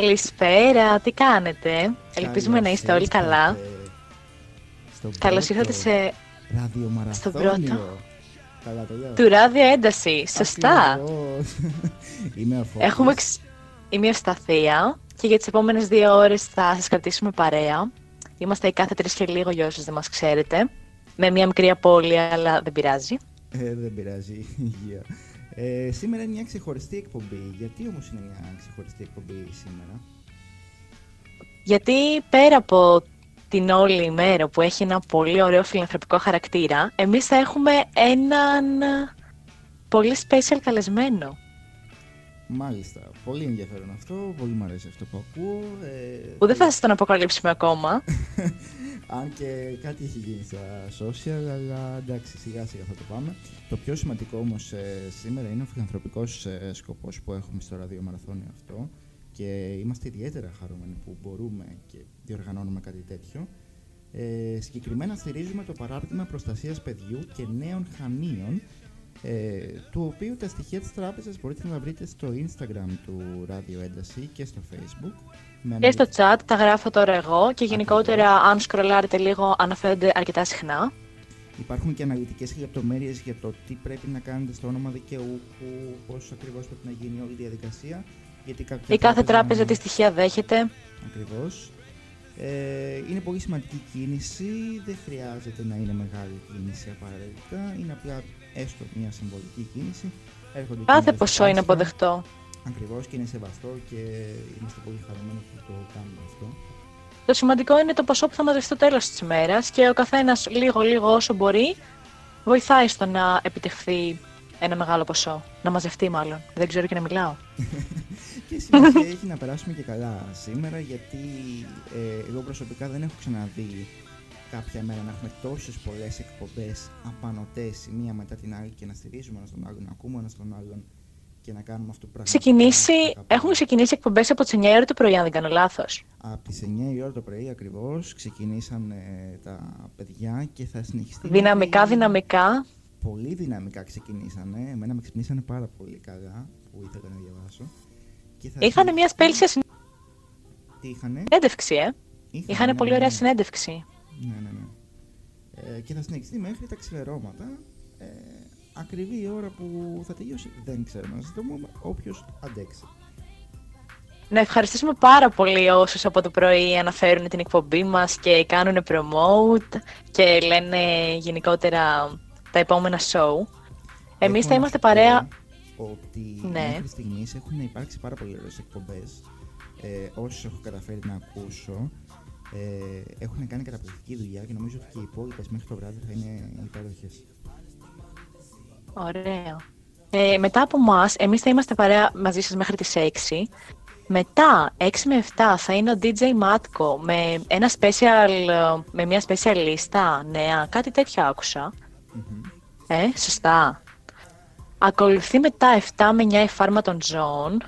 Καλησπέρα, τι κάνετε; Ελπίζουμε να Καλώς είστε όλοι καλά. ήρθατε στο Καλώς πρώτο ήρθατε σε ραδιομαραθώνιο. στον πρώτο. Καλά το λέω. του ράδιο ένταση. Σωστά. Ακριβώς. Είμαι ο Φώτης. Έχουμε εξ... Είμαι η Ευσταθία και για τις επόμενες δύο ώρες θα σας κρατήσουμε παρέα. Είμαστε οι κάθε τρεις και λίγο για όσους δεν μας ξέρετε. Με μια μικρή απώλεια, αλλά δεν πειράζει. Ε, δεν πειράζει. Υγεία. Ε, σήμερα είναι μια ξεχωριστή εκπομπή. Γιατί όμως είναι μια ξεχωριστή εκπομπή σήμερα; Γιατί πέρα από την όλη ημέρα που έχει ένα πολύ ωραίο φιλανθρωπικό χαρακτήρα, εμείς θα έχουμε έναν πολύ special καλεσμένο. Μάλιστα. Πολύ ενδιαφέρον αυτό. Πολύ μου αρέσει αυτό που ακούω. Ε, Που δεν θα σας τον αποκαλύψουμε ακόμα. Αν και κάτι έχει γίνει στα social, αλλά εντάξει, σιγά σιγά θα το πάμε. Το πιο σημαντικό όμως σήμερα είναι ο φιλανθρωπικός ε, σκοπός που έχουμε στο ραδιομαραθώνιο αυτό και είμαστε ιδιαίτερα χαρούμενοι που μπορούμε και διοργανώνουμε κάτι τέτοιο. Ε, συγκεκριμένα στηρίζουμε το παράρτημα προστασίας παιδιού και νέων χανίων ε, του οποίου τα στοιχεία της τράπεζας μπορείτε να βρείτε στο Instagram του Ράδιο Ένταση και στο Facebook. Με Και στο αναλυτικά- chat τα γράφω τώρα εγώ και γενικότερα αν σκρολάρετε λίγο αναφέρονται αρκετά συχνά. Υπάρχουν και αναλυτικές λεπτομέρειες για το τι πρέπει να κάνετε στο όνομα δικαιούχου, πώς ακριβώς πρέπει να γίνει όλη η διαδικασία. Γιατί κάποια Η κάθε τράπεζα τη στοιχεία δέχεται. Ακριβώς. Ε, είναι πολύ σημαντική κίνηση, δεν χρειάζεται να είναι μεγάλη κίνηση απαραίτητα, είναι απλά έστω μια συμβολική κίνηση. Έρχονται και Κάθε μέρες ποσό τα είναι Πάσχα. αποδεκτό. Ακριβώς και είναι σεβαστό και είμαστε πολύ χαρούμενοι που το κάνουμε αυτό. Το σημαντικό είναι το ποσό που θα μαζευτεί στο τέλος της ημέρας και ο καθένας λίγο-λίγο όσο μπορεί βοηθάει στο να επιτευχθεί ένα μεγάλο ποσό. Να μαζευτεί μάλλον. Δεν ξέρω και να μιλάω. Και σημασία έχει να περάσουμε και καλά σήμερα γιατί ε, εγώ προσωπικά δεν έχω ξαναδεί κάποια μέρα να έχουμε τόσες πολλές εκπομπές απανοτές η μία μετά την άλλη και να στηρίζουμε ένα τον άλλον, να ακούμε ένα τον άλλον και να κάνουμε αυτό που πραγματικά Ξεκινήσει, αγαπάμε. έχουν ξεκινήσει εκπομπές από τις 9 ώρα το πρωί, αν δεν κάνω λάθος. Από τις 9 η ώρα το πρωί ακριβώς ξεκινήσαν ε, τα παιδιά και θα συνεχιστεί. Δυναμικά, μέχρι- δυναμικά. Πολύ δυναμικά ξεκινήσανε. Εμένα με ξυπνήσανε πάρα πολύ καλά που ήθελα να διαβάσω. Και θα Είχαν μια συνεχιστεί- σπέλσια Τι είχανε; συνέντευξη, ε. Είχαν ναι, πολύ ναι, ωραία ναι. συνέντευξη. Ναι, ναι, ναι. Ε, και θα συνεχιστεί μέχρι τα ξημερώματα. Ε, ακριβή η ώρα που θα τελειώσει δεν ξέρουμε. Να σας το πούμε όποιος αντέξει. Να ευχαριστήσουμε πάρα πολύ όσους από το πρωί αναφέρουν την εκπομπή μας και κάνουν promote και λένε γενικότερα τα επόμενα show. Εμείς Έχω θα να είμαστε σου πω παρέα... Ότι Ναι. μέχρι στιγμής έχουν υπάρξει πάρα πολύ ωραίες εκπομπές. Ε, όσες έχω καταφέρει να ακούσω. Ε, έχουν κάνει καταπληκτική δουλειά και νομίζω ότι και οι υπόλοιπες μέχρι το βράδυ θα είναι υπέροχες. Ωραίο. Ε, μετά από εμά, εμείς θα είμαστε παρέα μαζί σας μέχρι τις 6. Μετά, 6 με 7, θα είναι ο DJ Matko με, ένα special, ε, με μια special λίστα νέα. Κάτι τέτοιο άκουσα. Μμμ. Ε, σωστά. Ακολουθεί μετά 7 με 9 η φάρμα των ζώων,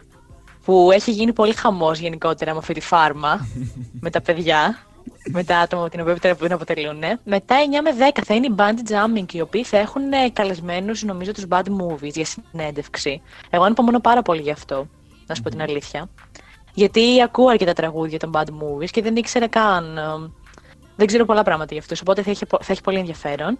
που έχει γίνει πολύ χαμός γενικότερα με αυτή τη φάρμα, με τα παιδιά, με τα άτομα την οποία την αποτελούν. Μετά 9 με 10 θα είναι οι bungee jumping, οι οποίοι θα έχουν ε, καλεσμένους, νομίζω, τους bad movies για συνέντευξη. Εγώ ανυπομονώ πάρα πολύ γι' αυτό, να σου πω την αλήθεια. Γιατί ακούω αρκετά τραγούδια των bad movies και δεν ήξερα καν ε, Δεν ξέρω πολλά πράγματα για αυτούς, οπότε θα έχει, θα έχει πολύ ενδιαφέρον.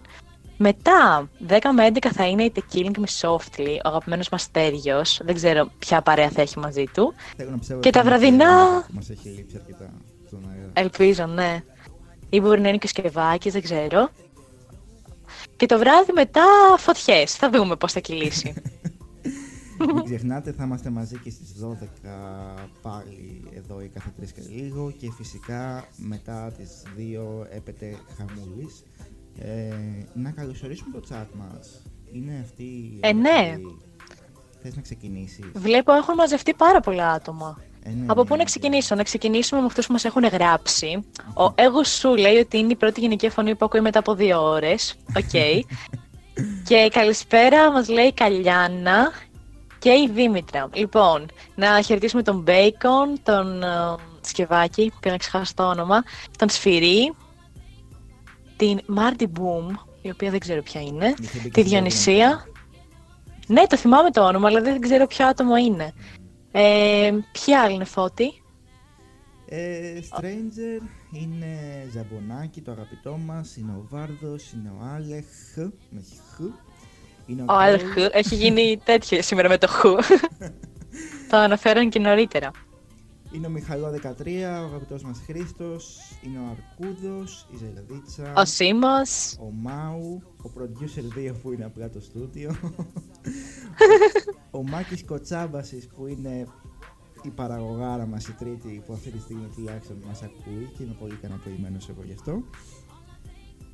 Μετά, 10 με 11 θα είναι η The Killing Me Softly, ο αγαπημένος μας Τέριος. Δεν ξέρω ποια παρέα θα έχει μαζί του. Θέλω να πιστεύω Και ότι τα είναι βραδινά- ένα που Μας έχει λείψει αρκετά στον αέρα. Ελπίζω, ναι. Ή μπορεί να είναι και ο Σκευάκης, δεν ξέρω. Και το βράδυ μετά φωτιές. Θα δούμε πώς θα κυλήσει. Μην ξεχνάτε, θα είμαστε μαζί και στις 12 πάλι εδώ η κάθε τρεις και λίγο και φυσικά μετά τις 2 έπεται χαμούλης. Ε, να καλωσορίσουμε το chat μας. Είναι αυτή η Ε, ναι. εποχή. Θες να ξεκινήσεις; Βλέπω έχουν μαζευτεί πάρα πολλά άτομα. Ε, ναι, Από ναι, πού να ναι. ξεκινήσω, να ξεκινήσουμε με αυτούς που μας έχουν γράψει. Ο Εγώ Σου λέει ότι είναι η πρώτη γενική φωνή που ακούει μετά από δύο ώρες. Οκ. και καλησπέρα μας λέει η Καλιάνα και η Δήμητρα. Λοιπόν, να χαιρετήσουμε τον Μπέικον, τον ε, Σκευάκη, πήγα να ξεχάσω το όνομα, τον Σφυρί, την Μάρτι Μπουμ, η οποία δεν ξέρω ποια είναι, Είχε μπει και τη στο Διονυσία. Ναι, το θυμάμαι το όνομα, αλλά δεν ξέρω ποιο άτομο είναι. Ε, ποια άλλη είναι φώτη; Ε, Stranger είναι Ζαμπονάκι, το αγαπητό μας, είναι ο Βάρδος, είναι ο Άλεχ, με χ, είναι ο, Ο Γκρόι, Αλχ έχει γίνει τέτοιο σήμερα με το Χου. το αναφέραν και νωρίτερα. είναι ο Μιχαλό 13, ο αγαπητός μας Χρήστος, είναι ο Αρκούδος, η Ζελαδίτσα, Ο Σίμος, ο Μάου, ο producer 2 που είναι απλά το στούντιο, ο Μάκης Κοτσάμπασης που είναι η παραγωγάρα μας η τρίτη που αυτή τη στιγμή τουλάχιστον μας ακούει και είμαι πολύ ικανοποιημένος εγώ γι' αυτό.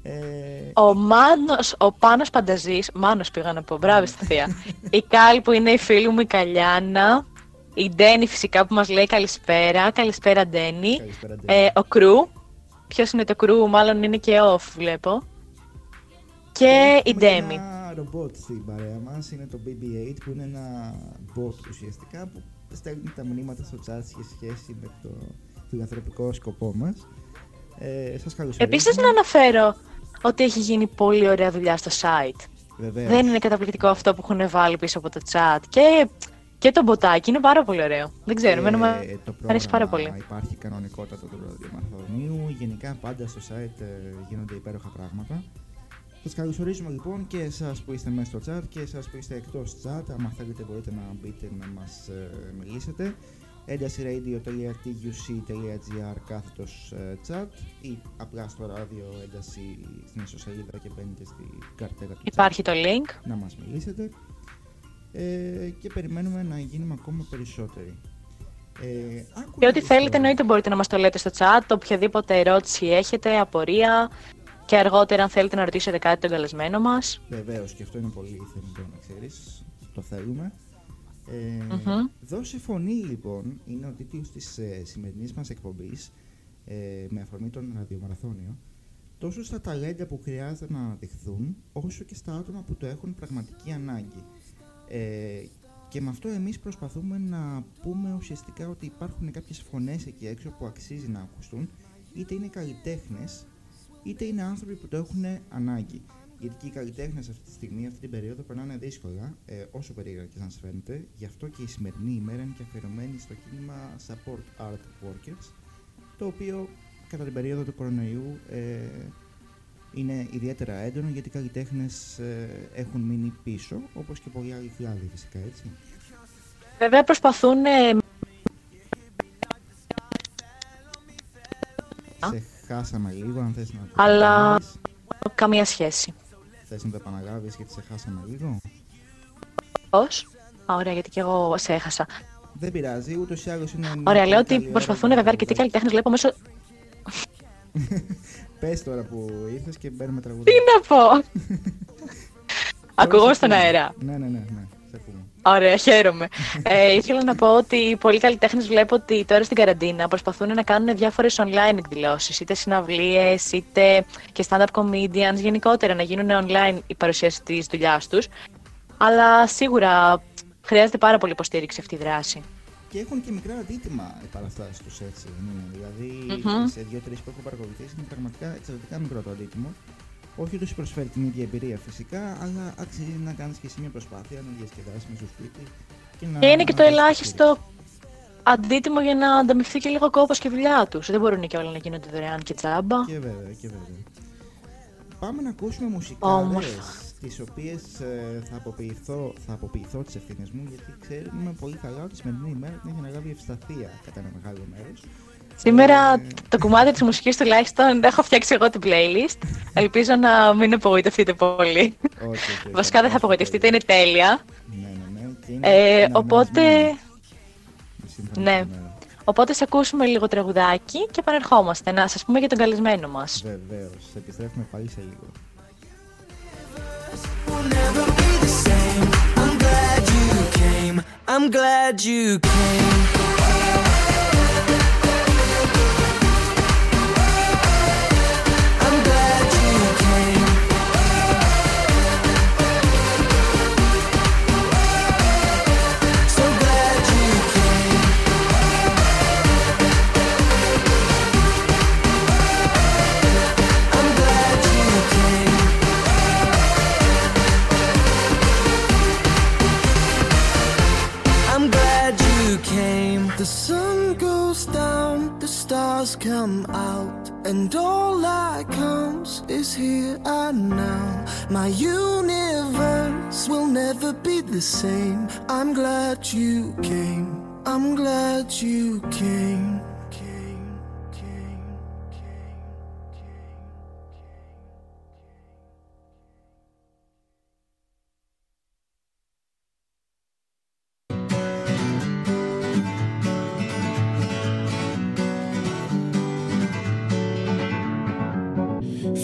Ε, ο Μάνος, ο Πάνος Πανταζής, Μάνος πήγα να πω, μπράβο στη θεία. η Κάλ που είναι η φίλη μου η Καλιάνα, η Ντένι φυσικά που μας λέει καλησπέρα, καλησπέρα Ντένι, καλησπέρα, Ντένι. ε, ο Κρου, ποιος είναι το Κρου, μάλλον είναι και off βλέπω, και η Έχουμε Ντέμι. Ένα ρομπότ στην παρέα μας, είναι το BB-8 που είναι ένα bot ουσιαστικά που στέλνει τα μηνύματα στο chat σε σχέση με το φιλανθρωπικό σκοπό μας. Ε, σας καλωσορίζω. Επίσης να αναφέρω ότι έχει γίνει πολύ ωραία δουλειά στο site. Βεβαίως. Δεν είναι καταπληκτικό αυτό που έχουν βάλει πίσω από το chat. Και, και το μποτάκι είναι πάρα πολύ ωραίο. Δεν ξέρω, εμένα μου Ε, το αρέσει πάρα πρόγραμμα πολύ. Υπάρχει κανονικότατο του ραδιομαραθωνίου. Γενικά πάντα στο site ε, γίνονται υπέροχα πράγματα. Σας καλωσορίζουμε λοιπόν και εσάς που είστε μέσα στο chat και εσάς που είστε εκτός chat. Αν θέλετε μπορείτε να μπείτε να μας ε, μιλήσετε. έντασiradio.tuc.gr κάθετος ε, chat ή απλά στο ράδιο ένταση στην ισοσελίδα και μπαίνετε στην καρτέλα του chat Υπάρχει το link. να μας μιλήσετε ε, και περιμένουμε να γίνουμε ακόμα περισσότεροι. Ε, άκουγα Και ό,τι το θέλετε στο- εννοείται μπορείτε να μας το λέτε στο chat. Οποιαδήποτε ερώτηση έχετε, απορία. Και αργότερα αν θέλετε να ρωτήσετε κάτι τον καλεσμένο μας. Βεβαίως και αυτό είναι πολύ θεμητό να ξέρεις, το θέλουμε. Ε, Μμμ. Δώσε φωνή λοιπόν είναι ο τίτλος της ε, σημερινής μας εκπομπής ε, με αφορμή τον ραδιομαραθώνιο τόσο στα ταλέντα που χρειάζεται να αναδειχθούν όσο και στα άτομα που το έχουν πραγματική ανάγκη. Ε, και με αυτό εμείς προσπαθούμε να πούμε ουσιαστικά ότι υπάρχουν κάποιες φωνές εκεί έξω που αξίζει να ακουστούν είτε είναι καλλιτέχνες είτε είναι άνθρωποι που το έχουν ανάγκη. Γιατί και οι καλλιτέχνες αυτή τη στιγμή, αυτή την περίοδο, περνάνε δύσκολα, ε, όσο περίεργα και αν σας φαίνεται. Γι' αυτό και η σημερινή ημέρα είναι και αφιερωμένη στο κίνημα Support Art Workers, το οποίο κατά την περίοδο του κορονοϊού ε, είναι ιδιαίτερα έντονο γιατί οι καλλιτέχνες ε, έχουν μείνει πίσω, όπως και πολλοί άλλοι κλάδοι φυσικά έτσι. Βέβαια προσπαθούν ε, Α. Σε χάσαμε λίγο, αν θες να το Αλλά- επαναλάβεις. καμία σχέση. Θες να το επαναλάβεις γιατί σε χάσαμε λίγο; Πώς; Α, ωραία, γιατί και εγώ σε έχασα. Δεν πειράζει, ούτως ή άλλως είναι. μια Ωραία, πολύ λέω ότι καλή ώρα προσπαθούν για να βέβαια αρκετοί τραγουδάς. καλλιτέχνες. Βλέπω μέσω. Πες τώρα που ήρθες και μπαίνουμε τραγούδι. Τι να πω! Ακούγομαι στον αέρα. Ναι, ναι, ναι, ναι. Σε ακούμε. Ωραία, χαίρομαι. ε, ήθελα να πω ότι πολλοί καλλιτέχνες βλέπω ότι τώρα στην καραντίνα προσπαθούν να κάνουν διάφορες online εκδηλώσεις, είτε συναυλίες, είτε και stand-up comedians, γενικότερα να γίνουν online η παρουσίαση της δουλειάς τους. Αλλά σίγουρα χρειάζεται πάρα πολύ υποστήριξη αυτή η δράση. Και έχουν και μικρά αντίτιμα οι παραστάσεις τους έτσι. δεν είναι. Δηλαδή Μμμ. σε δύο-τρεις που έχω παρακολουθήσει είναι πραγματικά εξαιρετικά μικρό το αντίτιμο. Όχι ότι σου προσφέρει την ίδια εμπειρία φυσικά, αλλά αξίζει να κάνεις και εσύ μια προσπάθεια να διασκεδάσεις με στο σπίτι. Και, να Και είναι και το να δώσεις ελάχιστο. αντίτιμο για να ανταμυφθεί και λίγο κόπο και δουλειά τους. Δεν μπορούν και όλα να γίνονται δωρεάν και τσάμπα. Και βέβαια, και βέβαια. Πάμε να ακούσουμε μουσικάδες τις οποίες ε, θα αποποιηθώ, θα αποποιηθώ τις ευθύνες μου γιατί ξέρουμε πολύ καλά ότι σημερινή ημέρα την έχει αναλάβει ευσταθία κατά ένα μεγάλο μέρος. Σήμερα ε, το κομμάτι της μουσικής τουλάχιστον έχω φτιάξει εγώ την playlist. Ελπίζω να μην απογοητευτείτε πολύ. Okay, okay, Βασικά δεν θα απογοητευτείτε, είναι τέλεια. Ναι, ναι, ναι. Και είναι Ε, ένα οπότε, σύμφωνα ναι. με το νέο. οπότε σε ακούσουμε λίγο τραγουδάκι και επανερχόμαστε να σας πούμε για τον καλεσμένο μας. Βεβαίως. Επιστρέφουμε πάλι σε λίγο. will never be the same. I'm glad you came. Stars come out, and all that counts is here and now. My universe will never be the same. I'm glad you came. I'm glad you. Came,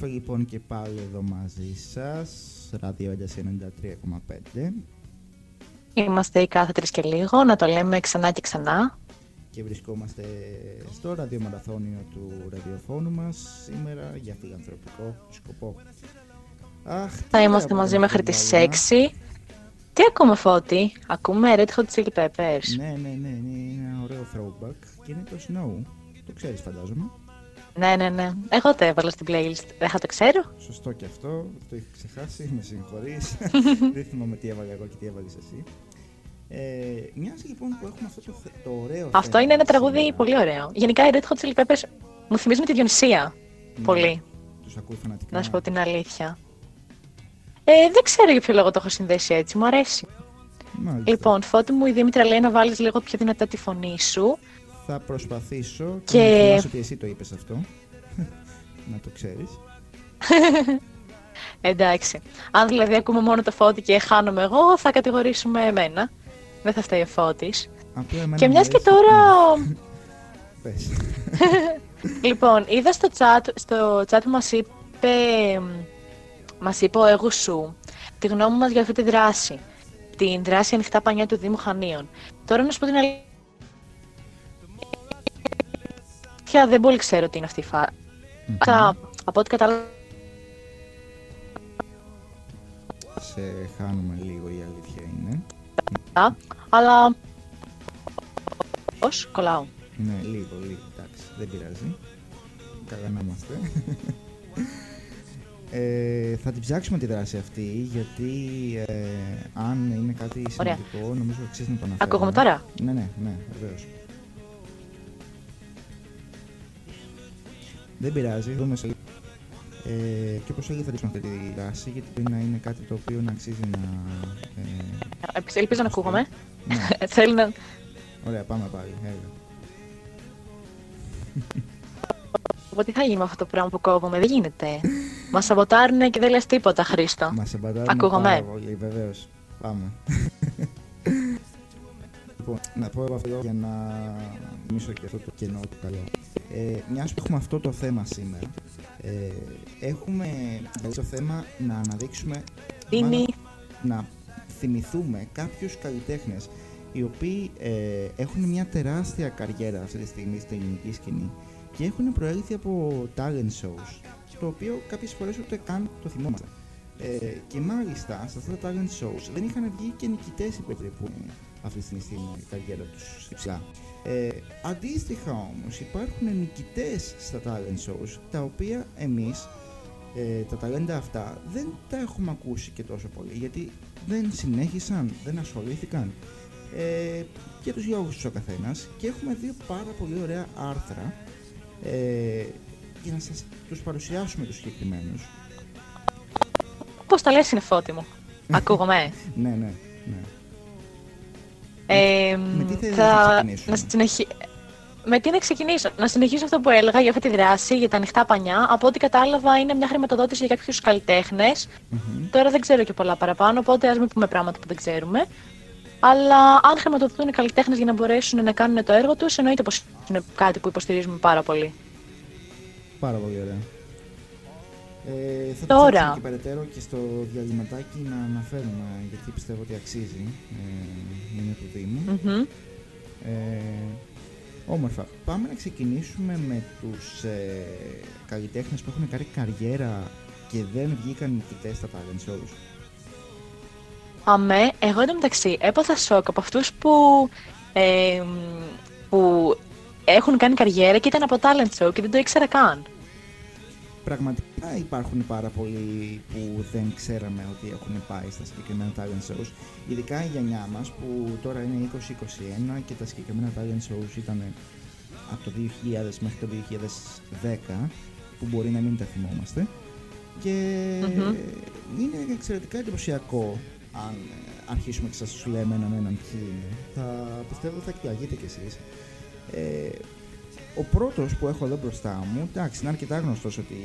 Επιστροφή λοιπόν και πάλι εδώ μαζί σας, ράδιο ένταση 93,5 Είμαστε οι κάθε τρεις και λίγο, να το λέμε ξανά και ξανά. και βρισκόμαστε στο ραδιομαραθώνιο του ραδιοφώνου μας σήμερα για φιλανθρωπικό σκοπό. Αχ, τι Θα ωραία είμαστε που μαζί δεν μέχρι έχουμε τις όλα. 6. Τι ακούμε Φώτη, ακούμε Red Hot Chili Peppers. Ναι, ναι, ναι, είναι ένα ωραίο throwback και είναι το Snow. Το ξέρεις φαντάζομαι. Ναι, ναι, ναι. Εγώ το έβαλα στην playlist. Δεν θα το ξέρω. Σωστό και αυτό, το είχα ξεχάσει, με συγχωρείς. Δεν θυμάμαι τι έβαλα εγώ και τι έβαλες εσύ. Ε, μοιάζει λοιπόν που έχουμε αυτό το, θε- το ωραίο Αυτό θέμα είναι ένα τραγούδι σήμερα. πολύ ωραίο. Γενικά οι Red Hot Chili Peppers μου θυμίζουν τη Διονυσία. Ναι, Πολύ. Τους ακούει φανατικά. Να σου πω την αλήθεια. Ε, δεν ξέρω για ποιο λόγο το έχω συνδέσει έτσι. Μου αρέσει. Μάλιστα. Λοιπόν, Φώτη μου, η Δήμητρα λέει να βάλεις λίγο πιο δυνατά τη φωνή σου. Θα προσπαθήσω και, Και- και... θυμάσαι ότι εσύ το είπες αυτό. να το ξέρεις. Εντάξει. Αν δηλαδή ακούμε μόνο το Φώτη και χάνομαι εγώ, θα κατηγορήσουμε εμένα. Δεν θα φταίει ο Φώτης. Απλά εμένα Και μου μιας και αρέσει- τώρα. Ναι, πες. λοιπόν, είδα στο chat, στο chat που μας είπε, μας είπε ο Έγου σου τη γνώμη μας για αυτή τη δράση. Την δράση ανοιχτά πανιά του Δήμου Χανίων. Τώρα να σου πω την αλήθεια. Δεν πολύ ξέρω τι είναι αυτή η φάση. Από ό,τι κατάλαβα. Σε χάνουμε λίγο η αλήθεια είναι. Αλλά. Πώς, κολλάω; Ναι, λίγο, λίγο. Εντάξει, δεν πειράζει. Καλά να είμαστε. Ε, θα την ψάξουμε τη δράση αυτή γιατί ε, αν είναι κάτι Ωραία. σημαντικό νομίζω αξίζει να το αναφέρουμε. Ακούγομαι τώρα; Ναι, ναι, ναι, βεβαίως. Δεν πειράζει, δούμε σε λίγο. Ε, και όπως έλεγα θα ρίξουμε αυτή τη δράση γιατί πρέπει να είναι κάτι το οποίο να αξίζει να... Ε, Ελπίζω- Ελπίζω να ακούγομαι. ναι, Θέλω να. ωραία, πάμε πάλι. Έλα. πω τι θα γίνει με αυτό το πράγμα που κόβουμε. Δεν γίνεται. Μας σαμποτάρουν και δεν λες τίποτα, Χρήστο. Μας εμπατάρουν Ακούγομαι. πάρα πολύ, βεβαίως. Πάμε. Λοιπόν, να πω εγώ αυτό για να μίσω και αυτό το κενό του καλό. Ε, Μια που έχουμε αυτό το θέμα σήμερα, ε, έχουμε δηλαδή, το θέμα να αναδείξουμε, Είναι. μάλλον να θυμηθούμε κάποιους καλλιτέχνες οι οποίοι ε, έχουν μια τεράστια καριέρα αυτή τη στιγμή στην ελληνική σκηνή και έχουν προέλθει από talent shows, το οποίο κάποιες φορές ούτε καν το θυμόμαστε. Ε, και μάλιστα σε αυτά τα talent shows δεν είχαν βγει και νικητές οι οποίοι που είναι αυτή τη στιγμή στην καριέρα τους υψηλά. Ε, αντίστοιχα όμως υπάρχουν νικητές στα talent shows τα οποία εμείς ε, τα ταλέντα αυτά δεν τα έχουμε ακούσει και τόσο πολύ γιατί δεν συνέχισαν, δεν ασχολήθηκαν ε, για τους λόγους τους ο καθένας και έχουμε δύο πάρα πολύ ωραία άρθρα ε, για να σας τους παρουσιάσουμε τους συγκεκριμένους. Πώς τα λες, είναι φώτη μου. Ακούγομαι. Ναι, ναι, ναι. Ε, με τι θέλεις να ξεκινήσουμε; να συνεχι... Με τι να ξεκινήσω; Να συνεχίσω αυτό που έλεγα για αυτή τη δράση, για τα ανοιχτά πανιά. Από ό,τι κατάλαβα, είναι μια χρηματοδότηση για κάποιους καλλιτέχνες. Μμμ. Τώρα δεν ξέρω και πολλά παραπάνω, οπότε ας μην πούμε πράγματα που δεν ξέρουμε. Αλλά αν χρηματοδοτούν οι καλλιτέχνες για να μπορέσουν να κάνουν το έργο τους, εννοείται πως είναι κάτι που υποστηρίζουμε πάρα πολύ. Πάρα πολύ ωραία. Ε, θα Τώρα. το ψάξουμε και περαιτέρω και στο διαλυματάκι να αναφέρουμε γιατί πιστεύω ότι αξίζει. Ε, είναι του Δήμου. Μμμ. Ε, όμορφα. Πάμε να ξεκινήσουμε με τους ε, καλλιτέχνες που έχουν κάνει καριέρα και δεν βγήκαν νικητές στα talent shows. Αμέ, εγώ εντωμεταξύ έπαθα σοκ από αυτούς που, ε, που έχουν κάνει καριέρα και ήταν από talent show και δεν το ήξερα καν. Πραγματικά υπάρχουν πάρα πολλοί που δεν ξέραμε ότι έχουν πάει στα συγκεκριμένα talent shows. Ειδικά η γενιά μας που τώρα είναι 2021 και τα συγκεκριμένα talent shows ήταν από το 2000 μέχρι το 2010 που μπορεί να μην τα θυμόμαστε. Και Μμμ. είναι εξαιρετικά εντυπωσιακό αν ε, αρχίσουμε και σας λέμε έναν έναν ποιοι είναι. Θα πιστεύω θα εκπλαγείτε κι εσείς. Ε, ο πρώτος που έχω εδώ μπροστά μου, εντάξει, είναι αρκετά γνωστός ότι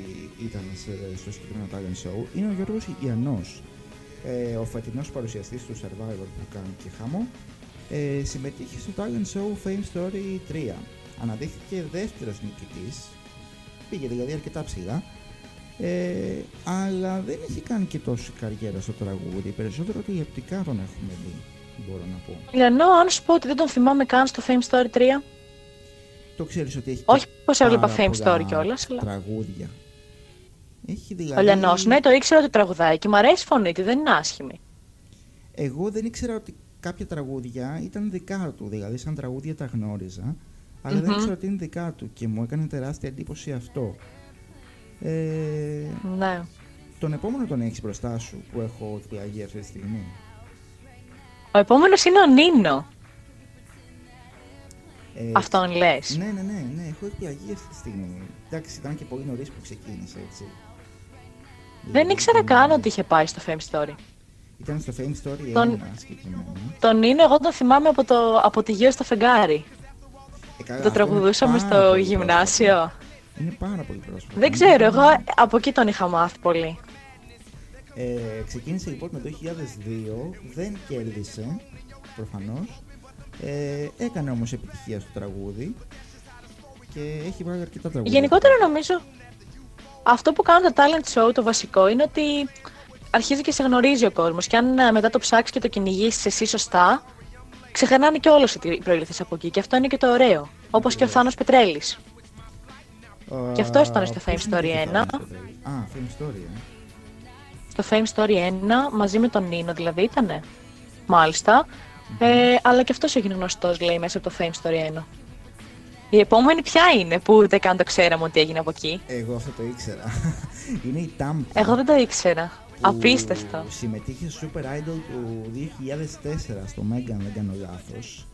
ήταν σε- στο συγκεκριμένο talent show, είναι ο Γιώργος Ιαννός. Ε, ο φετινός παρουσιαστής του Survivor που κάνει και χάμο. Ε, συμμετείχε στο talent show Fame Story 3. Αναδείχθηκε δεύτερος νικητής. Πήγε δηλαδή αρκετά ψηλά. Ε, αλλά δεν έχει κάνει και τόση καριέρα στο τραγούδι. Περισσότερο τηλεοπτικά τον έχουμε δει, μπορώ να πω. Λιανό, αν σου πω ότι δεν τον θυμάμαι καν στο Fame Story 3. Το ξέρεις ότι έχει Όχι και πως έβλεπα πάρα Fame πολλά Story κιόλας, αλλά- Τραγούδια. Έχει δηλαδή... Ο Λιανός, ναι, το ήξερα ότι τραγουδάει και μου αρέσει η φωνή του, δεν είναι άσχημη. Εγώ δεν ήξερα ότι κάποια τραγούδια ήταν δικά του, δηλαδή σαν τραγούδια τα γνώριζα, αλλά δεν Μμμ. ήξερα ότι είναι δικά του και μου έκανε τεράστια εντύπωση αυτό. Ε, Ναι. τον επόμενο τον έχεις μπροστά σου που έχω εκπλαγεί αυτή τη στιγμή; Ο επόμενος είναι ο Νίνο. Ε, Αυτόν λες. Ναι, ναι, ναι, ναι, έχω εκπλαγεί αυτή τη στιγμή. Εντάξει, ήταν και πολύ νωρίς που ξεκίνησε, έτσι. Δεν Δηλαδή, ήξερα ήταν- καν ότι είχε πάει στο Fame Story. Ήταν στο Fame Story Τον- 1 συγκεκριμένα. Τον Νίνο, εγώ τον θυμάμαι από, το, από τη γύρω στο φεγγάρι. Ε, καλά, Το αυτό είναι τραγουδούσαμε πάρα στο πολύ γυμνάσιο. πρόσφατο. Είναι πάρα πολύ πρόσφατο. Δεν ξέρω, εγώ από εκεί τον είχα μάθει πολύ. Ε, ξεκίνησε λοιπόν με το 2002, δεν κέρδισε προφανώς. Ε, έκανε όμως επιτυχία στο τραγούδι και έχει βγάλει αρκετά τραγούδια. Γενικότερα νομίζω αυτό που κάνουν τα talent show το βασικό είναι ότι αρχίζει και σε γνωρίζει ο κόσμος και αν ε, μετά το ψάξεις και το κυνηγήσει εσύ σωστά, ξεχνάνε και όλος ότι προήλθες από εκεί και αυτό είναι και το ωραίο. Όπως και ο Θάνος Πετρέλης. Α, και αυτός ήταν στο πώς Fame είναι Story και 1. το τέλος. Α, Fame Story, ε. Στο Fame Story 1 μαζί με τον Νίνο δηλαδή ήτανε. Μάλιστα. Ε, αλλά και αυτός έγινε γνωστός λέει μέσα από το Fame Story 1. Η επόμενη ποια είναι που ούτε καν το ξέραμε ότι έγινε από εκεί; Εγώ αυτό το ήξερα. είναι η Tampa. Εγώ δεν το ήξερα. που Απίστευτο. Συμμετείχε στο Super Idol του 2004 στο Mega, αν δεν κάνω λάθος.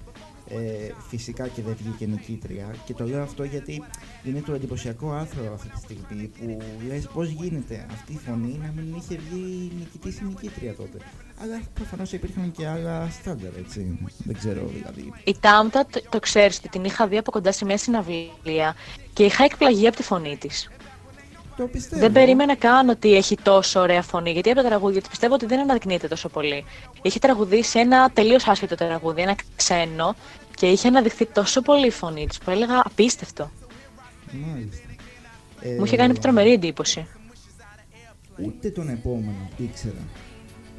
Ε, φυσικά και δεν βγήκε νικήτρια. Και το λέω αυτό γιατί είναι το εντυπωσιακό άρθρο αυτή τη στιγμή που λες πώς γίνεται αυτή η φωνή να μην είχε βγει νικητής ή νικήτρια τότε. Αλλά προφανώς υπήρχαν και άλλα στάνταρ, έτσι. Δεν ξέρω δηλαδή. Η Τάμτα, το, το ξέρεις ότι την είχα δει από κοντά σε μια συναυλία και είχα εκπλαγεί από τη φωνή της. Το πιστεύω. Δεν περίμενα καν ότι έχει τόσο ωραία φωνή, γιατί από τα τραγούδια της πιστεύω ότι δεν αναδεικνύεται τόσο πολύ. Είχε τραγουδήσει ένα τελείως άσχετο τραγούδι, ένα ξένο, και είχε αναδειχθεί τόσο πολύ η φωνή της που έλεγα απίστευτο. Μάλιστα. Μου είχε κάνει Ε, τρομερή εντύπωση. Ούτε τον επόμενο ήξερα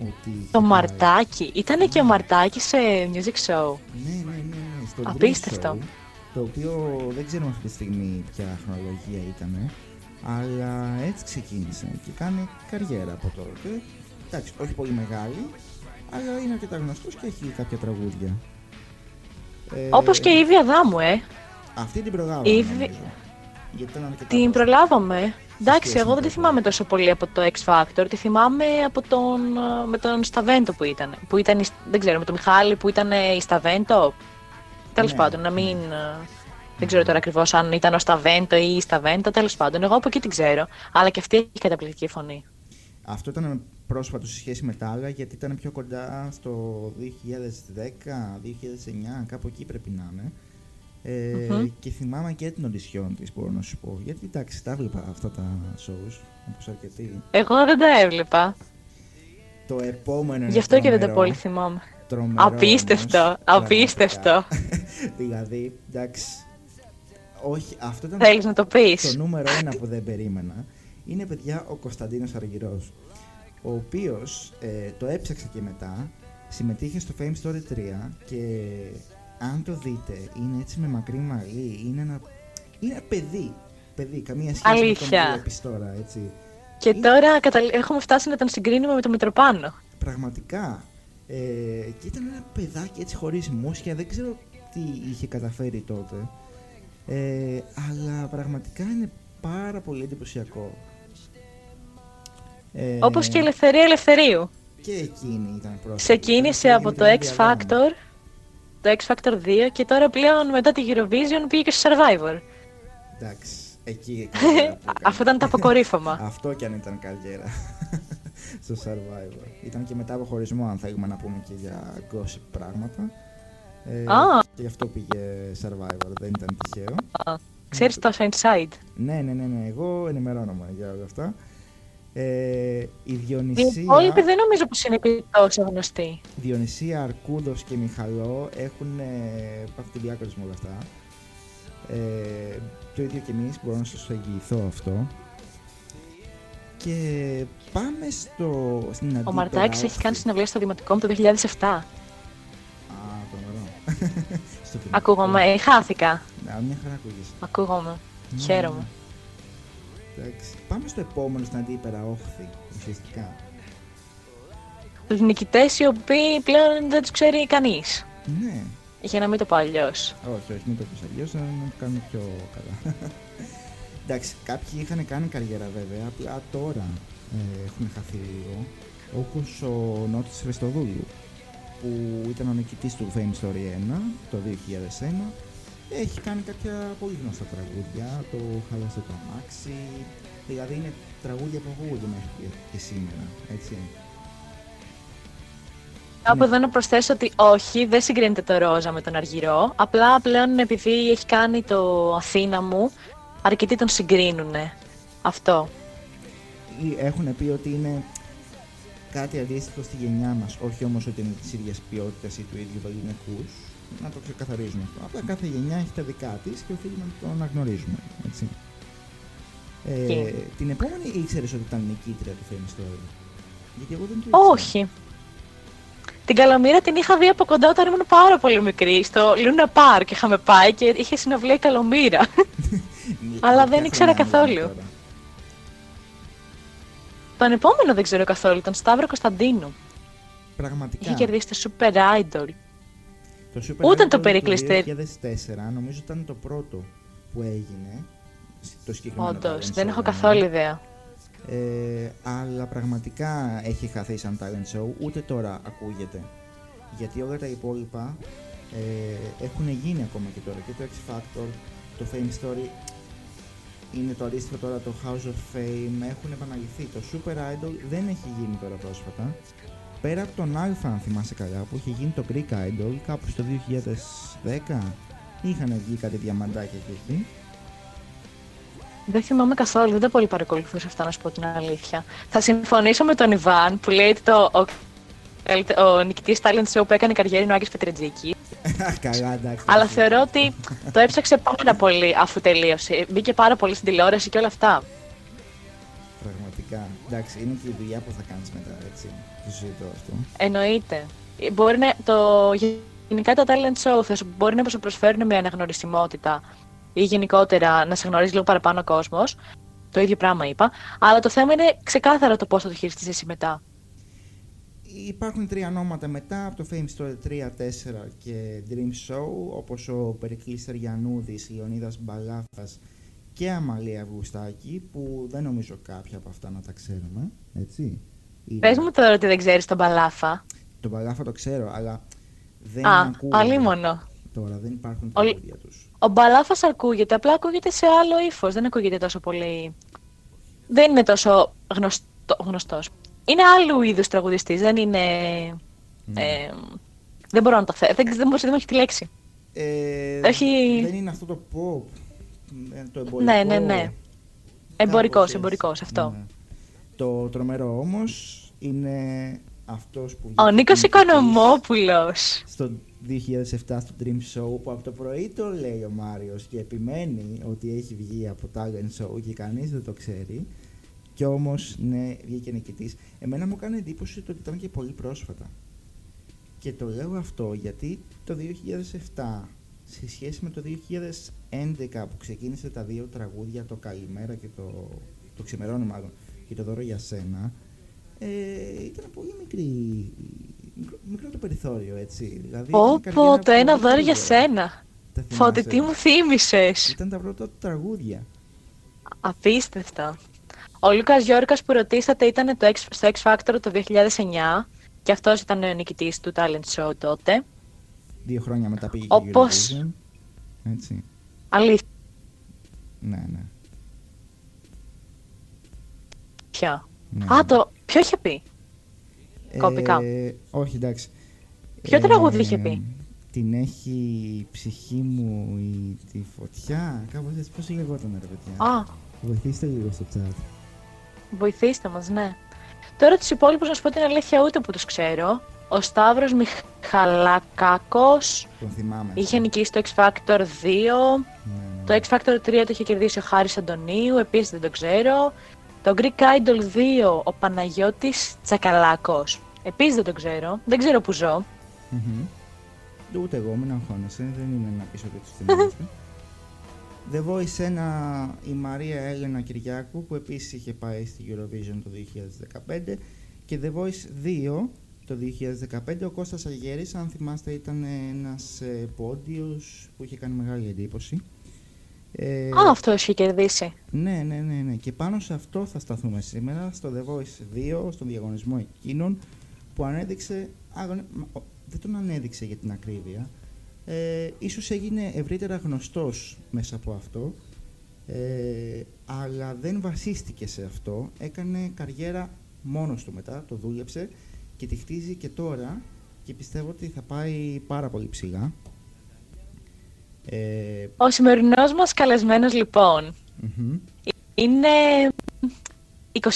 ότι. είχε Το πάει. Μαρτάκι. Ήταν και ο Μαρτάκι σε music show. Ναι, ναι, ναι, ναι. Στο Dream Απίστευτο. Show, το οποίο δεν ξέρουμε αυτή τη στιγμή ποια χρονολογία ήταν. Αλλά έτσι ξεκίνησε και κάνει καριέρα από τότε. Εντάξει, όχι πολύ μεγάλη, αλλά είναι αρκετά γνωστός και έχει κάποια τραγούδια. Ε, Όπως και η Ήβη Αδάμου, ε. Αυτή την προλάβαμε, η Ήβη- νομίζω. Γιατί ήταν αρκετά Την πρόσφατα. προλάβαμε. Εντάξει, σχέση εγώ με δεν τη το θυμάμαι τόσο πολύ από το X Factor. Τη θυμάμαι από τον, ε, με τον Σταβέντο που ήταν. Που ήταν η- δεν ξέρω, με τον Μιχάλη που ήταν ε, η Σταβέντο. Τέλος Ναι. πάντων, να μην. ε, Δεν ξέρω τώρα ακριβώς αν ήταν ο Σταβέντο ή η Σταβέντο. Τέλος πάντων, εγώ από εκεί την ξέρω. Αλλά και αυτή έχει καταπληκτική φωνή. Αυτό ήταν πρόσφατο σε σχέση με τα άλλα γιατί ήταν πιο κοντά στο 2010-2009, κάπου εκεί πρέπει να είναι. Ε, Μμμ. Και θυμάμαι και την οντισιόν της μπορώ να σου πω. Γιατί εντάξει, τα έβλεπα αυτά τα shows, όπως αρκετοί. Εγώ δεν τα έβλεπα. Το επόμενο είναι Γι' αυτό και δεν τα τρομερό, πολύ θυμάμαι. τρομερό Απίστευτο, όμως, απίστευτο. πραγματικά. δηλαδή, εντάξει, όχι, αυτό ήταν Θέλεις να το πεις. το νούμερο ένα που δεν περίμενα. Είναι, παιδιά, ο Κωνσταντίνος Αργυρός, ο οποίος ε, το έψαξα και μετά, συμμετείχε στο Fame Story 3 και αν το δείτε, είναι έτσι με μακρύ μαλλί, είναι ένα, είναι ένα παιδί, παιδί, καμία σχέση Αλήθεια. με τον βλέπεις τώρα, έτσι. Και τώρα καταλ- έχουμε φτάσει να τον συγκρίνουμε με τον Μητροπάνο. Πραγματικά. Ε, και ήταν ένα παιδάκι έτσι χωρίς μουσια, δεν ξέρω τι είχε καταφέρει τότε. Ε, αλλά πραγματικά είναι πάρα πολύ εντυπωσιακό. Ε, Όπως και η Ελευθερία Ελευθερίου. Και εκείνη ήταν πρόσφατα. Ξεκίνησε Ήταν από και το με την X Εύη Αδάμου. Factor, το X Factor 2 και τώρα πλέον μετά τη Eurovision πήγε και στο Survivor. Εντάξει, εκεί η καριέρα που έκανε. Αυτό ήταν το αποκορύφωμα. Αυτό κι αν ήταν καριέρα στο Survivor. Ήταν και μετά από χωρισμό, αν θέλουμε να πούμε και για gossip πράγματα. Ε, Α. Και γι' αυτό πήγε Survivor, δεν ήταν τυχαίο. Ξέρεις τόσο inside. Ναι, ναι, ναι, ναι, εγώ ενημερώνομαι για όλα αυτά. Ε, η Οι Διονυσία, υπόλοιποι δεν νομίζω πως είναι και τόσο γνωστοί. Διονυσία Αρκούδος και Μιχαλό έχουν ε, πάθει τη διάκριση με όλα αυτά. Ε, το ίδιο και εμείς, μπορώ να σας το εγγυηθώ αυτό. Και πάμε στο, στην αντίπερα Ο Μαρτάκης όχθη. έχει κάνει συναυλία στο Δημοτικό μου το 2007. Α, τρομερό. Στο φιλικό. Ακούγομαι, ε, χάθηκα. Να, μια χαρά ακούγεσαι. Ακούγομαι. Ναι. Χαίρομαι. Εντάξει. Πάμε στο επόμενο στην αντίπερα όχθη, ουσιαστικά. Τους νικητές οι οποίοι πλέον δεν τους ξέρει κανείς. Ναι. Για να μην το πω αλλιώς. Όχι, όχι, μην το πεις αλλιώς, να το κάνουμε πιο καλά. Εντάξει, κάποιοι είχαν κάνει καριέρα βέβαια, απλά τώρα ε, έχουν χαθεί λίγο. Όπως ο Νότης Χριστοδούλου, που ήταν ο νικητής του Fame Story 1 το 2001. Έχει κάνει κάποια πολύ γνωστά τραγούδια, το Χάλασε το αμάξι, δηλαδή είναι τραγούδια που ακούγονται μέχρι και- και σήμερα, έτσι. Κάπου εδώ να προσθέσω ότι όχι, δεν συγκρίνεται το Ρόζα με τον Αργυρό. Απλά πλέον επειδή έχει κάνει το Αθήνα μου, αρκετοί τον συγκρίνουνε. Αυτό. Έχουν πει ότι είναι κάτι αντίστοιχο στη γενιά μας, όχι όμως ότι είναι της ίδιας ποιότητας ή του ίδιου βεληνικούς. Να το ξεκαθαρίζουμε αυτό. Απλά κάθε γενιά έχει τα δικά της και οφείλουμε να το αναγνωρίζουμε. Έτσι. Ε, Και- την επόμενη ήξερες ότι ήταν νικήτρια του Fame Story; Γιατί εγώ δεν το ήξερα. Όχι. Την Καλομήρα την είχα δει από κοντά όταν ήμουν πάρα πολύ μικρή. Στο Λούνα Πάρκ είχαμε πάει και είχε συναυλία η Καλομήρα. αλλά δεν Ποια ήξερα χρονιά καθόλου. μιλάμε τώρα. τον επόμενο δεν ξέρω καθόλου, τον Σταύρο Κωνσταντίνου. Πραγματικά. Είχε κερδίσει το Super Idol. Το Super Ούτε Idol το του Περικλειστήρι. 2004 νομίζω ήταν το πρώτο που έγινε. Το συγκεκριμένο Όντως, talent δεν show, έχω ναι. καθόλου ιδέα. Ε, αλλά πραγματικά έχει χαθεί σαν talent show, ούτε τώρα ακούγεται. Γιατί όλα τα υπόλοιπα ε, έχουν γίνει ακόμα και τώρα. Και το X Factor, το Fame Story, είναι το αντίστοιχο τώρα το House of Fame, έχουν επαναληφθεί. Το Super Idol δεν έχει γίνει τώρα πρόσφατα. Πέρα από τον Alpha, αν θυμάσαι καλά, που είχε γίνει το Greek Idol κάπου στο 2010, είχαν βγει κάτι διαμαντάκια και εκεί. Δεν θυμάμαι καθόλου, δεν τα πολύ παρακολουθούσα αυτά να σου πω την αλήθεια. Θα συμφωνήσω με τον Ιβάν που λέει ότι το, ο, καλυτε- ο νικητής talent show που έκανε καριέρα είναι ο Άκης Πετρετζίκη. καλά, εντάξει. Αλλά θεωρώ ότι το έψαξε πάρα πολύ αφού τελείωσε. Μπήκε πάρα πολύ στην τηλεόραση και όλα αυτά. Πραγματικά. Εντάξει, είναι και η δουλειά που θα κάνεις μετά, έτσι. Το συζητώ αυτό. Εννοείται. Μπορεί να, το, γενικά τα talent show θα σου, μπορεί να σου προσφέρουν μια αναγνωρισιμότητα ή γενικότερα να σε γνωρίζει λίγο παραπάνω ο κόσμος. Το ίδιο πράγμα είπα. Αλλά το θέμα είναι ξεκάθαρα το πώς θα το χειριστείς εσύ μετά. Υπάρχουν τρία ονόματα μετά από το Fame Story 3, 4 και Dream Show, όπως ο Περικλής Τεριανούδης, Ιωνίδας Μπαλάφας και Αμαλία Αυγουστάκη, που δεν νομίζω κάποια από αυτά να τα ξέρουμε, έτσι. Ή- Πες μου τώρα ότι δεν ξέρεις τον Μπαλάφα. Τον Μπαλάφα το ξέρω, αλλά δεν Α, ακούγονται αλίμονο. τώρα, δεν υπάρχουν Ολ- τραγούδια τους. Ο Μπαλάφας ακούγεται, απλά ακούγεται σε άλλο ύφος. Δεν ακούγεται τόσο πολύ. Δεν είναι τόσο γνωστό, γνωστός. Είναι άλλου είδους τραγουδιστής. Δεν είναι. Ναι. Ε, δεν μπορώ να το θέσω. Δεν, δεν, μπορώ- δεν μου έχει τη λέξη. Ε, Έχει- Δεν είναι αυτό το pop, ε, το εμπορικό. Ναι, ναι, ναι. Εμπορικός, Κάπως έτσι. εμπορικό, αυτό. Ναι. Το τρομερό όμως είναι αυτός που Ο βγήκε Νίκος νικητής Οικονομόπουλος. στο 2007 στο Dream Show που από το πρωί το λέει ο Μάριος και επιμένει ότι έχει βγει από talent show και κανείς δεν το ξέρει. Και όμως ναι βγήκε νικητής. Εμένα μου κάνει εντύπωση το ότι ήταν και πολύ πρόσφατα. Και το λέω αυτό γιατί το 2007 σε σχέση με το 2011 που ξεκίνησε τα δύο τραγούδια το Καλημέρα και το, το Ξημερώνει μάλλον και το Δώρο για σένα ε, ήταν πολύ μικρή, μικρό, μικρό το περιθώριο, έτσι. Δηλαδή, ήταν Πω, καριέρα πω, το ένα πολύ δώρο για γρήγορα. σένα. Τα Φώτη, θυμάσαι; τι μου θύμισες. Ήταν τα πρώτα του τραγούδια. Απίστευτο. Ο Λούκας Γιώργα που ρωτήσατε ήταν το X, στο X Factor το 2009 και αυτός ήταν ο νικητής του talent show τότε. Δύο χρόνια μετά πήγε και Όπως- Eurovision. Έτσι. Αλήθεια. Ναι, ναι. Ναι. Α, το. Ποιο είχε πει; Ε, κωμικά. όχι, εντάξει. Ποιο τραγούδι είχε πει; Την έχει η ψυχή μου η, τη φωτιά; Κάπως έτσι. Πώς λεγόταν, ρε παιδιά; Α, Βοηθήστε λίγο στο chat. βοηθήστε μας, ναι. Τώρα τους υπόλοιπους, να σου πω την αλήθεια, ούτε που τους ξέρω. Ο Σταύρος Μιχαλακάκος Τον θυμάμαι. είχε νικήσει το X Factor 2. Ναι, ναι. Το X Factor 3 το είχε κερδίσει ο Χάρης Αντωνίου, επίσης δεν το ξέρω. Το Greek Idol 2, ο Παναγιώτης Τσακαλάκος. Επίσης δεν το ξέρω, δεν ξέρω που ζω. Μμμ. Ούτε εγώ, μην αγχώνεσαι, δεν είναι να πεις ότι τους θυμάστε. The Voice 1, η Μαρία Έλενα Κυριάκου, που επίσης είχε πάει στη Eurovision το 2015. Και The Voice 2, το 2015, ο Κώστας Αγέρης, αν θυμάστε, ήταν ένας ε, πόντιος που είχε κάνει μεγάλη εντύπωση. Ε, Α, αυτό έχει κερδίσει. ναι, ναι, ναι, ναι. Και πάνω σε αυτό θα σταθούμε σήμερα, στο The Voice 2, στον διαγωνισμό εκείνων, που ανέδειξε, αγωνε- μα, ο- δεν τον ανέδειξε για την ακρίβεια, ε, ίσως έγινε ευρύτερα γνωστός μέσα από αυτό, ε, αλλά δεν βασίστηκε σε αυτό, έκανε καριέρα μόνος του μετά, το δούλεψε και τη χτίζει και τώρα και πιστεύω ότι θα πάει πάρα πολύ ψηλά. Ε, Ο σημερινός μας καλεσμένος λοιπόν μμμ. είναι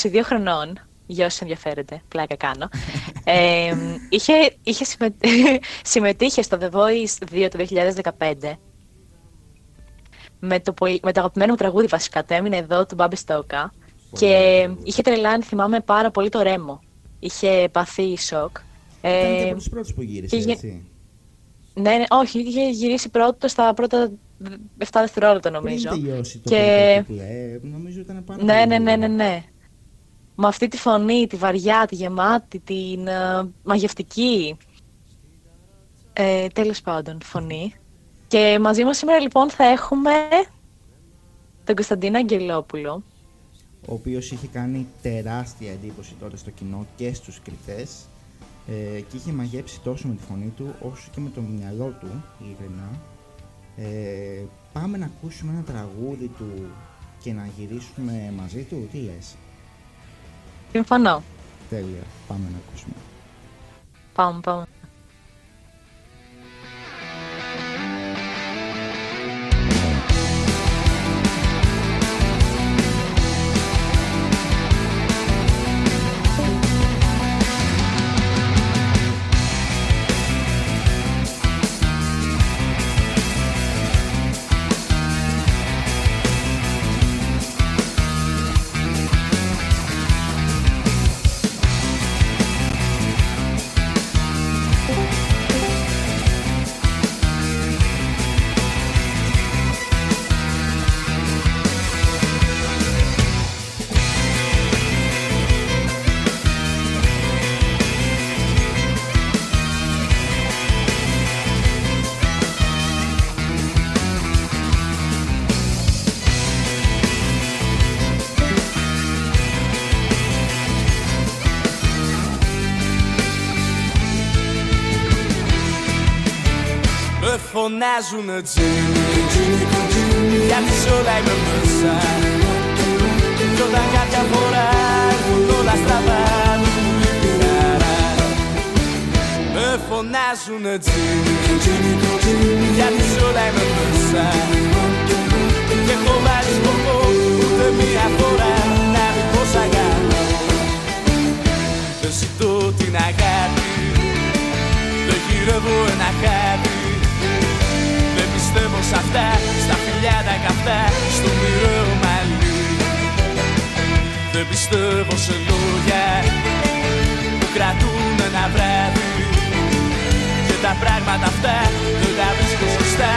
22 χρονών, για όσους ενδιαφέρεται, πλάκα κάνω. ε, είχε, είχε συμμε- συμμετείχε στο The Voice 2 το 2015 με το, πολύ- με το αγαπημένο μου τραγούδι βασικά, το έμεινε εδώ του Μπάμπη Στόκα και ωραίο. είχε τρελάνει, θυμάμαι πάρα πολύ το ρέμο. Είχε παθεί σοκ. Ήταν και Ε, από τους πρώτους που γύρισε, και γε- έτσι. Ναι, ναι, όχι, είχε γυρίσει πρώτο στα πρώτα 7 δευτερόλεπτα νομίζω. Πριν τελειώσει το Και- και... ε, νομίζω ήταν πάρα Ναι, πολύ ναι, ναι, γρήγορα. ναι, ναι. Με αυτή τη φωνή, τη βαριά, τη γεμάτη, την ε, μαγευτική. Ε, τέλος πάντων, φωνή. Και μαζί μας σήμερα λοιπόν θα έχουμε τον Κωνσταντίνο Αγγελόπουλο. Ο οποίος είχε κάνει τεράστια εντύπωση τότε στο κοινό και στους κριτές ε, και είχε μαγέψει τόσο με τη φωνή του όσο και με το μυαλό του, ειλικρινά. Ε, πάμε να ακούσουμε ένα τραγούδι του και να γυρίσουμε μαζί του, τι λες; Συμφωνώ. Τέλεια, πάμε να ακούσουμε. Πάμε, πάμε. Φωνάζουνε τζίνι Γιατί σ' όλα είμαι μέσα Κι όταν κάποια φορά έρθουν όλα στραβά μου λείπει η χαρά Με φωνάζουνε τζίνι Γιατί σ' όλα είμαι μέσα Και έχω βάλει σκοπό ούτε μία φορά Να δει πως αγαπώ Δεν ζητώ την αγάπη δεν γυρεύω ένα χάδι Δεν πιστεύω σ' αυτά Στα φιλιά τα καυτά Στο μοιραίο μαλλί Δεν πιστεύω σε λόγια Που κρατούν ένα βράδυ. Και τα πράγματα αυτά Δεν τα βρίσκω σωστά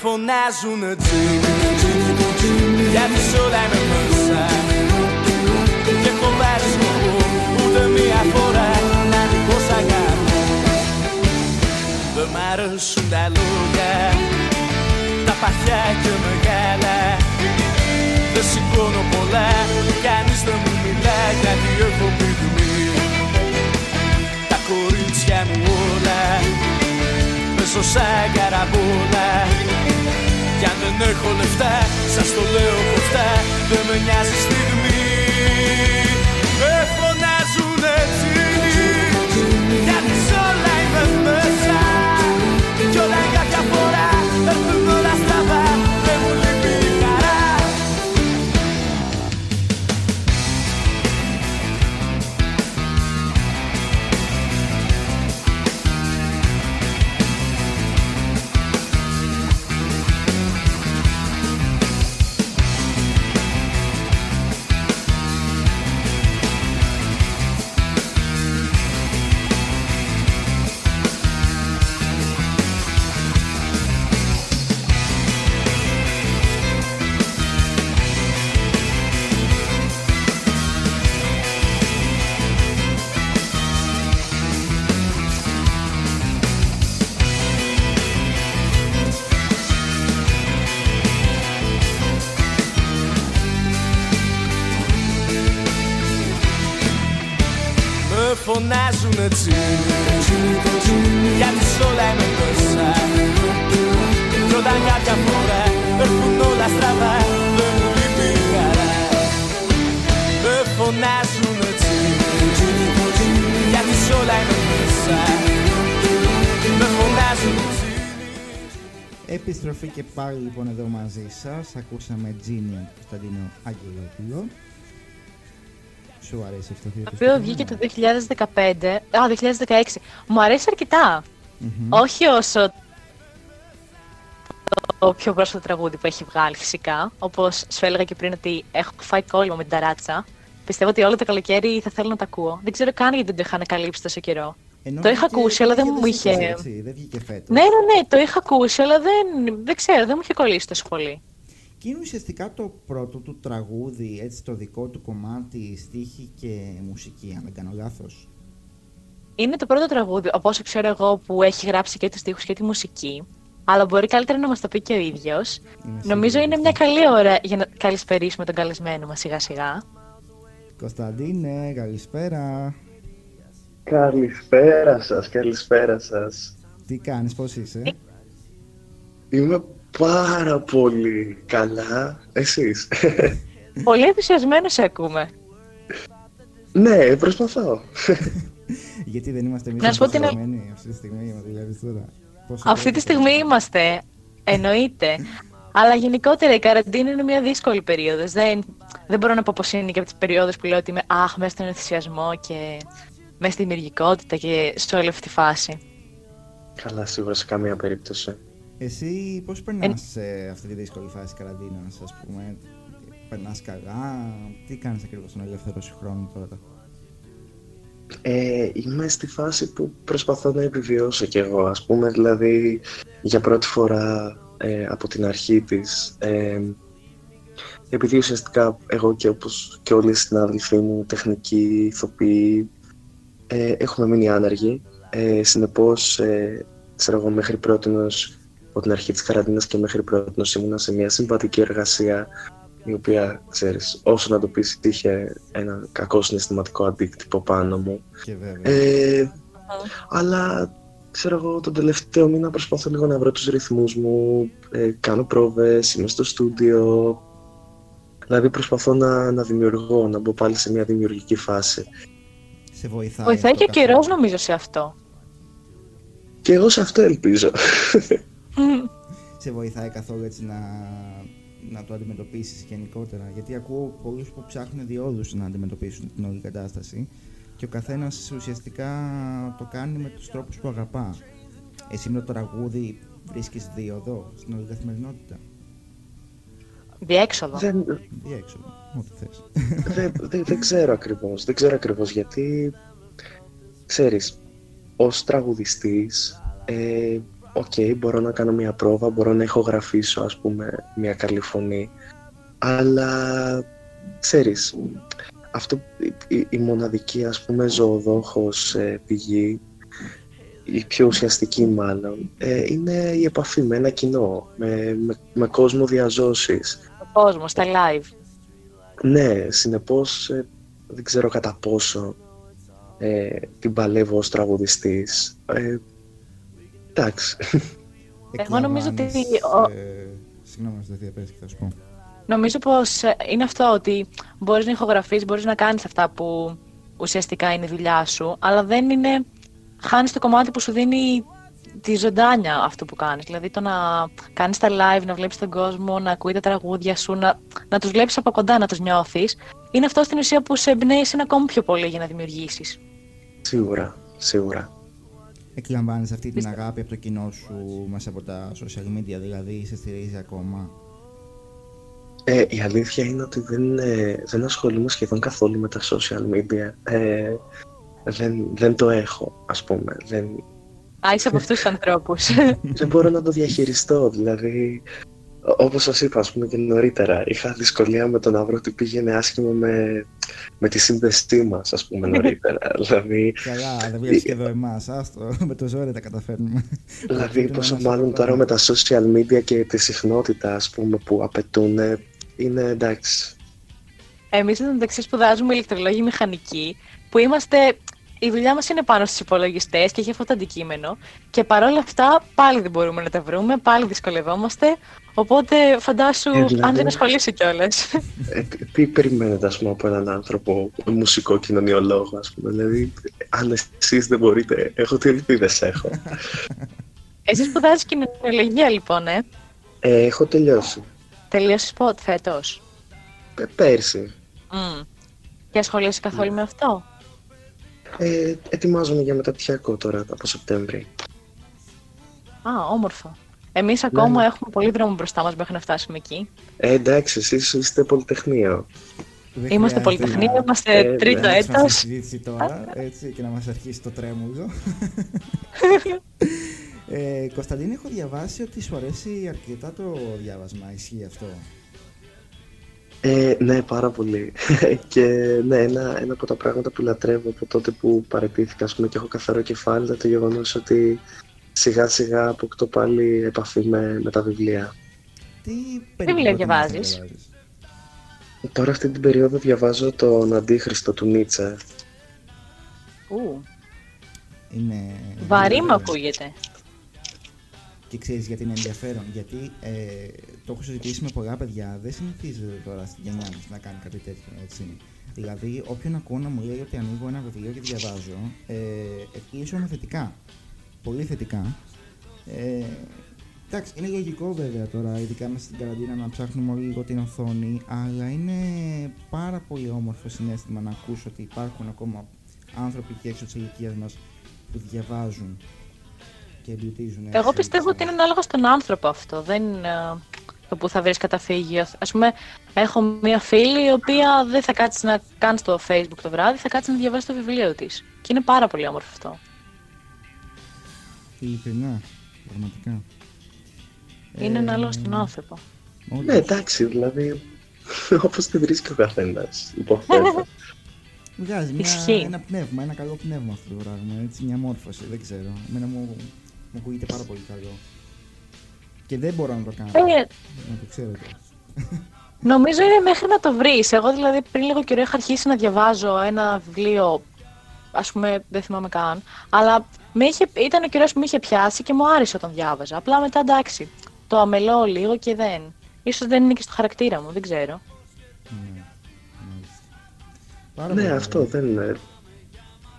Με φωνάζουνε τζίνι Γιατί σ' όλα είμαι μέσα Και έχω βάλει σκοπό Ούτε μία φορά να δει πως αγαπώ Δεν μ' αρέσουν τα λόγια Τα παχιά και μεγάλα. Δεν σηκώνω πολλά Κανείς δεν μου μιλά Γιατί έχω πυγμή Τα κορίτσια μου όλα πέσω σαν καραμπούλα Κι αν δεν έχω λεφτά, σας το λέω κοφτά Δεν με νοιάζει στιγμή. Με δεν τσίνι Γιατί σ' πάλι λοιπόν εδώ μαζί σας. Ακούσαμε Genie του Κωνσταντίνου Αγγελόπουλο. Σου αρέσει αυτό το Το οποίο βγήκε το 2015, α, 2016. Μου αρέσει αρκετά. Όχι όσο το πιο πρόσφατο τραγούδι που έχει βγάλει φυσικά. Όπως σου έλεγα και πριν ότι έχω φάει κόλλημα με την ταράτσα. Πιστεύω ότι όλο το καλοκαίρι θα θέλω να τα ακούω. Δεν ξέρω καν γιατί δεν το είχα ανακαλύψει τόσο καιρό. Ενώ το είχα βγήκε- ακούσει, αλλά δεν βγήκε μου φέτος, είχε- έτσι, δεν βγήκε φέτος. Ναι, ναι, ναι, το είχα ακούσει, αλλά δεν, δεν ξέρω, δεν μου είχε κολλήσει τόσο πολύ. Και είναι ουσιαστικά το πρώτο του τραγούδι, έτσι το δικό του κομμάτι, στίχη και μουσική, αν δεν κάνω λάθος. Είναι το πρώτο τραγούδι, από όσο ξέρω εγώ, που έχει γράψει και τους στίχους και τη μουσική. Αλλά μπορεί καλύτερα να μας το πει και ο ίδιος. Είμαι Νομίζω σίγουρη είναι γι' μια αυτό. καλή ώρα για να καλησπερίσουμε τον καλεσμένο μας σιγά σιγά. Κωνσταντίνε, καλησπέρα. Καλησπέρα σας, καλησπέρα σας. Τι κάνεις, πώς είσαι; Είμαι πάρα πολύ καλά. Εσείς; Πολύ ενθουσιασμένος σε ακούμε. ναι, προσπαθώ. Γιατί δεν είμαστε εμείς Να σου πω την- ενθουσιασμένοι αυτή τη στιγμή, μα δουλεύεις τώρα; Πόσο Αυτή τη καιρό στιγμή είναι. είμαστε, εννοείται. Αλλά γενικότερα η καραντίνα είναι μια δύσκολη περίοδος. Δεν, δεν μπορώ να πω πως είναι και από τις περιόδους που λέω ότι είμαι αχ, μέσα στον ενθουσιασμό και μέσα στη δημιουργικότητα και σε όλη αυτή τη φάση. καλά, σίγουρα σε καμία περίπτωση. Εσύ πώς περνάς σε αυτή τη δύσκολη φάση καραντίνας, ας πούμε; Περνάς καλά, τι κάνεις ακριβώς στον ελεύθερο σου χρόνο τώρα; Ε, είμαι στη φάση που προσπαθώ να επιβιώσω κι εγώ, ας πούμε, δηλαδή για πρώτη φορά ε, από την αρχή της. Ε, επειδή ουσιαστικά εγώ και όπως και όλοι οι συνάδελφοί μου, τεχνικοί, ηθοποιοί, ε, έχουμε μείνει άνεργοι. Ε, συνεπώς, ε, ξέρω εγώ, μέχρι πρότινος, από την αρχή της καραντίνας και μέχρι πρότινος ήμουνα σε μια συμβατική εργασία η οποία, ξέρεις, όσο να το πεις, είχε ένα κακό συναισθηματικό αντίκτυπο πάνω μου. Και βέβαια. Ε, αλλά, ξέρω εγώ, τον τελευταίο μήνα προσπαθώ λίγο να βρω τους ρυθμούς μου, ε, κάνω πρόβες, είμαι στο στούντιο, δηλαδή προσπαθώ να, να δημιουργώ, να μπω πάλι σε μια δημιουργική φάση. Σε βοηθάει. Βοηθάει αυτό και ο καιρός καθόλου. νομίζω σε αυτό. Και εγώ σε αυτό ελπίζω. σε βοηθάει καθόλου έτσι να, να το αντιμετωπίσεις γενικότερα. Γιατί ακούω πολλούς που ψάχνουν διόδους να αντιμετωπίσουν την όλη κατάσταση και ο καθένας ουσιαστικά το κάνει με τους τρόπους που αγαπά. Εσύ με το τραγούδι βρίσκεις δίωδο στην όλη καθημερινότητα. Διέξοδο. δεν, Διέξοδο, ό,τι θες. δεν, δεν, δεν ξέρω ακριβώς, δεν ξέρω ακριβώς γιατί, ξέρεις, ως τραγουδιστής, ε, οκ, μπορώ να κάνω μια πρόβα, μπορώ να ηχογραφήσω, ας πούμε, μια καλή φωνή, αλλά, ξέρεις, αυτό, η, η- η μοναδική, ας πούμε, ζωοδόχος ε, πηγή, η πιο ουσιαστική μάλλον, ε, είναι η επαφή με ένα κοινό, με, με, με κόσμο διά ζώσης. Ο κόσμος, στα live. Ναι, συνεπώς ε, δεν ξέρω κατά πόσο ε, την παλεύω ως τραγουδιστής. Ε, εντάξει. Εγώ νομίζω ότι Εκλαμβάνεις, ο- ε, Συγγνώμη, δεν διαπέρασες και θα σου πω. Νομίζω πως ε, είναι αυτό ότι μπορείς να ηχογραφείς, μπορείς να κάνεις αυτά που ουσιαστικά είναι η δουλειά σου, αλλά δεν είναι... Χάνεις το κομμάτι που σου δίνει τη ζωντάνια αυτό που κάνεις. Δηλαδή το να κάνεις τα live, να βλέπεις τον κόσμο, να ακούει τα τραγούδια σου, να, να τους βλέπεις από κοντά, να τους νιώθεις. Είναι αυτό στην ουσία που σε εμπνέει ένα ακόμη πιο πολύ για να δημιουργήσεις. σίγουρα, σίγουρα. Εκλαμβάνεις αυτή την Πιστεύω. αγάπη από το κοινό σου μέσα από τα social media, δηλαδή σε στηρίζει ακόμα; Ε, η αλήθεια είναι ότι δεν, ε, δεν ασχολούμαι σχεδόν καθόλου με τα social media. Ε, δεν, δεν το έχω, ας πούμε. Δεν, Α, είσαι από αυτούς τους ανθρώπους. δεν μπορώ να το διαχειριστώ. Δηλαδή, ό- όπως σας είπα, ας πούμε και νωρίτερα, είχα δυσκολία με το να βρω τι πήγαινε άσχημα με, με τη σύνδεσή μας, ας πούμε, νωρίτερα. δηλαδή, Καλά, δεν βλέπεις και εδώ εμάς, άστο, με το ζόρι τα καταφέρνουμε. δηλαδή Πρέπει να πόσο μας μάλλον τώρα αποβάλουμε. με τα social media και τη συχνότητα, ας πούμε, που απαιτούν, είναι εντάξει. Εμείς εντωμεταξύ σπουδάζουμε ηλεκτρολόγοι μηχανικοί, που είμαστε η δουλειά μας είναι πάνω στους υπολογιστές και έχει αυτό το αντικείμενο. Και παρόλα αυτά πάλι δεν μπορούμε να τα βρούμε, πάλι δυσκολευόμαστε. Οπότε φαντάσου, Ε, δηλαδή- αν δεν ασχολείσαι κιόλας. Ε, τι- τι περιμένετε, ας πούμε, από έναν άνθρωπο, μουσικό κοινωνιολόγο, ας πούμε. Δηλαδή, αν εσείς δεν μπορείτε, εγώ τι ελπίδες έχω. Εσύ σπουδάζεις κοινωνιολογία, λοιπόν, ε; Ε, έχω τελειώσει. Τελείωσε πότε, φέτος; Ε, πέρσι. Mm. Και ασχολείσαι Ναι. καθόλου με αυτό; Ε, ετοιμάζομαι για μεταπτυχιακό τώρα από Σεπτέμβρη. Α, όμορφο. Εμείς ακόμα ναι. έχουμε πολύ δρόμο μπροστά μας μέχρι να φτάσουμε εκεί. Ε, εντάξει, εσείς είστε πολυτεχνείο. Δεν Είμαστε χρειάζεται πολυτεχνείο, να- είμαστε Ε, τρίτο ναι, να ανοίξουμε αυτή έτος. τη συζήτηση τώρα, έτσι, και να μας αρχίσει το τρέμουλο. ε, Κωνσταντίνη, έχω διαβάσει ότι σου αρέσει αρκετά το διάβασμα. Ισχύει αυτό; Ε, ναι, πάρα πολύ. και ναι, ένα, ένα από τα πράγματα που λατρεύω από τότε που παραιτήθηκα, ας πούμε, και έχω καθαρό κεφάλι, είναι το γεγονός ότι σιγά σιγά αποκτώ πάλι επαφή με, με τα βιβλία. Τι βιβλία περίπου διαβάζεις; Τώρα αυτή την περίοδο διαβάζω τον Αντίχριστο του Νίτσε. Ου, Είναι... βαρύ μου είναι- ακούγεται. Και ξέρεις γιατί είναι ενδιαφέρον. Γιατί ε, το έχω συζητήσει με πολλά παιδιά. Δεν συνηθίζεται τώρα στην γενιά μα να κάνει κάτι τέτοιο. Έτσι. Δηλαδή, όποιον ακούω να μου λέει ότι ανοίγω ένα βιβλίο και διαβάζω, ε, εκπλήσωμαι θετικά. Πολύ θετικά. Ε, εντάξει, είναι λογικό βέβαια τώρα, ειδικά μέσα στην καραντίνα, να ψάχνουμε όλοι λίγο την οθόνη, αλλά είναι πάρα πολύ όμορφο συνέστημα να ακούς ότι υπάρχουν ακόμα άνθρωποι και έξω της ηλικίας μας που διαβάζουν και εμπλουτίζουν. Εγώ έτσι, πιστεύω ότι είναι ανάλογα στον άνθρωπο αυτό. Δεν είναι ε, το που θα βρεις καταφύγιο. Α πούμε, έχω μία φίλη η οποία δεν θα κάτσει να κάνει στο Facebook το βράδυ, θα κάτσει να διαβάσει το βιβλίο της. Και είναι πάρα πολύ όμορφο αυτό. Ειλικρινά, πραγματικά. Είναι Ε, ανάλογα στον άνθρωπο. όντως. Ναι, εντάξει, δηλαδή, όπως τη βρίσκει ο καθένας, υποθέτω. Βγάζει μια, Ισχύει. ένα πνεύμα, ένα καλό πνεύμα αυτό το πράγμα. Έτσι, μια μόρφωση, δεν ξέρω. Εμένα μου, μου ακούγεται πάρα πολύ καλό. Και δεν μπορώ να το κάνω. Ε, Να το ξέρετε. Νομίζω είναι μέχρι να το βρεις. Εγώ δηλαδή πριν λίγο καιρό είχα αρχίσει να διαβάζω ένα βιβλίο, ας πούμε, δεν θυμάμαι καν. Αλλά με είχε, ήταν ο καιρός που με είχε πιάσει και μου άρεσε όταν διάβαζα. Απλά μετά εντάξει. Το αμελώ λίγο και δεν. Ίσως δεν είναι και στο χαρακτήρα μου, δεν ξέρω. Ναι, μάλιστα. Πάρα ναι, πολύ αυτό ωραία. δεν είναι.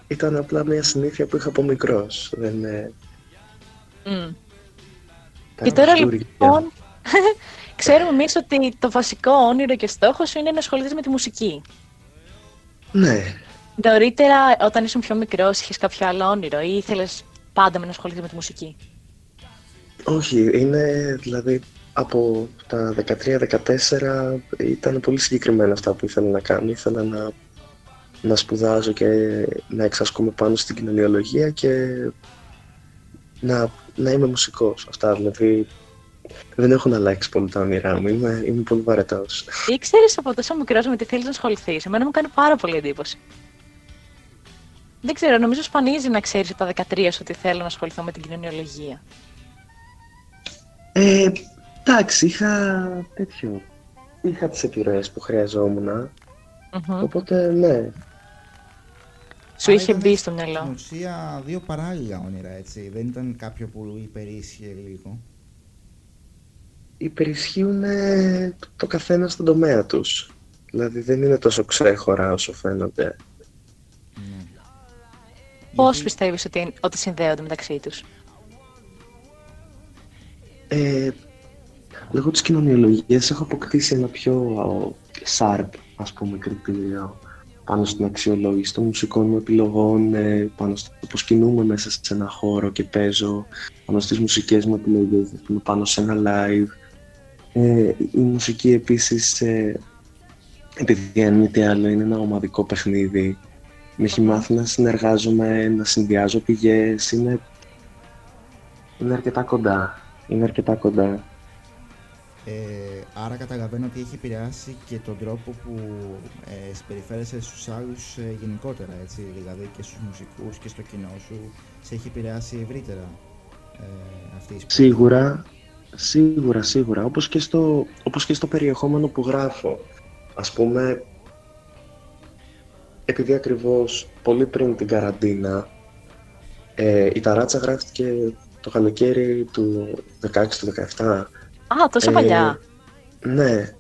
Ήταν απλά μια συνήθεια που είχα από μικρός. Δεν είναι... Μμ. τα Και τώρα μαστούρια. λοιπόν, ξέρουμε εμείς ότι το βασικό όνειρο και στόχος σου είναι να ασχοληθείς με τη μουσική. Ναι, Νωρίτερα, όταν ήσουν πιο μικρός, είχες κάποιο άλλο όνειρο ή ήθελες πάντα με να ασχοληθείς με τη μουσική; όχι, είναι δηλαδή από τα 13-14 ήταν πολύ συγκεκριμένα αυτά που ήθελα να κάνω. Ήθελα να, να σπουδάζω και να εξασκούμε πάνω στην κοινωνιολογία και να, να είμαι μουσικός. Αυτά δηλαδή δεν έχουν αλλάξει πολύ τα όνειρά μου. Είμαι, είμαι πολύ βαρετός. Ήξερες από τόσο μικρός με τι θέλεις να ασχοληθείς. Εμένα μου κάνει πάρα πολύ εντύπωση. Δεν ξέρω, νομίζω σπανίζει να ξέρεις από τα 13 σου ότι θέλω να ασχοληθώ με την κοινωνιολογία. Ε, εντάξει, είχα τέτοιο. Είχα τις επιρροές που χρειαζόμουν. Μμμ. Οπότε ναι, Σου Άρα είχε ήταν μπει στο Στην μυαλό. ουσία δύο παράλληλα όνειρα, έτσι. Δεν ήταν κάποιο που υπερίσχυε λίγο. υπερισχύουν ε, το καθένας στον τομέα τους. Δηλαδή δεν είναι τόσο ξέχωρα όσο φαίνονται. Ναι. Πώς Γιατί- πιστεύεις ότι, ότι συνδέονται μεταξύ τους; Ε, λόγω της κοινωνιολογίας έχω αποκτήσει ένα πιο sharp, ας πούμε, κριτήριο πάνω στην αξιολόγηση των μουσικών μου επιλογών, ε, πάνω στο πώς κινούμαι μέσα σε ένα χώρο και παίζω, πάνω στις μουσικές μου επιλογές, ας πούμε, πάνω σε ένα live. Ε, η μουσική επίσης, ε, επειδή αν μη τι άλλο είναι ένα ομαδικό παιχνίδι, με έχει μάθει να συνεργάζομαι, να συνδυάζω πηγές, είναι, είναι αρκετά κοντά. Είναι αρκετά κοντά. Ε, άρα καταλαβαίνω ότι έχει επηρεάσει και τον τρόπο που ε, συμπεριφέρεσαι στους άλλους ε, γενικότερα, έτσι, δηλαδή και στους μουσικούς και στο κοινό σου, σε έχει επηρεάσει ευρύτερα ε, αυτή η σπουδή. Σίγουρα, σίγουρα, σίγουρα. Όπως και, στο, όπως και στο περιεχόμενο που γράφω. Ας πούμε, επειδή ακριβώς πολύ πριν την καραντίνα ε, η ταράτσα γράφτηκε το καλοκαίρι του 16 του 17. Α, τόσο Ε, παλιά. Ναι.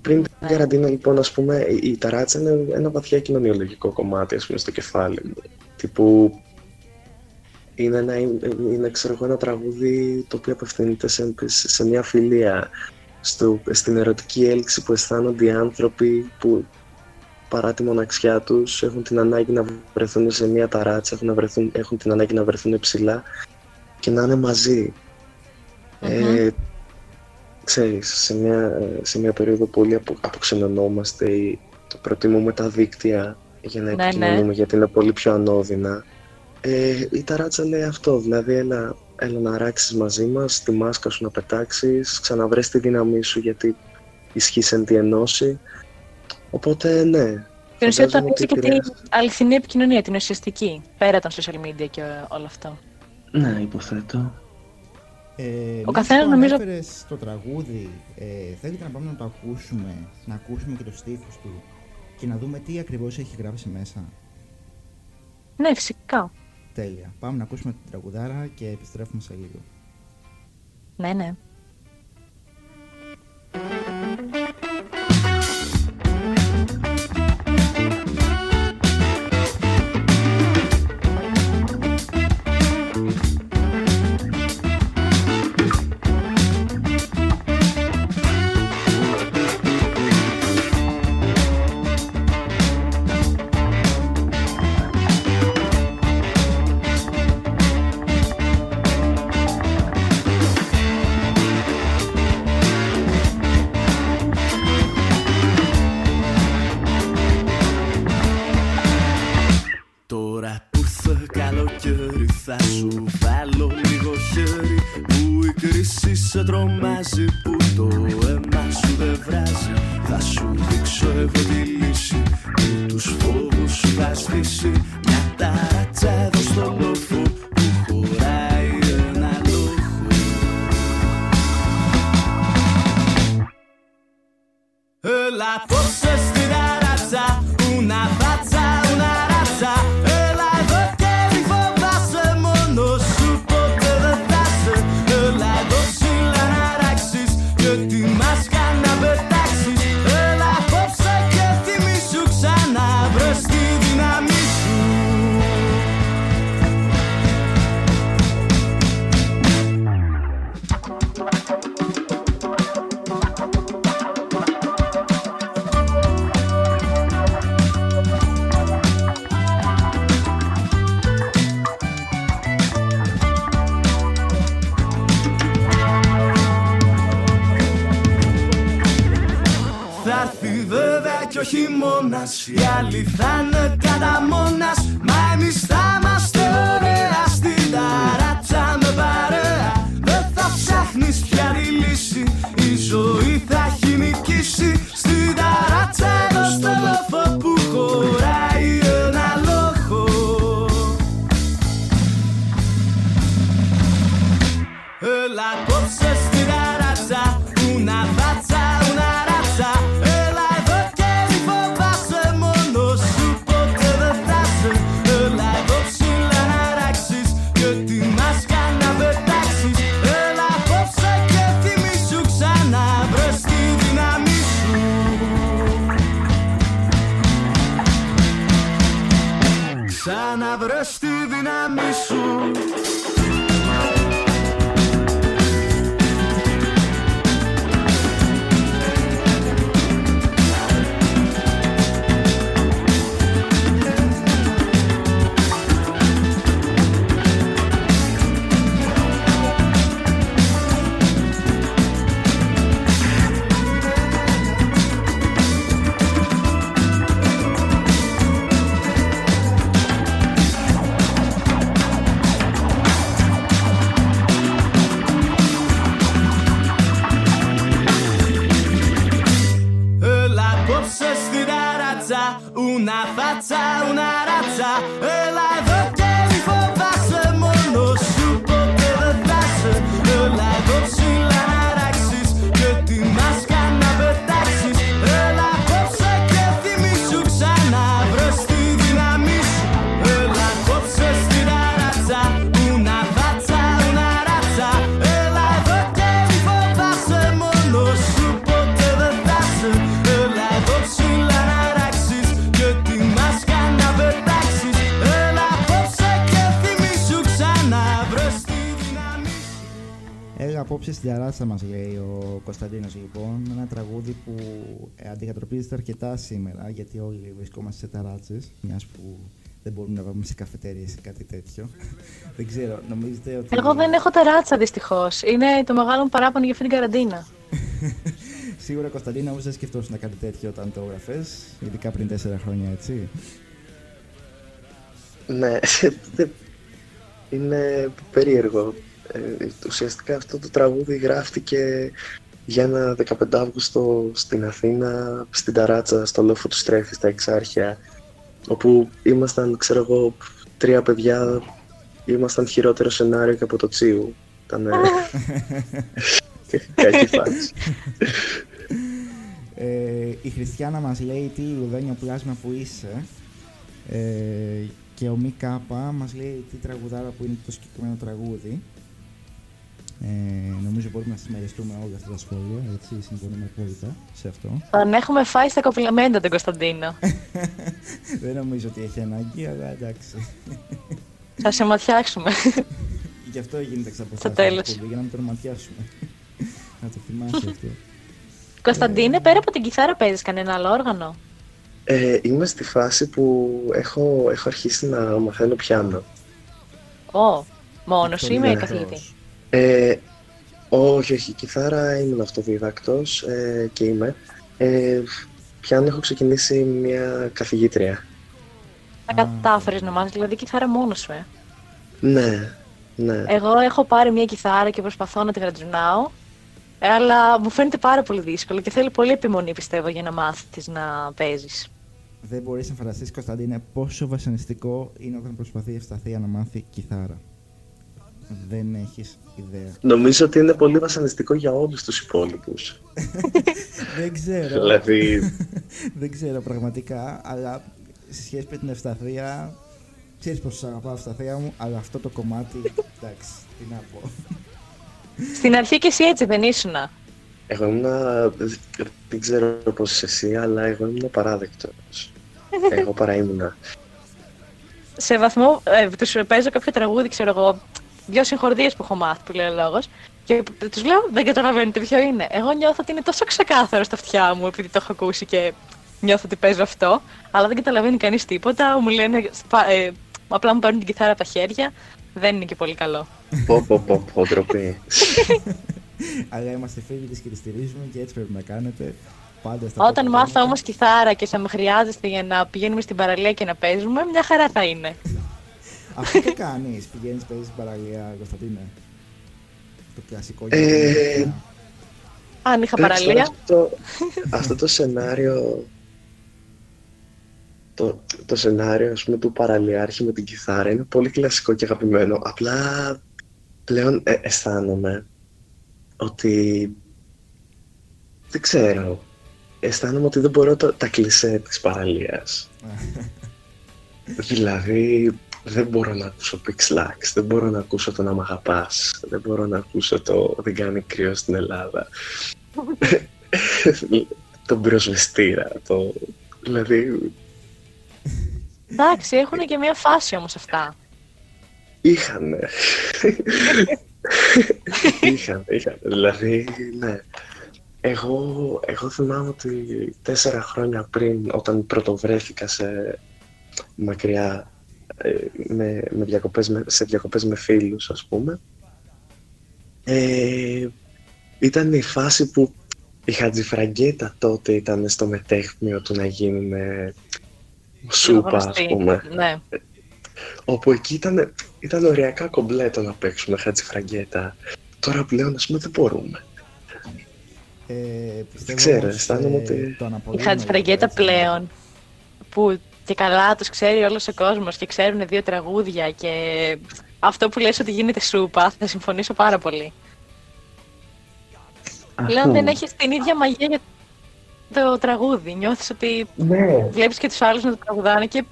Πριν την Ναι. καραντίνα, λοιπόν, ας πούμε, η, η ταράτσα είναι ένα βαθιά κοινωνιολογικό κομμάτι, ας πούμε, στο κεφάλι μου. Τύπου, είναι, ένα, είναι ξέρω εγώ, ένα τραγούδι το οποίο απευθύνεται σε, σε, σε μια φιλία, στο, στην ερωτική έλξη που αισθάνονται οι άνθρωποι που παρά τη μοναξιά τους έχουν την ανάγκη να βρεθούν σε μια ταράτσα, έχουν, να βρεθούν, έχουν την ανάγκη να βρεθούν ψηλά και να είναι μαζί. Ε, ξέρεις, σε μια, σε μια περίοδο που όλοι απο, αποξενωνόμαστε ή το προτιμούμε τα δίκτυα για να Ναι, επικοινωνούμε γιατί είναι πολύ πιο ανώδυνα. Ε, η ταράτσα λέει αυτό, δηλαδή έλα, έλα να αράξεις μαζί μας, τη μάσκα σου να πετάξεις, ξαναβρες τη δύναμή σου γιατί ισχύει εν τη ενώση. Οπότε ναι. Στην ουσία φαντάζομαι τονίζει ότι και την επηρεάζει. αληθινή επικοινωνία, την ουσιαστική, πέρα των social media και όλο αυτό. Ναι, υποθέτω. Ε, Ο μιας καθένας που νομίζω- ανέφερες το τραγούδι, ε, θέλετε να πάμε να το ακούσουμε, να ακούσουμε και το στίχους του και να δούμε τι ακριβώς έχει γράψει μέσα; Ναι, φυσικά. Τέλεια. Πάμε να ακούσουμε την τραγουδάρα και επιστρέφουμε σε λίγο. Ναι, ναι. Απόψε στην ταράτσα μας λέει ο Κωνσταντίνος λοιπόν. Ένα τραγούδι που ε, αντικατροπίζεται αρκετά σήμερα γιατί όλοι βρισκόμαστε σε ταράτσες μιας που δεν μπορούμε να πάμε σε καφετέρειες ή κάτι τέτοιο. δεν ξέρω, νομίζετε ότι... Εγώ δεν έχω τεράτσα δυστυχώς. Είναι το μεγάλο μου παράπονο για αυτή την καραντίνα. Σίγουρα Κωνσταντίνα όμως δεν σκεφτόσουν να κάνει τέτοιο όταν το έγραφες, ειδικά πριν τέσσερα χρόνια έτσι. Ναι, είναι περίεργο. Ε, ουσιαστικά αυτό το τραγούδι γράφτηκε για ένα 15 Αύγουστο στην Αθήνα, στην Ταράτσα, στο λόφο του Στρέφη, στα Εξάρχεια, όπου ήμασταν, ξέρω εγώ, τρία παιδιά, ήμασταν χειρότερο σενάριο και από το Τσίου. Ήταν κακή φάση. Ε, η Χριστιανά μας λέει τι λουδένιο πλάσμα που είσαι ε, και ο Μη Κάπα μας λέει τι τραγουδάρα που είναι το συγκεκριμένο τραγούδι. Ε, νομίζω μπορούμε να συμμεριστούμε όλα αυτά τα σχόλια, έτσι, συμφωνούμε απόλυτα σε αυτό. Αν έχουμε φάει στα κοπλιμέντα τον Κωνσταντίνο. Δεν νομίζω ότι έχει ανάγκη, αλλά εντάξει. Θα σε ματιάξουμε. Γι' αυτό γίνεται Στο εξαποστάσεις τέλος. εκπομπή, για να μην τον ματιάσουμε. να το θυμάσαι αυτό. Κωνσταντίνε, πέρα από την κιθάρα παίζεις κανένα άλλο όργανο; Ε, είμαι στη φάση που έχω, έχω αρχίσει να μαθαίνω πιάνο. Ω, μόνος σου ή με Ναι. καθηγητής; Ε, όχι, όχι, κιθάρα ήμουν αυτοδίδακτος ε, και είμαι. Ε, πιάνο έχω ξεκινήσει μια καθηγήτρια. Τα κατάφερες να μάθεις, δηλαδή κιθάρα μόνος σου, ε. Ναι, ναι. Εγώ έχω πάρει μια κιθάρα και προσπαθώ να τη γρατζουνάω. ε, Αλλά μου φαίνεται πάρα πολύ δύσκολο και θέλει πολύ επιμονή, πιστεύω, για να μάθεις να παίζεις. Δεν μπορείς να φανταστείς, Κωνσταντίνε, πόσο βασανιστικό είναι όταν προσπαθεί η Ευσταθία να μάθει κιθάρα. Δεν έχεις ιδέα. Νομίζω ότι είναι πολύ βασανιστικό για όλους τους υπόλοιπους. Δεν ξέρω. δηλαδή, Δεν ξέρω πραγματικά, αλλά σε σχέση με την Ευσταθία, ξέρεις πόσο σ' αγαπάω Ευσταθία μου, αλλά αυτό το κομμάτι, εντάξει, τι να πω. Στην αρχή και εσύ έτσι δεν ήσουνα. εγώ ήμουν, δεν ξέρω πώς είσαι εσύ, αλλά εγώ ήμουν παράδεκτος. εγώ παρά ήμουνα. σε βαθμό ε, τους παίζω κάποιο τραγούδι, ξέρω εγώ, δύο συγχορδίες που έχω μάθει που λέει ο λόγος και τους λέω δεν καταλαβαίνετε ποιο είναι. Εγώ νιώθω ότι είναι τόσο ξεκάθαρο στα αυτιά μου επειδή το έχω ακούσει και νιώθω ότι παίζω αυτό, αλλά δεν καταλαβαίνει κανείς τίποτα, μου λένε σπα- ε, απλά μου παίρνουν την κιθάρα από τα χέρια, δεν είναι και πολύ καλό. πω, πω, πω, πω, ντροπή. αλλά είμαστε φίλοι της και τη στηρίζουμε και έτσι πρέπει να κάνετε. Πάντα στα Όταν πρώτα μάθω βήματα. όμως κιθάρα και θα με χρειάζεστε για να πηγαίνουμε στην παραλία και να παίζουμε, μια χαρά θα είναι. Αυτό τι κάνεις, πηγαίνεις, παίζεις στην παραλία, Κωνσταντίνε. Το κλασικό Ε, για Αν είχα Εντάξει, παραλία, Αυτό, αυτό το σενάριο το, το σενάριο ας πούμε, του παραλιάρχη με την κιθάρα είναι πολύ κλασικό και αγαπημένο. Απλά πλέον ε, αισθάνομαι ότι δεν ξέρω. Αισθάνομαι ότι δεν μπορώ τα, τα κλισέ της παραλίας. δηλαδή δεν μπορώ να ακούσω Pixlax, δεν μπορώ να ακούσω το να μ' αγαπάς, δεν μπορώ να ακούσω το δεν κάνει κρύο στην Ελλάδα. τον πυροσβεστήρα, το... Δηλαδή, εντάξει, έχουν και μια φάση όμως αυτά. είχανε. είχανε, είχανε. Δηλαδή, ναι. Εγώ, εγώ θυμάμαι ότι τέσσερα χρόνια πριν, όταν πρωτοβρέθηκα σε μακριά, ε, με, με διακοπές, με, σε διακοπές με φίλους, ας πούμε, ε, ήταν η φάση που η Χατζηφραγκέτα τότε ήταν στο μετέχμιο του να γίνουν σούπα, ας Γνωστή. πούμε. Ναι. Όπου εκεί ήταν, ήταν οριακά κομπλέτο να παίξουμε Χατζηφραγκέτα. Τώρα πλέον, ας πούμε, δεν μπορούμε. Ε, πιστεύω ξέρω, όμως, αισθάνομαι ε, ότι- το Η αναπολύουμε Χατζηφραγκέτα λίγο, έτσι. πλέον, που και καλά τους ξέρει όλος ο κόσμος και ξέρουν δύο τραγούδια και αυτό που λες ότι γίνεται σούπα, θα συμφωνήσω πάρα πολύ. Πλέον δεν έχεις την ίδια μαγεία για το τραγούδι. Νιώθεις ότι Ναι, βλέπεις και τους άλλους να το τραγουδάνε και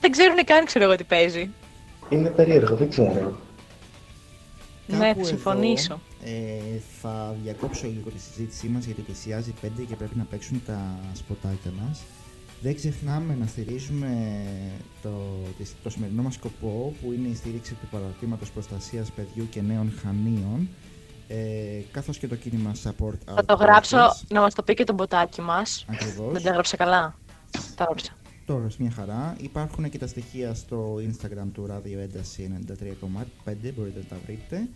δεν ξέρουν καν, ξέρω εγώ τι παίζει. είναι περίεργο, δεν ξέρω. Ναι, Κάπου θα εδώ, συμφωνήσω. Ε, θα διακόψω λίγο τη συζήτησή μας γιατί πλησιάζει 5 και πρέπει να παίξουν τα σποτάκια μας. Δεν ξεχνάμε να στηρίζουμε το, τις- το σημερινό μας σκοπό που είναι η στήριξη του παραρτήματος προστασίας παιδιού και νέων χανίων ε, καθώς και το κίνημα Support Θα το γράψω να μας το πει και το μποτάκι μας. Ακριβώς. Δεν τα έγραψε καλά. Τα έγραψα. Τώρα, μια χαρά. Υπάρχουν και τα στοιχεία στο Instagram του Radio Ένταση 93,5. Μπορείτε να τα βρείτε.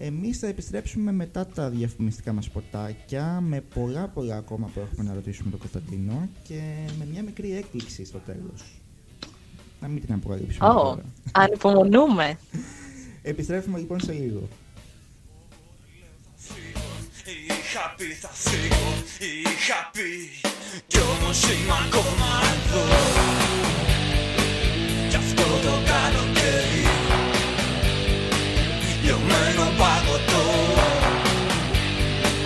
Εμείς θα επιστρέψουμε μετά τα διαφημιστικά μας ποτάκια με πολλά πολλά ακόμα που έχουμε να ρωτήσουμε τον Κωνσταντίνο και με μια μικρή έκπληξη στο τέλος. Να μην την αποκαλύψουμε Ω, τώρα. ανυπομονούμε. Επιστρέφουμε λοιπόν σε λίγο. Είχα πει θα φύγω, είχα πει Κι όμως είμαι ακόμα εδώ Κι αυτό το καλοκαίρι Λιωμένο παγωτό.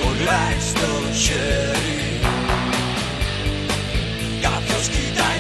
Κολλάει στο χέρι. Κάποιος κοιτάει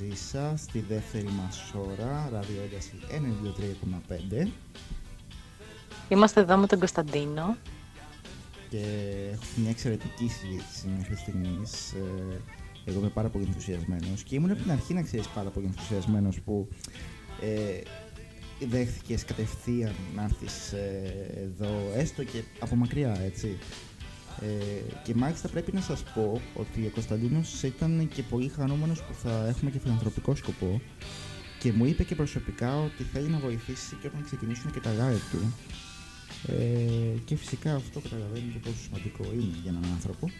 μαζί σας στη δεύτερη μας ώρα, ραδιόένταση 93,5 Είμαστε εδώ με τον Κωνσταντίνο. και έχω μια εξαιρετική συζήτηση μέχρι στιγμής. Εγώ είμαι πάρα πολύ ενθουσιασμένος και ήμουν από την αρχή να ξέρεις πάρα πολύ ενθουσιασμένος που ε, δέχθηκες κατευθείαν να έρθεις εδώ, έστω και από μακριά, έτσι. Ε, και μάλιστα πρέπει να σας πω ότι ο Κωνσταντίνος ήταν και πολύ χαρούμενος που θα έχουμε και φιλανθρωπικό σκοπό και μου είπε και προσωπικά ότι θέλει να βοηθήσει και όταν ξεκινήσουν και τα live του ε, και φυσικά αυτό καταλαβαίνετε πόσο σημαντικό είναι για έναν άνθρωπο.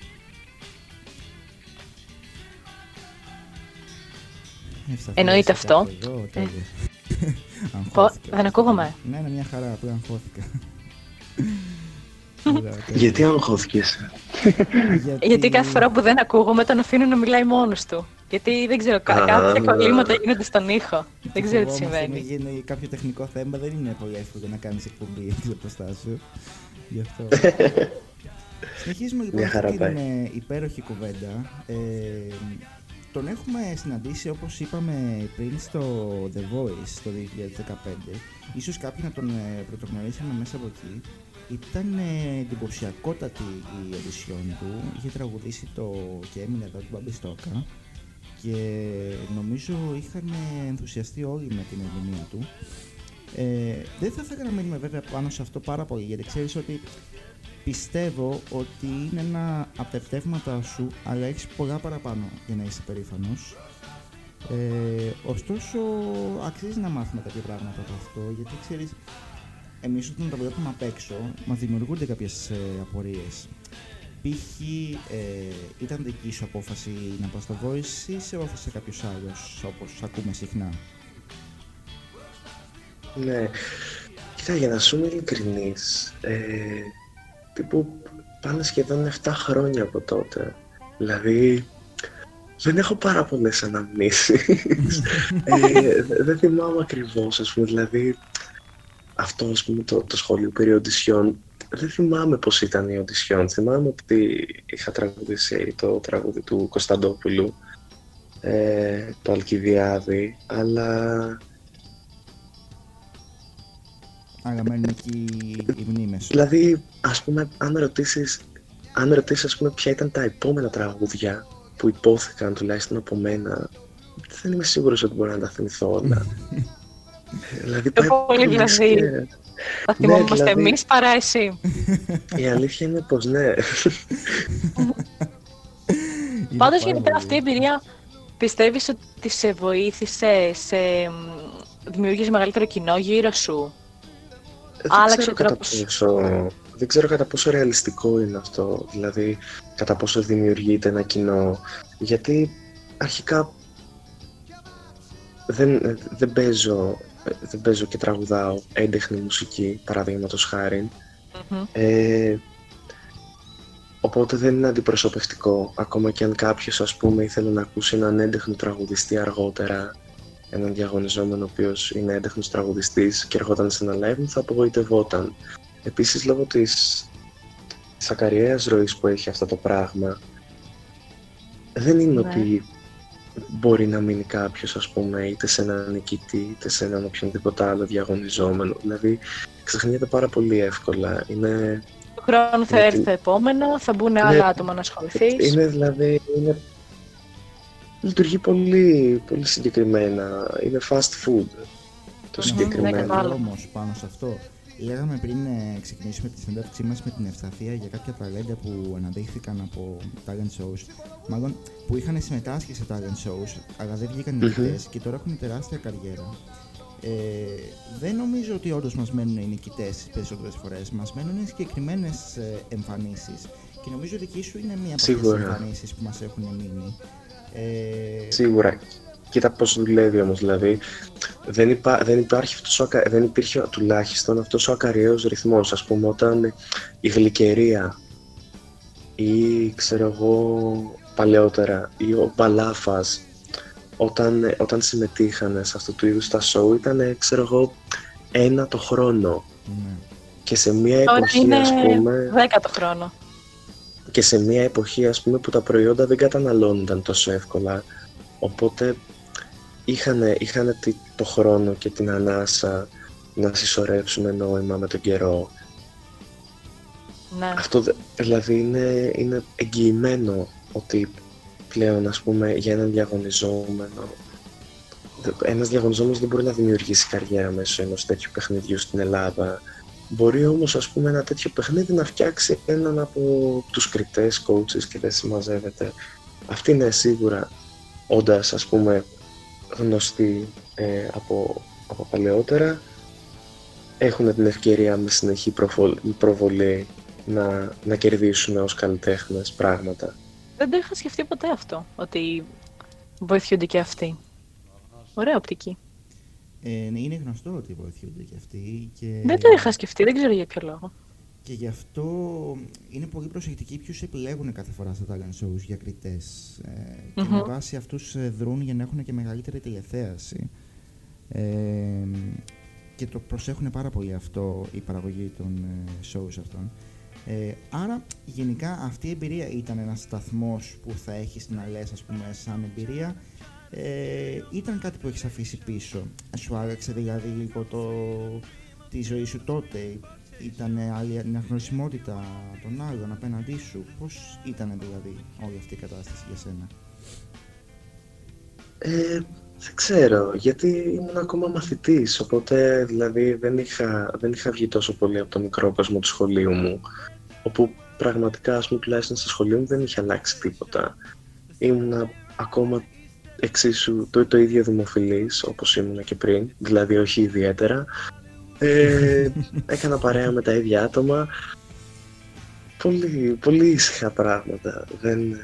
Ευσταθείς Εννοείται κάπου αυτό. Εδώ, τέλεια. Πω, Αγχώθηκα. δεν ακούγομαι. Ναι, είναι μια χαρά που αγχώθηκα. Τέτοιο. Γιατί αγχώθηκες; Γιατί κάθε φορά που δεν ακούγομαι τον αφήνω να μιλάει μόνος του. Γιατί δεν ξέρω, κα- Α, κάποια ναι. κολλήματα γίνονται στον ήχο. Δεν ξέρω τι Φοβόμαστε συμβαίνει. να γίνει κάποιο τεχνικό θέμα, δεν είναι πολύ εύκολο να κάνεις εκπομπή εξ αποστάσεω. Γι' αυτό. Συνεχίζουμε λοιπόν Μια χαρά αυτή την πάει. ε, υπέροχη κουβέντα. Ε, τον έχουμε συναντήσει όπως είπαμε πριν στο The Voice το 2015. Ίσως κάποιοι να τον ε, πρωτογνωρίσαμε μέσα από εκεί. Ήταν ε, εντυπωσιακότατη η audition του. Είχε τραγουδήσει το «Και έμεινε εδώ» του Μπάμπη Στόκα και νομίζω είχαν ενθουσιαστεί όλοι με την ερμηνεία του. Ε, δεν θα ήθελα να μείνουμε βέβαια πάνω σε αυτό πάρα πολύ γιατί ξέρεις ότι πιστεύω ότι είναι ένα από τα επιτεύγματα σου αλλά έχεις πολλά παραπάνω για να είσαι περήφανος. Ε, ωστόσο αξίζει να μάθουμε κάποια πράγματα από αυτό γιατί ξέρεις εμείς όταν τα βλέπουμε απ' έξω μας δημιουργούνται κάποιες ε, απορίες. Π.χ. Ε, ήταν δική σου απόφαση να πας στο Voice ή σε όφησε κάποιος άλλος όπως ακούμε συχνά; Ναι. Κοίτα, για να σου είμαι ειλικρινής, ε, τύπου πάνε σχεδόν 7 χρόνια από τότε. Δηλαδή, δεν έχω πάρα πολλές αναμνήσεις. ε, δε- δεν θυμάμαι ακριβώς, ας πούμε, δηλαδή, αυτό, ας πούμε, το, το σχολείο περί οντισιών, δεν θυμάμαι πώς ήταν η οντισιόν. Θυμάμαι ότι είχα τραγουδήσει το τραγούδι του Κωνσταντόπουλου, ε, το Αλκιδιάδη, αλλά Αλλά μένουν εκεί οι μνήμες σου. Δηλαδή, ας πούμε, αν ρωτήσεις, αν ρωτήσεις ας πούμε, ποια ήταν τα επόμενα τραγούδια που υπόθηκαν τουλάχιστον από μένα, δεν είμαι σίγουρος ότι μπορώ να τα θυμηθώ όλα. Ε, δηλαδή, Πιο πάει πολύ δηλαδή. σκέρα. Θα θυμόμαστε δηλαδή- εμείς παρά εσύ. Η αλήθεια είναι πως ναι. Είναι Πάντως πάρα γενικά πολύ. αυτή η εμπειρία πιστεύεις ότι σε βοήθησε, σε μ, δημιούργησε μεγαλύτερο κοινό γύρω σου; δεν Άλλαξε ξέρω ο κατά τρόπος. πόσο, δεν ξέρω κατά πόσο ρεαλιστικό είναι αυτό, δηλαδή κατά πόσο δημιουργείται ένα κοινό, γιατί αρχικά δεν, δεν, παίζω, δεν παίζω και τραγουδάω έντεχνη μουσική, παραδείγματος χάρη, Μμμ. ε, οπότε δεν είναι αντιπροσωπευτικό, ακόμα και αν κάποιος ας πούμε ήθελε να ακούσει έναν έντεχνο τραγουδιστή αργότερα, έναν διαγωνιζόμενο ο οποίος είναι έντεχνος τραγουδιστής και ερχόταν σε ένα live μου θα απογοητευόταν. Επίσης λόγω της, της ακαριαίας ροής που έχει αυτό το πράγμα δεν είναι Ναι. ότι μπορεί να μείνει κάποιος ας πούμε είτε σε έναν νικητή είτε σε έναν οποιονδήποτε άλλο διαγωνιζόμενο. Δηλαδή ξεχνιέται πάρα πολύ εύκολα. Είναι, Του χρόνου θα Ναι, έρθει τι- το επόμενο, θα μπουν άλλα άτομα να ασχοληθείς. είναι δηλαδή είναι, λειτουργεί πολύ, πολύ συγκεκριμένα. Είναι fast food το Μμμ, συγκεκριμένο. ναι, κατάλαβα. όμως πάνω σε αυτό. Λέγαμε πριν ε, ξεκινήσουμε τη συνέντευξή μας με την Ευσταθία για κάποια ταλέντα που αναδείχθηκαν από talent shows, μάλλον που είχαν συμμετάσχει σε talent shows, αλλά δεν βγήκαν Μμμ. νικητές και τώρα έχουν τεράστια καριέρα. Ε, δεν νομίζω ότι όντως μας μένουν οι νικητές τις περισσότερες φορές. Μας μένουν συγκεκριμένες εμφανίσεις. Και νομίζω ότι δική σου είναι μία από αυτές τις Σίγουρα. εμφανίσεις που μας έχουν μείνει. Ε, Σίγουρα. Κοίτα πώς δουλεύει όμως, δηλαδή δεν, υπά, δεν, υπάρχει αυτός ο, ακα- δεν υπήρχε τουλάχιστον αυτός ο ακαριαίος ρυθμός, ας πούμε όταν η γλυκερία ή ξέρω εγώ παλαιότερα ή ο Μπαλάφας όταν, όταν συμμετείχαν σε αυτού του είδους τα show ήταν ξέρω εγώ ένα το χρόνο ναι. και σε μια Τώρα εποχή είναι ας πούμε δέκατο χρόνο. και σε μια εποχή ας πούμε που τα προϊόντα δεν καταναλώνονταν τόσο εύκολα οπότε είχαν, είχαν τη- το χρόνο και την ανάσα να συσσωρεύσουν νόημα με τον καιρό. Ναι. Αυτό δε- δηλαδή είναι, είναι εγγυημένο ότι πλέον ας πούμε για έναν διαγωνιζόμενο δε- ένας διαγωνιζόμενος δεν μπορεί να δημιουργήσει καριέρα μέσω ενός τέτοιου παιχνιδιού στην Ελλάδα. Μπορεί όμως ας πούμε ένα τέτοιο παιχνίδι να φτιάξει έναν από τους κριτές coaches και δεν συμμαζεύεται. Αυτή είναι σίγουρα όντας ας πούμε γνωστοί ε, από, από παλαιότερα έχουν την ευκαιρία με συνεχή προβολ- προβολή να, να κερδίσουν ως καλλιτέχνες πράγματα. Δεν το είχα σκεφτεί ποτέ αυτό, ότι βοηθούνται και αυτοί. Ωραία οπτική. Ε, ναι, είναι γνωστό ότι βοηθούνται και αυτοί. Και... Δεν το είχα σκεφτεί, δεν ξέρω για ποιο λόγο. Και γι' αυτό είναι πολύ προσεκτικοί ποιους επιλέγουν κάθε φορά στα talent shows για κριτές. Ε, Και με Μμμ. βάση αυτούς ε, δρούν για να έχουν και μεγαλύτερη τηλεθέαση. Ε, και το προσέχουν πάρα πολύ αυτό η παραγωγή των ε, shows αυτών. Ε, άρα, γενικά, αυτή η εμπειρία ήταν ένας σταθμός που θα έχεις να λες, ας πούμε, σαν εμπειρία. Ε, ήταν κάτι που έχεις αφήσει πίσω. Σου άλλαξε δηλαδή λίγο το, τη ζωή σου τότε. Ήταν άλλη αναγνωρισιμότητα των άλλων απέναντί σου. Πώς ήταν δηλαδή όλη αυτή η κατάσταση για σένα; Ε, δεν ξέρω, γιατί ήμουν ακόμα μαθητής, οπότε δηλαδή δεν είχα, δεν είχα βγει τόσο πολύ από το μικρό κόσμο του σχολείου μου, όπου πραγματικά, ας πούμε, τουλάχιστον στο σχολείο μου δεν είχε αλλάξει τίποτα. Ήμουν ακόμα εξίσου το, το ίδιο δημοφιλής, όπως ήμουν και πριν, δηλαδή όχι ιδιαίτερα. Ε, έκανα παρέα με τα ίδια άτομα. Πολύ, πολύ ήσυχα πράγματα. Δεν,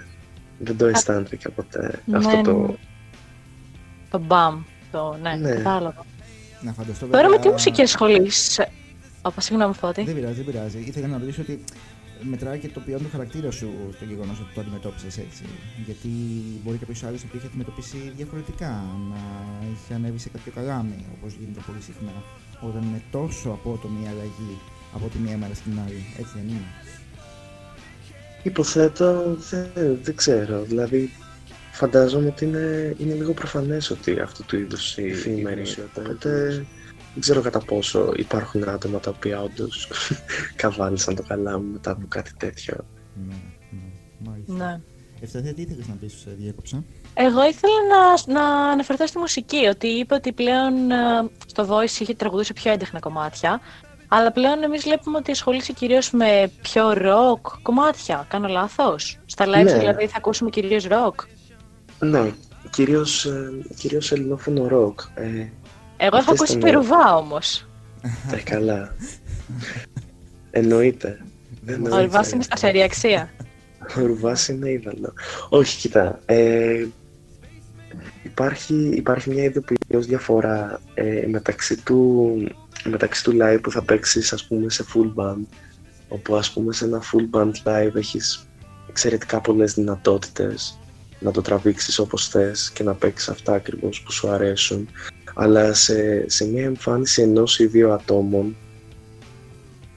δεν το αισθάνθηκα ποτέ Ναι, αυτό το... ναι. Το μπαμ. Το, ναι, Ναι. κατάλαβα. Να φανταστώ Τώρα με τι βέβαια- μουσική ασχολείσαι. Ωπα, συγγνώμη, Φώτη. Δεν πειράζει, δεν πειράζει. Ήθελα να ρωτήσω ότι μετράει και το ποιόν του χαρακτήρα σου το γεγονός ότι το αντιμετώπισες έτσι. Γιατί μπορεί κάποιος άλλος να το είχε αντιμετωπίσει διαφορετικά, να είχε ανέβει σε κάποιο καλάμι, όπως γίνεται πολύ συχνά, όταν είναι τόσο απότομη η αλλαγή από τη μία μέρα στην άλλη. Έτσι δεν είναι. Υποθέτω, δεν, δεν ξέρω. Δηλαδή, φαντάζομαι ότι είναι, είναι λίγο προφανές ότι αυτού του είδους η εφήμερη. Οπότε, δεν ξέρω κατά πόσο υπάρχουν άτομα τα οποία όντως καβάλισαν το καλά μου μετά από κάτι τέτοιο. Ναι, ναι. Μάλιστα. Ναι. Ευσταθία, τι ήθελες να πεις, διέκοψα; Εγώ ήθελα να, να αναφερθώ στη μουσική, ότι είπε ότι πλέον ε, στο Voice είχε τραγουδούσε πιο έντεχνα κομμάτια, αλλά πλέον εμείς βλέπουμε ότι ασχολείσαι κυρίως με πιο rock κομμάτια. Κάνω λάθος; Στα live Ναι. δηλαδή θα ακούσουμε κυρίως rock. Ναι, κυρίως, ε, κυρίως ελληνόφωνο ροκ. Ε, Εγώ έχω Αυτές ακούσει ήταν, ε, Περουβά όμως. ε, καλά. Εννοείται. Ο Εννοείται. Ρουβάς είναι σταθερή αξία. Ο Ρουβάς είναι είδωλο. Όχι, κοίτα. Ε, υπάρχει, υπάρχει μια ειδοποιητικός διαφορά ε, μεταξύ, του, μεταξύ του live που θα παίξεις ας πούμε σε full band όπου ας πούμε σε ένα full band live έχεις εξαιρετικά πολλές δυνατότητες να το τραβήξεις όπως θες και να παίξεις αυτά ακριβώς που σου αρέσουν αλλά σε, σε μια εμφάνιση ενός ή δύο ατόμων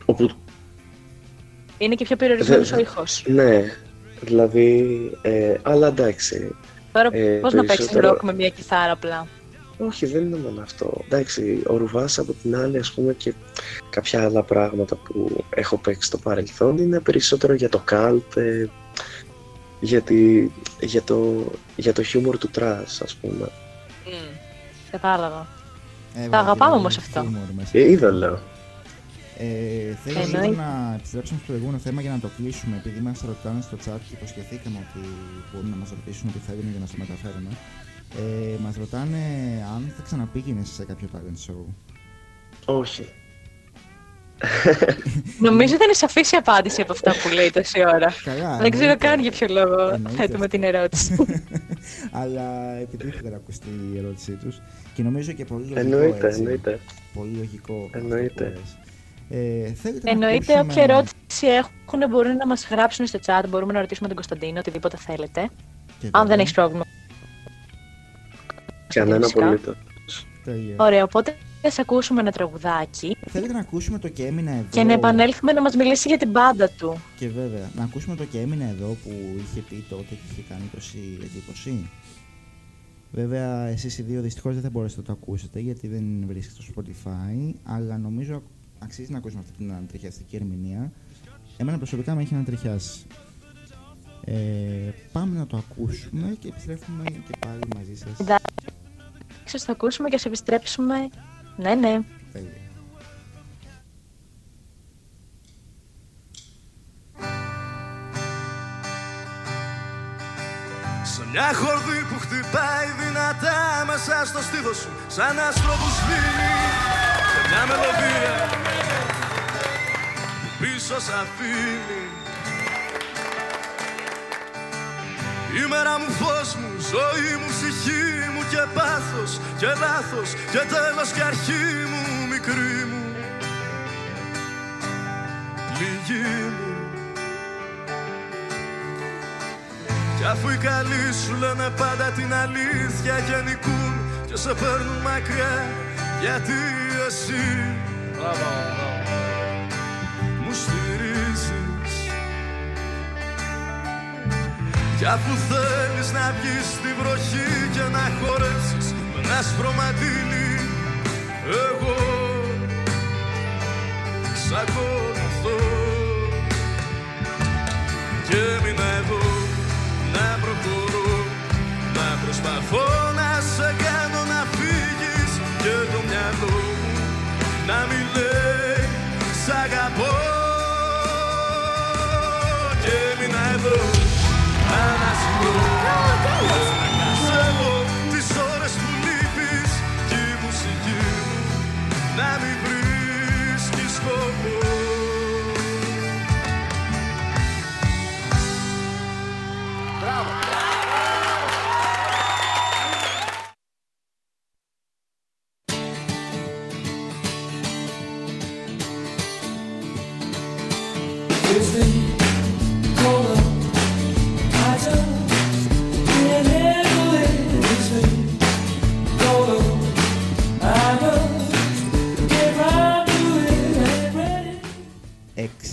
όπου Είναι και πιο περιορισμένος Δε- ο ήχος. ναι, δηλαδή, ε, αλλά εντάξει, Τώρα ε, πώς να παίξεις περισσότερο- rock με μια κιθάρα απλά; όχι δεν είναι μόνο αυτό. Εντάξει, ο Ρουβάς από την άλλη ας πούμε και κάποια άλλα πράγματα που έχω παίξει στο παρελθόν είναι περισσότερο για το cult, ε, για, τη- για, το, για το χιούμορ του trash ας πούμε. Κατάλαβα. Ε, Τα αγαπάμε βάλε όμως αυτό. χιούμορ μέσα. Ε, είδωλο. Ε, θέλω Εννοείται. λίγο να επιστρέψουμε στο προηγούμενο θέμα για να το κλείσουμε. Επειδή μας ρωτάνε στο chat και υποσχεθήκαμε ότι μπορούν να μας ρωτήσουν τι θέλουν για να σου μεταφέρουμε. Ε, μας ρωτάνε αν θα ξαναπήγαινε σε κάποιο talent show. Όχι. Νομίζω δεν είναι σαφής η απάντηση από αυτά που λέει τόση ώρα. Καλά. Δεν ξέρω εννοείται. καν για ποιο λόγο Εννοείται. θέτουμε την ερώτηση. Αλλά επειδή ήθελα να ακουστεί η ερώτησή τους και νομίζω και πολύ λογικό. Εννοείται, έτσι. εννοείται. Πολύ λογικό. αυτό Εννοείται. που λες. Ε, θέλετε να Εννοείται, ακούσουμε- όποια ερώτηση έχουν μπορούν να μας γράψουν στο chat. Μπορούμε να ρωτήσουμε τον Κωνσταντίνο, οτιδήποτε θέλετε. Και Αν δεν βέβαια, έχεις πρόβλημα. Κανένα Φυσικά. απολύτως. τέλεια. Ωραία, οπότε θα σε ακούσουμε ένα τραγουδάκι Θέλετε να ακούσουμε το και έμεινα εδώ. και να επανέλθουμε να μας μιλήσει για την μπάντα του. Και βέβαια, να ακούσουμε το και έμεινα εδώ που είχε πει τότε και είχε κάνει τόση εντύπωση. Βέβαια, εσείς οι δύο δυστυχώς δεν θα μπορέσετε να το ακούσετε γιατί δεν βρίσκεται στο Spotify, αλλά νομίζω αξίζει να ακούσουμε αυτή την ανατριχιαστική ερμηνεία. Εμένα προσωπικά με έχει ανατριχιάσει. Ε, πάμε να το ακούσουμε και επιστρέφουμε και πάλι μαζί σας. Εντάξει. Ίσως θα ακούσουμε και σε επιστρέψουμε. Ναι, ναι. Τέλεια. Μια χορδή που χτυπάει δυνατά μέσα στο στήθο σου Σαν άστρο που σβήνει Σε μια μελωδία που πίσω σ' αφήνει. Η μέρα μου φως μου, ζωή μου, ψυχή μου και πάθος και λάθος και τέλος και αρχή μου μικρή μου. Πληγή μου Κι αφού οι καλοί σου λένε πάντα την αλήθεια και νικούν και σε παίρνουν μακριά γιατί εσύ μου στηρίζεις. Κι αφού θέλεις να βγεις στη βροχή και να χωρέσεις με ένα άσπρο μαντίλι εγώ σ' ακολουθώ. Και έμεινα εδώ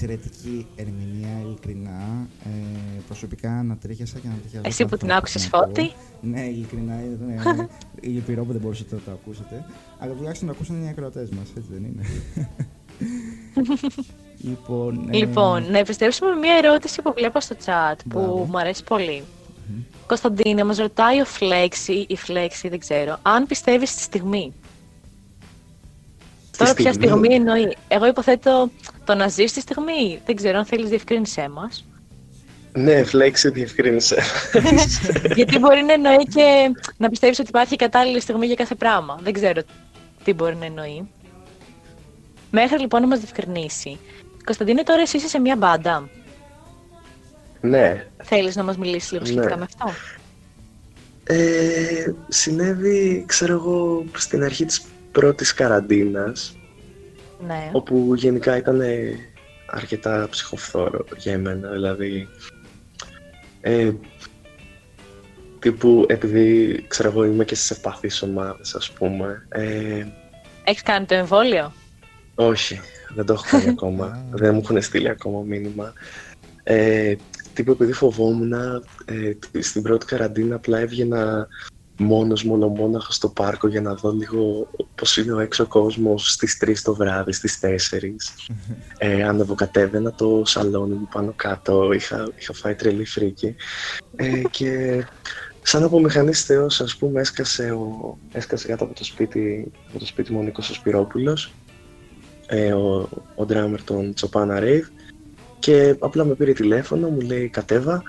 Εξαιρετική ερμηνεία, ειλικρινά. Ε, προσωπικά ανατρίχιασα και ανατρίχιασα. Εσύ που κάθε την φορά άκουσες, την ακούω. Φώτη. Ναι, ειλικρινά. Ναι, λυπηρό που δεν μπορούσατε να το ακούσετε. Αλλά τουλάχιστον το ακούσαν οι ακροατές μας, έτσι δεν είναι. λοιπόν, ε, Λοιπόν, να επιστρέψουμε με μια ερώτηση που βλέπω στο chat που Μπράβο. μου αρέσει πολύ. Κωνσταντίνε, μας ρωτάει ο Φλέξη ή Φλέξη, δεν ξέρω, αν πιστεύεις στη στιγμή. Τώρα ποια στιγμή; στιγμή εννοεί. Εγώ υποθέτω το να ζεις στη στιγμή. Δεν ξέρω αν θέλεις διευκρίνησέ μας. Ναι, φλέξη διευκρίνησε. Γιατί μπορεί να εννοεί και να πιστεύεις ότι υπάρχει κατάλληλη στιγμή για κάθε πράγμα. Δεν ξέρω τι μπορεί να εννοεί. Μέχρι λοιπόν να μας διευκρινίσει. Κωνσταντίνε, τώρα εσύ είσαι σε μια μπάντα. ναι. Θέλεις να μας μιλήσεις λίγο σχετικά Ναι. με αυτό; Ε, συνέβη, ξέρω εγώ, στην αρχή της πρώτης καραντίνας, Ναι. όπου γενικά ήταν αρκετά ψυχοφθόρο για εμένα, δηλαδή ε, τύπου επειδή ξέρω εγώ είμαι και στις ευπαθείς ομάδες ας πούμε ε, Έχεις κάνει το εμβόλιο; όχι, δεν το έχω κάνει ακόμα, δεν μου έχουν στείλει ακόμα μήνυμα ε, τύπου επειδή φοβόμουν ε, στην πρώτη καραντίνα απλά έβγαινα μόνος μου ολομόναχος στο πάρκο για να δω λίγο πώς είναι ο έξω κόσμος στις 3 το βράδυ, στις 4 ε, ανεβοκατέβαινα το σαλόνι μου πάνω κάτω, είχα, είχα φάει τρελή φρίκη. Ε, και σαν από μηχανής θεός ας πούμε έσκασε, ο, έσκασε κάτω από το σπίτι, από το σπίτι μου ο Νίκος ο Σπυρόπουλος ε, ο, ο drummer των Τσοπάνα Rave. Και απλά με πήρε τηλέφωνο, μου λέει κατέβα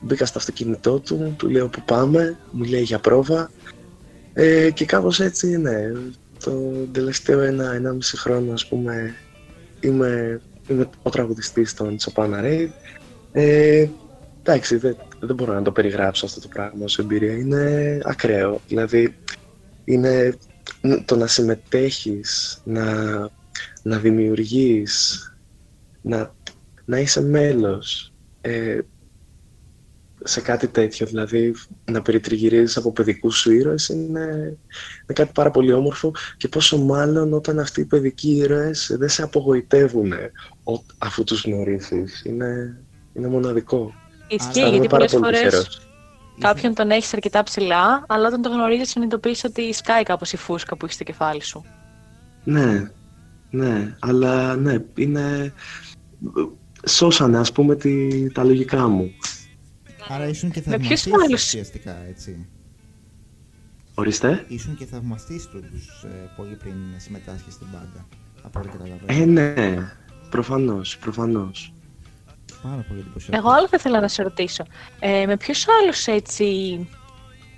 Μπήκα στο αυτοκίνητό του, του λέω που πάμε, μου λέει για πρόβα ε, και κάπως έτσι ναι, το τελευταίο ένα, ένα μισή χρόνο ας πούμε είμαι, είμαι ο τραγουδιστής των Τσοπάνα Raid ε, εντάξει δεν, δεν μπορώ να το περιγράψω αυτό το πράγμα ως εμπειρία, είναι ακραίο. Δηλαδή είναι το να συμμετέχεις, να, να δημιουργείς, να, να είσαι μέλος ε, σε κάτι τέτοιο, δηλαδή να περιτριγυρίζεις από παιδικούς σου ήρωες είναι, είναι κάτι πάρα πολύ όμορφο και πόσο μάλλον όταν αυτοί οι παιδικοί ήρωες δεν σε απογοητεύουν ο- αφού τους γνωρίσεις. Είναι, είναι μοναδικό. Ισχύει, Αισθάνομαι γιατί πάρα πολλές πολύ φορές τυχερός. κάποιον τον έχεις αρκετά ψηλά, αλλά όταν το γνωρίζεις συνειδητοποιείς ότι σκάει κάπως η φούσκα που έχεις στο κεφάλι σου. Ναι, ναι, αλλά ναι, είναι... Σώσανε ας πούμε τη, τα λογικά μου. Άρα ήσουν και Με ποιους θαυμαστής άλλους; ουσιαστικά, έτσι. Ορίστε. Ήσουν και θαυμαστής τους ε, πολύ πριν συμμετάσχεις στην μπάντα. Από ό,τι Ε, καταλαβαίνω. ναι, προφανώς, προφανώς. Πάρα πολύ εντυπωσιακό. Εγώ άλλο θα ήθελα να σε ρωτήσω. Ε, με ποιους άλλους έτσι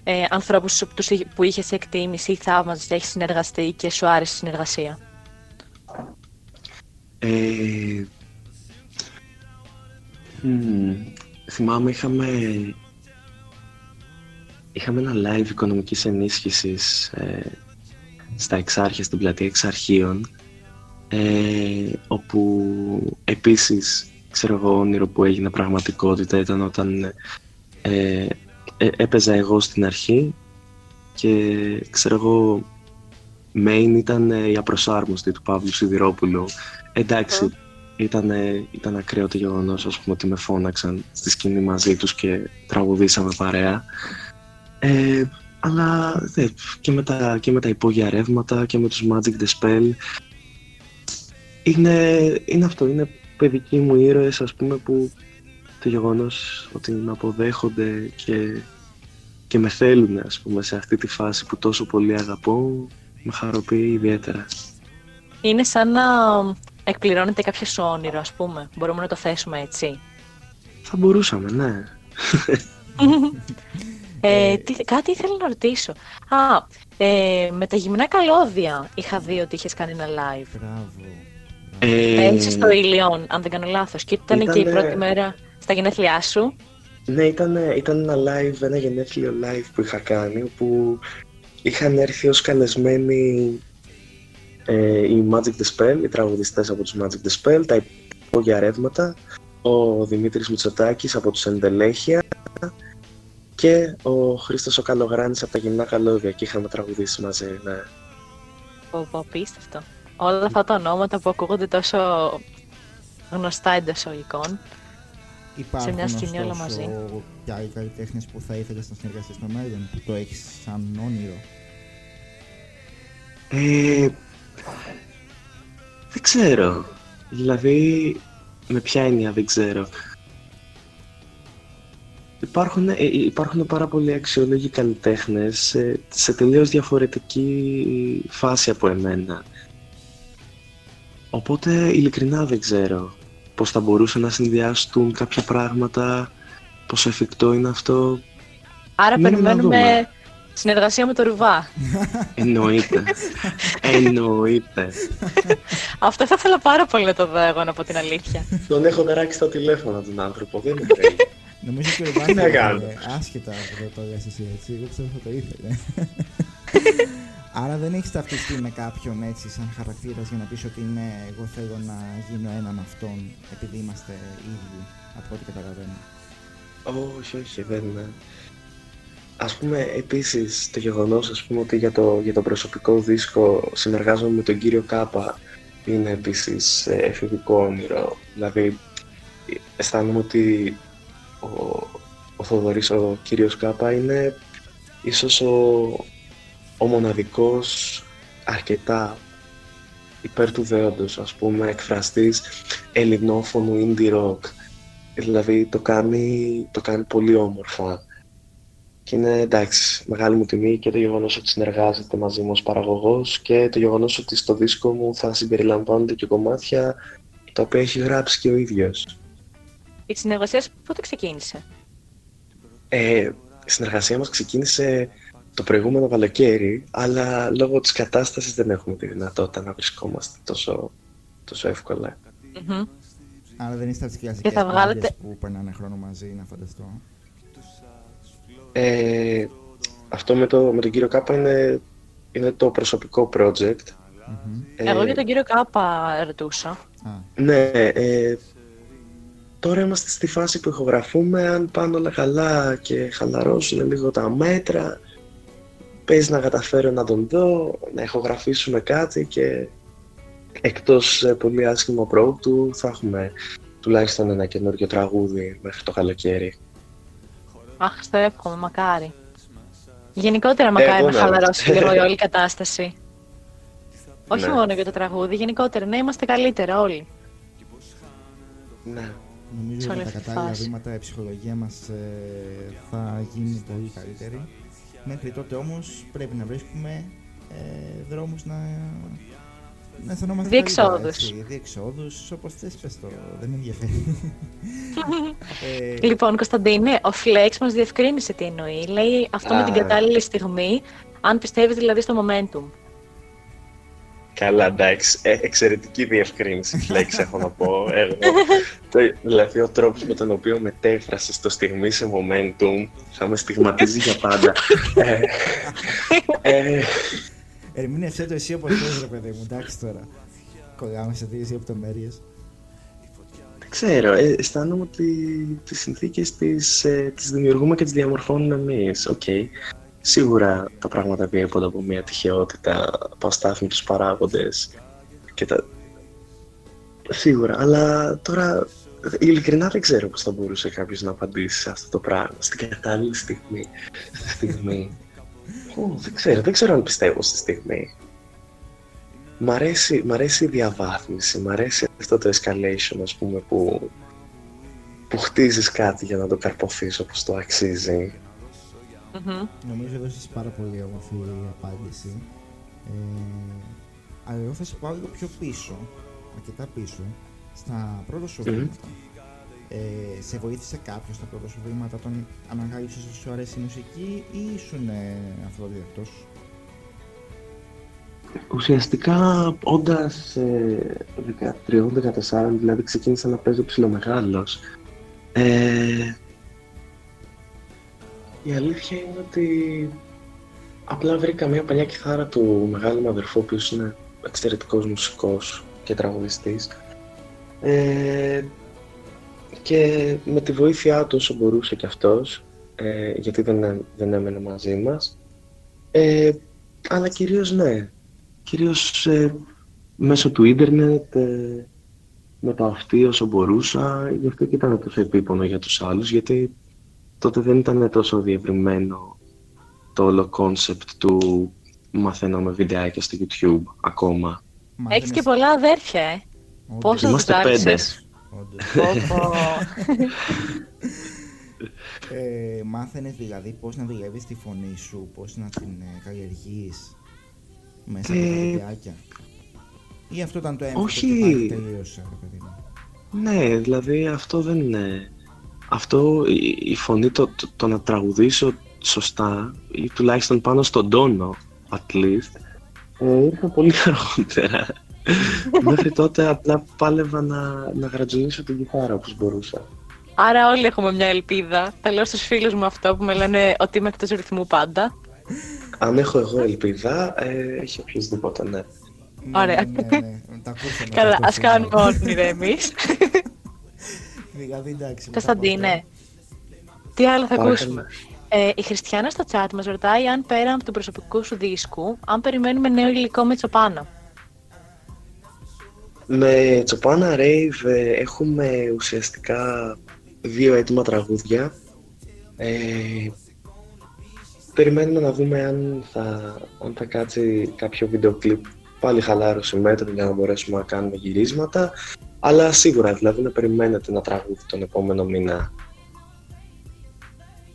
ε, ανθρώπους σου- τους είχε- που είχες εκτίμηση ή θαύμαζες έχεις συνεργαστεί και σου άρεσε η συνεργασία; Ε, μ, θυμάμαι είχαμε είχαμε ένα live οικονομικής ενίσχυσης ε, στα Εξάρχεια, στην πλατεία Εξαρχείων ε, όπου επίσης ξέρω εγώ όνειρο που έγινε πραγματικότητα ήταν όταν ε, ε, έπαιζα εγώ στην αρχή και ξέρω εγώ main ήταν ε, η απροσάρμοστη του Παύλου Σιδηρόπουλου. Εντάξει ήταν, ε, ήταν ακραίο το γεγονός ας πούμε ότι με φώναξαν στη σκηνή μαζί τους και τραγουδήσαμε παρέα ε, αλλά δε, και, με τα, και με τα υπόγεια ρεύματα και με τους Magic the Spell είναι, είναι αυτό, είναι παιδικοί μου ήρωες ας πούμε που το γεγονός ότι με αποδέχονται και, και με θέλουν ας πούμε σε αυτή τη φάση που τόσο πολύ αγαπώ με χαροποιεί ιδιαίτερα. Είναι σαν να εκπληρώνεται κάποιο σου όνειρο, ας πούμε. Μπορούμε να το θέσουμε έτσι. Θα μπορούσαμε, ναι. Ε, τι, κάτι ήθελα να ρωτήσω. Α, ε, με τα γυμνά καλώδια είχα δει ότι είχες κάνει ένα live. Μπράβο. Ε, Έτσι στο Ιλιόν, αν δεν κάνω λάθος. Και ήταν και η Ήτανε- πρώτη μέρα στα γενέθλιά σου. Ναι, ήταν, ήταν ένα live, ένα γενέθλιο live που είχα κάνει, όπου είχαν έρθει ως καλεσμένοι ε, οι Magic the Spell, οι τραγουδιστές από τους Magic the Spell, τα υπόγεια ρεύματα, ο Δημήτρης Μητσοτάκης από τους Εντελέχεια και ο Χρήστος ο Καλογράνης από τα Γυμνά Καλώδια και είχαμε τραγουδήσει μαζί, ναι. Πω, πω, απίστευτο. Όλα αυτά τα ονόματα που ακούγονται τόσο γνωστά εντός εισαγωγικών. Υπάρχουν μια σκηνή όλα ωστόσο, μαζί. και άλλοι καλλιτέχνες που θα ήθελες να συνεργαστείς στο μέλλον, που το έχεις σαν όνειρο. Ε, δεν ξέρω. Δηλαδή, με ποια έννοια δεν ξέρω. Υπάρχουν, ε, υπάρχουν πάρα πολλοί αξιόλογοι καλλιτέχνες σε, σε τελείως διαφορετική φάση από εμένα. Οπότε, ειλικρινά δεν ξέρω πώς θα μπορούσαν να συνδυάσουν κάποια πράγματα, πόσο εφικτό είναι αυτό. Άρα Μένει να περιμένουμε δούμε. Συνεργασία με το Ρουβά. Εννοείται. Εννοείται. Αυτό θα ήθελα πάρα πολύ να το δω εγώ, να πω την αλήθεια. Τον έχω ταράξει στο τηλέφωνο τον άνθρωπο, δεν είναι τέλειο. Νομίζω και ο Τι Ιβάν να θα κάνω. ήθελε, άσχετα από το το λες εσύ έτσι, εγώ ξέρω ότι θα το ήθελε. Άρα δεν έχεις ταυτιστεί με κάποιον έτσι σαν χαρακτήρας για να πεις ότι ναι, εγώ θέλω να γίνω ένα με αυτόν επειδή είμαστε ίδιοι, από ό,τι καταλαβαίνω. όχι, όχι, δεν είναι. Ας πούμε, επίσης, το γεγονός, ας πούμε, ότι για το, για το προσωπικό δίσκο συνεργάζομαι με τον κύριο Κάπα είναι επίσης ε, εφηβικό όνειρο. Δηλαδή, ε, αισθάνομαι ότι ο, ο Θοδωρής, ο κύριος Κάπα, είναι ίσως ο, ο μοναδικός αρκετά υπέρ του δέοντος, ας πούμε, εκφραστής ελληνόφωνου indie rock. Δηλαδή το κάνει, το κάνει πολύ όμορφα. Και είναι εντάξει, μεγάλη μου τιμή και το γεγονός ότι συνεργάζεται μαζί μου ως παραγωγός και το γεγονός ότι στο δίσκο μου θα συμπεριλαμβάνονται και κομμάτια τα οποία έχει γράψει και ο ίδιος. Η συνεργασία σου πότε ξεκίνησε; Ε, η συνεργασία μας ξεκίνησε το προηγούμενο καλοκαίρι, αλλά λόγω της κατάστασης δεν έχουμε τη δυνατότητα να βρισκόμαστε τόσο, τόσο εύκολα. Μμμ. Άρα δεν είστε από τις κλασικές θα βγάλετε- μπάντες που περνάνε χρόνο μαζί, να φανταστώ. Ε, αυτό με, το, με τον κύριο Κάπα είναι, είναι το προσωπικό project. Μμμ. Ε, Εγώ για τον κύριο Κάπα ρωτούσα. Α, Ναι, ε, τώρα είμαστε στη φάση που ηχογραφούμε, αν πάνε όλα καλά και χαλαρώσουν λίγο τα μέτρα, παίζει να καταφέρω να τον δω, να ηχογραφήσουμε κάτι και εκτός ε, πολύ άσχημο πρόοπτου θα έχουμε τουλάχιστον ένα καινούριο τραγούδι μέχρι το καλοκαίρι. Αχ, στο εύχομαι, μακάρι. Γενικότερα μακάρι Εγώ να να χαλαρώσει ρωτήσω. λίγο η όλη κατάσταση. Όχι Ναι. μόνο για το τραγούδι, γενικότερα να είμαστε καλύτερα όλοι. Ναι. νομίζω Σε ότι όλη με τα αυτή τη κατάλληλα φάση. βήματα η ψυχολογία μας ε, θα γίνει πολύ καλύτερη. Μέχρι τότε όμως πρέπει να βρίσκουμε ε, δρόμους να, να αισθανόμαστε καλύτερα, Διεξόδους. έτσι. Διεξόδους, όπως θες πες το, δεν με ενδιαφέρει. ε, Λοιπόν, Κωνσταντίνε, ο Flex μας διευκρίνησε τι εννοεί. Λέει αυτό με την Α. κατάλληλη στιγμή, αν πιστεύεις δηλαδή στο momentum. Καλά, εντάξει. Ε, εξαιρετική διευκρίνηση, Flex, έχω να πω. Εγώ, το, δηλαδή, ο τρόπος με τον οποίο μετέφρασες το στιγμή σε momentum θα με στιγματίζει για πάντα. ε, ε, Ερμήνευσέ το εσύ όπως θες ρε παιδί μου, εντάξει τώρα. κολλάμε σε τέτοιες λεπτομέρειες. Δεν ξέρω, ε, αισθάνομαι ότι τις συνθήκες τις, ε, τις δημιουργούμε και τις διαμορφώνουμε εμείς. Οκ. Σίγουρα τα πράγματα διέπονται από μια τυχαιότητα, από αστάθμιτους παράγοντες και τα... Σίγουρα, αλλά τώρα ειλικρινά δεν ξέρω πώς θα μπορούσε κάποιος να απαντήσει σε αυτό το πράγμα στην κατάλληλη στιγμή. Στη στιγμή. Ω, δεν ξέρω, δεν ξέρω αν πιστεύω στη στιγμή. Μ' αρέσει, μ' αρέσει η διαβάθμιση, μ' αρέσει αυτό το escalation, ας πούμε, που, που χτίζεις κάτι για να το καρποθείς όπως το αξίζει. Μμμ. Νομίζω έδωσες πάρα πολύ όμορφη απάντηση. Ε, αλλά εγώ θα σε πάω λίγο πιο πίσω, αρκετά πίσω, στα πρώτα σου Μμμ. Βήματα. Ε, σε βοήθησε κάποιος στα πρώτα σου βήματα, τον ανακάλυψες ότι σου αρέσει η μουσική ή ήσουν ε, αυτοδιδακτός. Ουσιαστικά, όντας ε, 13-14, δηλαδή ξεκίνησα να παίζω ψιλομεγάλος. Ε, η αλήθεια είναι ότι απλά βρήκα μια παλιά κιθάρα του μεγάλου μου αδερφού, ο οποίος είναι εξαιρετικός μουσικός και τραγουδιστής. Ε, και με τη βοήθειά του όσο μπορούσε κι αυτός, ε, γιατί δεν, έ- δεν έμενε μαζί μας, ε, αλλά κυρίως ναι, κυρίως ε, μέσω του ίντερνετ, ε, με το αυτή όσο μπορούσα, γι' αυτό και ήταν τόσο επίπονο για τους άλλους, γιατί τότε δεν ήταν τόσο διευρυμένο το όλο concept του μαθαίνω με βιντεάκια στο YouTube ακόμα. Έχεις και πολλά αδέρφια, ε. Πόσα Είμαστε τους πέντε. άρχισες; Όντως. Πω, πω. Ε, μάθαινες δηλαδή πώς να δουλεύεις τη φωνή σου, πώς να την ε, καλλιεργείς μέσα από τα Ε, βιντεάκια; Ή αυτό ήταν το έμφυτο όχι. και πάλι τελείωσε, ρε παιδί μου; Ναι, δηλαδή αυτό δεν είναι... Αυτό, η, η φωνή, το, το, το να τραγουδήσω σωστά, ή τουλάχιστον πάνω στον τόνο, at least, ε, ήρθα πολύ αργότερα. Μέχρι τότε απλά πάλευα να, να γρατζουνίσω την κιθάρα όπως μπορούσα. Άρα όλοι έχουμε μια ελπίδα. Θα λέω στους φίλους μου αυτό που με λένε ότι είμαι εκτός ρυθμού πάντα. Αν έχω εγώ ελπίδα, ε, έχει οποιοδήποτε, ναι. Ωραία. Ναι, ναι, ναι. Τα ακούσαμε Καλά, αυτό ας που κάνουμε είπατε. όνειρα εμείς. Δηλαδή, εντάξει. μετά Κωνσταντίνε, από τι άλλο θα Παρακαλώ. ακούσουμε. Ε, η Χριστιανά στο chat μας ρωτάει αν πέρα από του προσωπικού σου δίσκου, αν περιμένουμε νέο υλικό με τσοπάνα. Με Τσοπάνα Rave ε, έχουμε ουσιαστικά δύο έτοιμα τραγούδια. Ε, περιμένουμε να δούμε αν θα, αν θα κάτσει κάποιο βίντεο κλιπ πάλι χαλάρωση μέτρο για να μπορέσουμε να κάνουμε γυρίσματα. Αλλά σίγουρα δηλαδή να περιμένετε ένα τραγούδι τον επόμενο μήνα.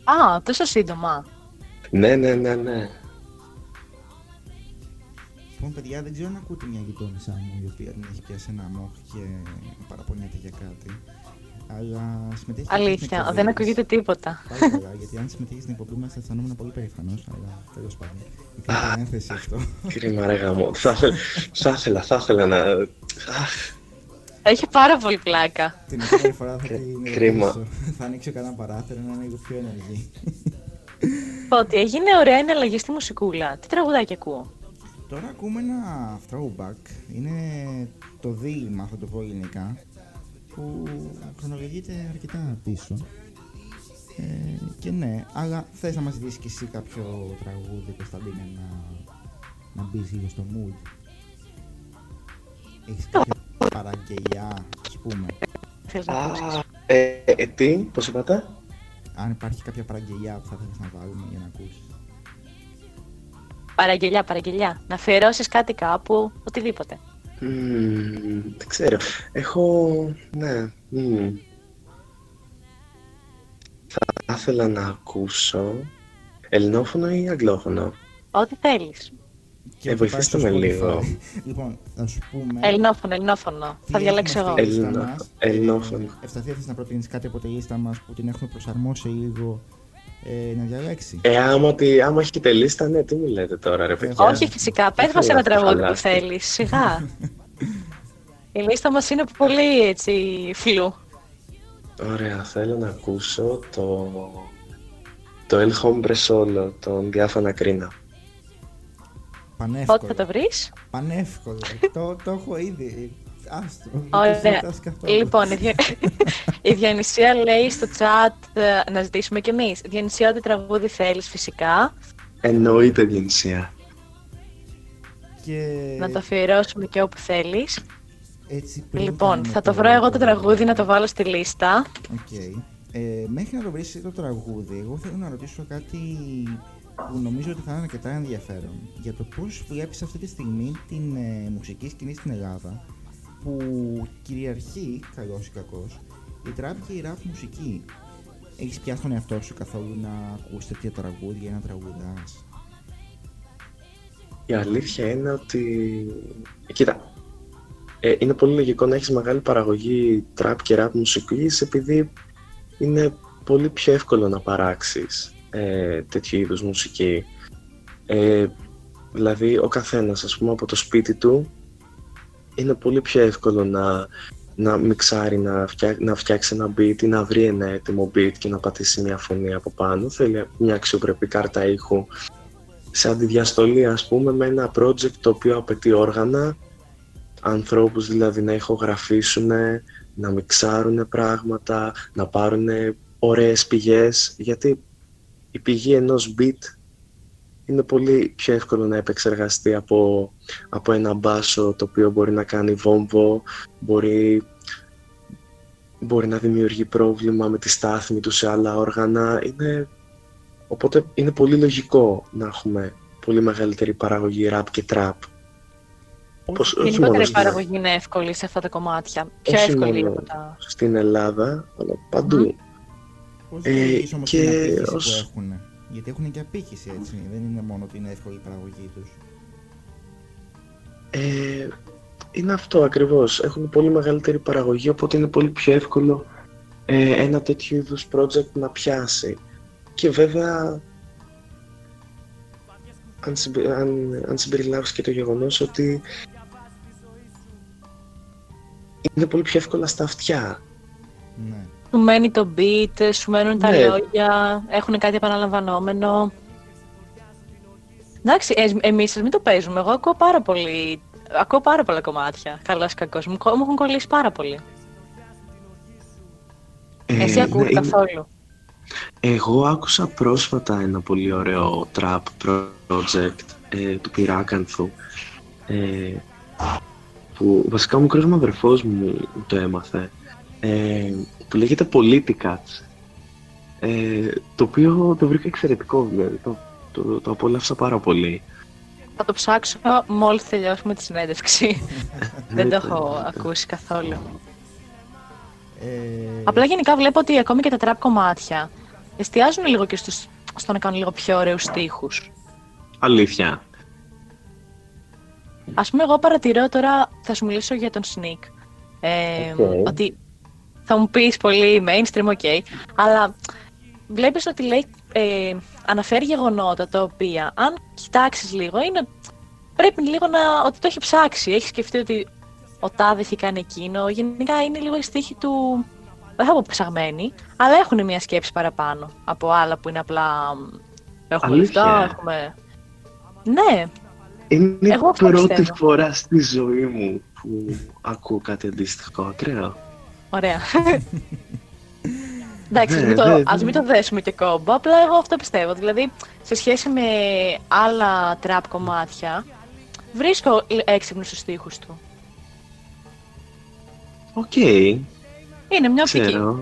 Α, τόσο σύντομα. Ναι, ναι, ναι, ναι. Λοιπόν, παιδιά, δεν ξέρω αν ακούτε μια γειτόνισά μου η οποία την έχει πιάσει ένα μοχ και παραπονιέται για κάτι. Αλλά συμμετέχει και στην Αλήθεια, εκπομπή δεν μας. ακούγεται τίποτα. Πάλι καλά, γιατί αν συμμετέχεις στην εκπομπή μας θα αισθανόμουν πολύ περήφανος, αλλά τέλος πάντων. Έκανε παρένθεση αυτό. Κρίμα ρε γαμό. θα, ήθελα- θα ήθελα, θα ήθελα να... Αχ, Έχει πάρα πολύ πλάκα. Την επόμενη φορά θα την Κρίμα. ρωτήσω. Θα ανοίξω κανένα παράθυρο να είναι λίγο πιο ενεργή. Πω ότι έγινε ωραία εναλλαγή στη μουσικούλα. Τι τραγουδάκι ακούω; Τώρα ακούμε ένα throwback. Είναι το δίλημα, θα το πω ελληνικά, που χρονολογείται αρκετά πίσω. Ε, και ναι, αλλά θες να μας ζητήσεις και εσύ κάποιο τραγούδι, Κωνσταντίνε, να, να μπεις λίγο στο mood; Έχεις κάποια παραγγελιά, ας πούμε; Θέλεις να ακούσεις. Α, ε, ε, τι, πώς είπατε; Αν υπάρχει κάποια παραγγελιά που θα θέλεις να βάλουμε για να ακούσεις. Παραγγελιά, παραγγελιά. Να αφιερώσεις κάτι κάπου, οτιδήποτε. Μμμ, δεν ξέρω. Έχω. Ναι. μμμ. Θα ήθελα να ακούσω. Ελληνόφωνο ή αγγλόφωνο. Ό,τι θέλεις. Και Ε, θα βοηθήστε πάει στο με Spotify. λίγο. λοιπόν, θα σου πούμε... Ελληνόφωνο, ελληνόφωνο. τι Θα διαλέξω έχουμε εγώ. στη λίστα Ελληνο- μας; ελληνόφωνο. Ε, Ευσταθία, θες να προτείνεις κάτι από τη λίστα μας που την έχουμε προσαρμόσει λίγο ε, να διαλέξει. Ε, άμα, τη, άμα έχετε λίστα, ναι, τι μου λέτε τώρα, ρε παιδιά. Όχι, φυσικά. Πες μας ένα Ήθελα να τραγούδι που χαλάσετε. θέλεις. Σιγά. Η λίστα μας είναι πολύ έτσι φλου. Ωραία, θέλω να ακούσω το. Το El Hombre Solo, τον Διάφανα Κρίνα. Πανεύκολο. Πότε θα το βρεις; Πανεύκολο. το, το έχω ήδη. Άστο. Ωραία. δεν το σκαφτώ. Λοιπόν, η, Δια... η Διονυσία λέει στο chat ε, να ζητήσουμε κι εμείς. Διονυσία, ό,τι τραγούδι θέλεις φυσικά. Εννοείται Διονυσία. Και Να το αφιερώσουμε και όπου θέλεις. έτσι πριν Λοιπόν, κάνουμε θα το βρω εγώ το τραγούδι να το βάλω στη λίστα. Οκ. Ε, μέχρι να το βρεις το τραγούδι, εγώ θέλω να ρωτήσω κάτι που νομίζω ότι θα είναι αρκετά ενδιαφέρον. Για το πώς βλέπεις αυτή τη στιγμή την ε, μουσική σκηνή στην Ελλάδα που κυριαρχεί, καλός ή κακός, η τραπ και η rap μουσική. Έχεις πιάσει τον εαυτό σου καθόλου να ακούσεις τέτοια τραγούδια ή να τραγουδάς; Η αλήθεια είναι ότι... Κοίτα, ε, είναι πολύ λογικό να έχεις μεγάλη παραγωγή τραπ και rap μουσικής επειδή είναι πολύ πιο εύκολο να παράξεις ε, τέτοιου είδους μουσική. Ε, δηλαδή ο καθένας ας πούμε από το σπίτι του είναι πολύ πιο εύκολο να, να μιξάρει, να, φτιά, να φτιάξει ένα beat ή να βρει ένα έτοιμο beat και να πατήσει μια φωνή από πάνω. Θέλει μια αξιοπρεπή κάρτα ήχου σε αντιδιαστολή ας πούμε με ένα project το οποίο απαιτεί όργανα, ανθρώπους δηλαδή να ηχογραφήσουν, να μιξάρουν πράγματα, να πάρουν ωραίες πηγές, γιατί η πηγή ενός beat είναι πολύ πιο εύκολο να επεξεργαστεί από, από ένα μπάσο το οποίο μπορεί να κάνει βόμβο, μπορεί, μπορεί να δημιουργεί πρόβλημα με τη στάθμη του σε άλλα όργανα. Είναι, οπότε είναι πολύ λογικό να έχουμε πολύ μεγαλύτερη παραγωγή rap και trap. Όπως, όχι Γενικότερα μόνο η στην- παραγωγή είναι εύκολη σε αυτά τα κομμάτια. Πιο όχι εύκολη μόνο από τα. στην Ελλάδα, αλλά παντού. Πώς Ε, βλέπεις όμως και την απήχηση ως- που έχουν. Γιατί έχουν και απήχηση έτσι, δεν είναι μόνο ότι είναι εύκολη η παραγωγή τους. Ε, είναι αυτό ακριβώς. Έχουν πολύ μεγαλύτερη παραγωγή, οπότε είναι πολύ πιο εύκολο ε, ένα τέτοιο είδους project να πιάσει. Και βέβαια, αν, συμπε, αν, αν συμπεριλάβεις και το γεγονός ότι είναι πολύ πιο εύκολα στα αυτιά. Ναι. Σου μένει το beat, σου μένουν τα Ναι. λόγια, έχουν κάτι επαναλαμβανόμενο. Εντάξει, ε, εμείς μην το παίζουμε. Εγώ ακούω πάρα πολύ. Ακούω πάρα πολλά κομμάτια. Καλός κακός. Μου, μου έχουν κολλήσει πάρα πολύ. Ε, Εσύ ακούω ναι, είναι- καθόλου. Εγώ άκουσα πρόσφατα ένα πολύ ωραίο trap project ε, του Πυράκανθου ε, που βασικά ο μικρός μου αδερφός μου το έμαθε ε, που λέγεται Politicats ε, το οποίο το βρήκα εξαιρετικό δηλαδή το, το, το απόλαυσα πάρα πολύ Θα το ψάξω μόλις τελειώσουμε τη συνέντευξη. Δεν το έχω ακούσει καθόλου. Ε, Απλά γενικά βλέπω ότι ακόμη και τα trap κομμάτια εστιάζουν λίγο και στους, στο να κάνουν λίγο πιο ωραίους στίχους. αλήθεια Ας πούμε, εγώ παρατηρώ τώρα, θα σου μιλήσω για τον Sneak. Ε, Οκ. Ότι θα μου πεις πολύ mainstream, ok, αλλά βλέπεις ότι λέει, ε, αναφέρει γεγονότα τα οποία, αν κοιτάξεις λίγο, είναι, πρέπει λίγο να, ότι το έχει ψάξει. Έχεις σκεφτεί ότι ο Τάδε έχει κάνει εκείνο. Γενικά είναι λίγο η στίχη του, δεν θα πω ψαγμένη, αλλά έχουν μια σκέψη παραπάνω από άλλα που είναι απλά, μ, έχουμε Αλήθεια; λεφτά, έχουμε... Ναι, είναι η Εγώ αυτό πρώτη πιστεύω. φορά στη ζωή μου που ακούω κάτι αντίστοιχο ακραίο Ωραία. Εντάξει, Ναι, μην το, ναι, ας ναι. μην το δέσουμε και κόμπο, απλά εγώ αυτό πιστεύω. Δηλαδή, σε σχέση με άλλα τραπ κομμάτια, βρίσκω έξυπνους στους στίχους του. Οκ, Είναι μια οπτική. ξέρω.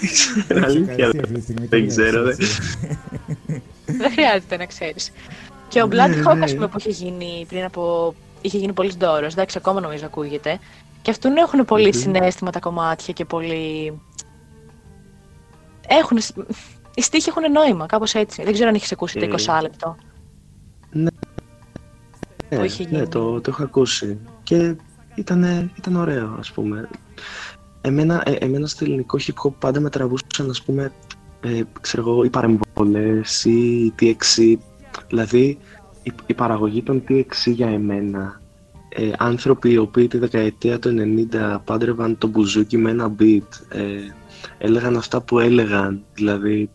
Δεν ξέρω, έχει αλήθεια. καλυφθεί αυτή τη στιγμή, Δεν τι ξέρω, λες, δεν- έτσι. Δεν χρειάζεται να ξέρεις. Και ο Ναι, Blood Hawk, ναι. ας πούμε, που είχε γίνει πριν από... είχε γίνει πολύ ντόρος, εντάξει, ακόμα νομίζω ακούγεται. Και αυτούν έχουν πολύ Μμμ. συνέστημα τα κομμάτια και πολύ... Έχουν... Οι στίχοι έχουν νόημα, κάπως έτσι. Δεν ξέρω αν έχεις ακούσει το Ε, 20 λεπτό. Ναι, που είχε ναι γίνει. το, το έχω ακούσει. Και ήταν, ήταν ωραίο, ας πούμε. Εμένα, ε, εμένα στο ελληνικό hip hop πάντα με τραβούσαν, ας πούμε, ε, ξέρω εγώ, οι παρεμβολές ή η TXC. Δηλαδή, η, η παραγωγή των TXC για εμένα, ε, άνθρωποι οι οποίοι τη δεκαετία του 90 πάντρευαν το μπουζούκι με ένα beat, ε, έλεγαν αυτά που έλεγαν, δηλαδή,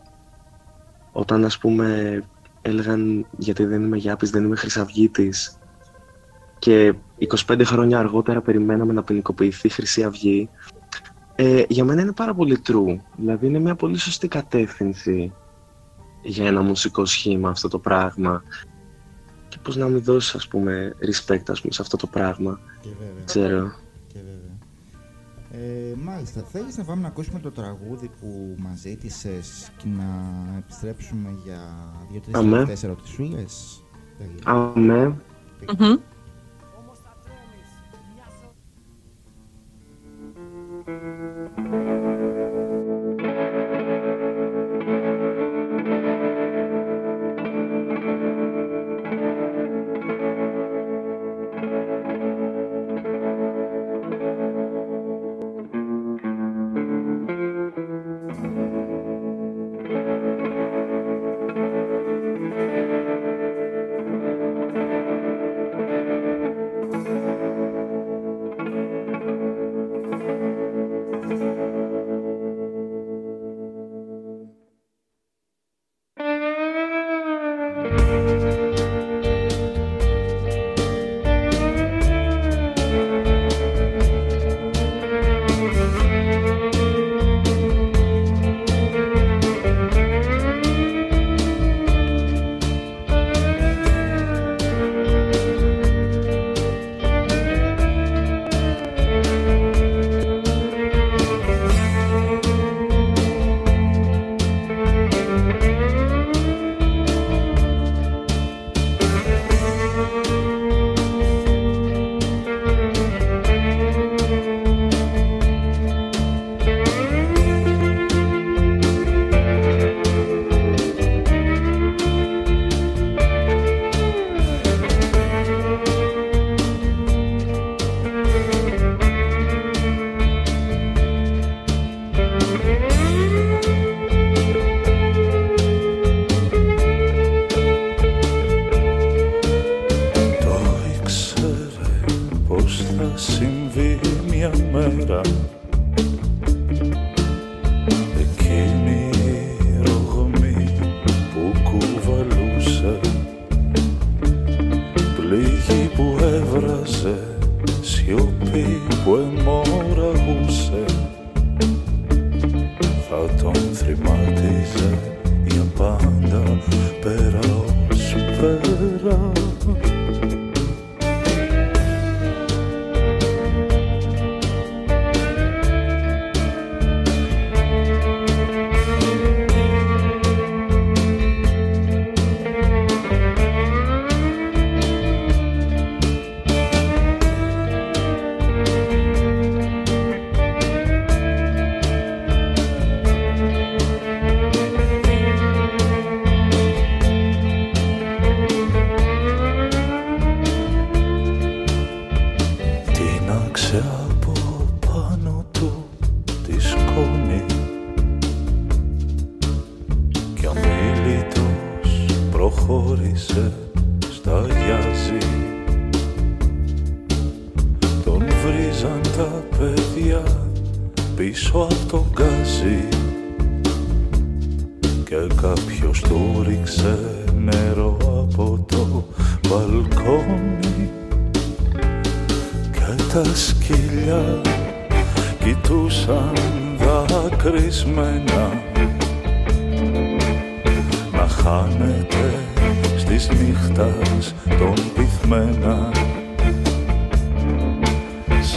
όταν ας πούμε έλεγαν γιατί δεν είμαι Γιάπης, δεν είμαι Χρυσαυγίτης και 25 χρόνια αργότερα περιμέναμε να ποινικοποιηθεί η Χρυσή Αυγή ε, για μένα είναι πάρα πολύ true. Δηλαδή είναι μια πολύ σωστή κατεύθυνση για ένα μουσικό σχήμα αυτό το πράγμα και πώς να μην δώσεις ας πούμε respect ας πούμε, σε αυτό το πράγμα. Και βέβαια. Ξέρω. Και βέβαια. Ε, μάλιστα, θέλεις να πάμε να ακούσουμε το τραγούδι που μας ζήτησες και να επιστρέψουμε για δύο-τρεις Αμέ. τελευταίες ερωτησούλες; Αμέ. Μμμ.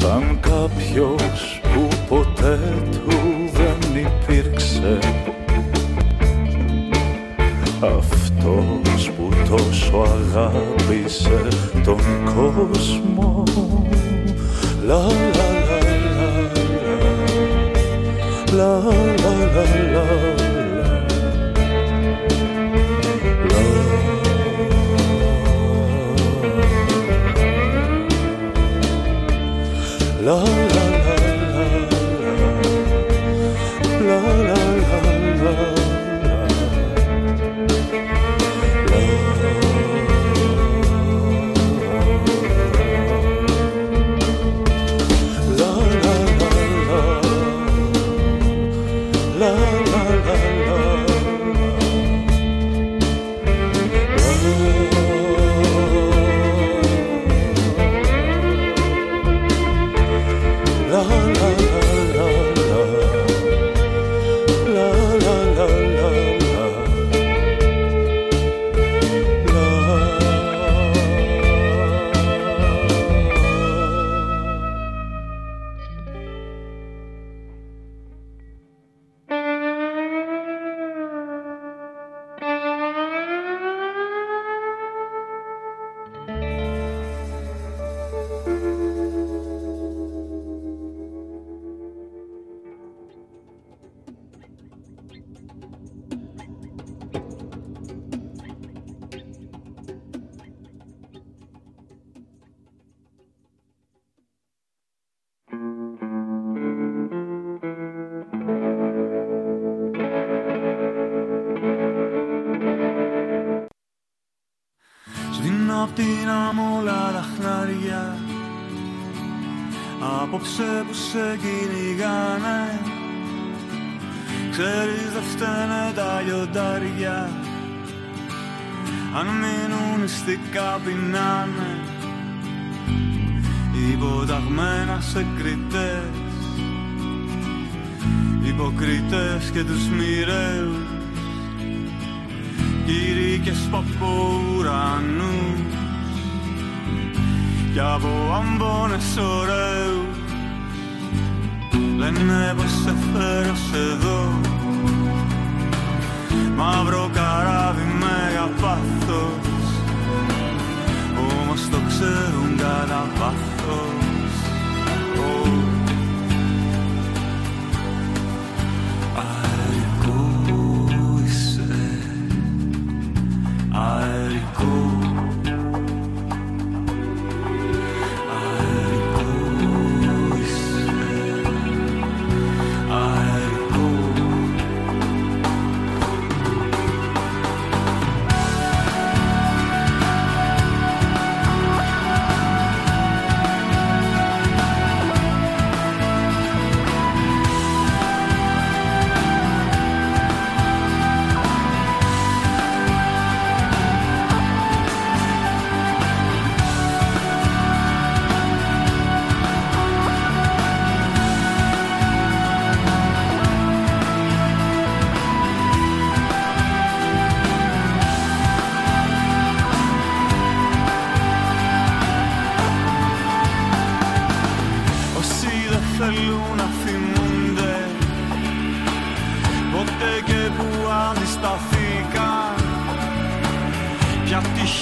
Σαν κάποιος που ποτέ του δεν υπήρξε. Αυτός που τόσο αγάπησε τον κόσμο. Λα λα λα λα λα λα λα λα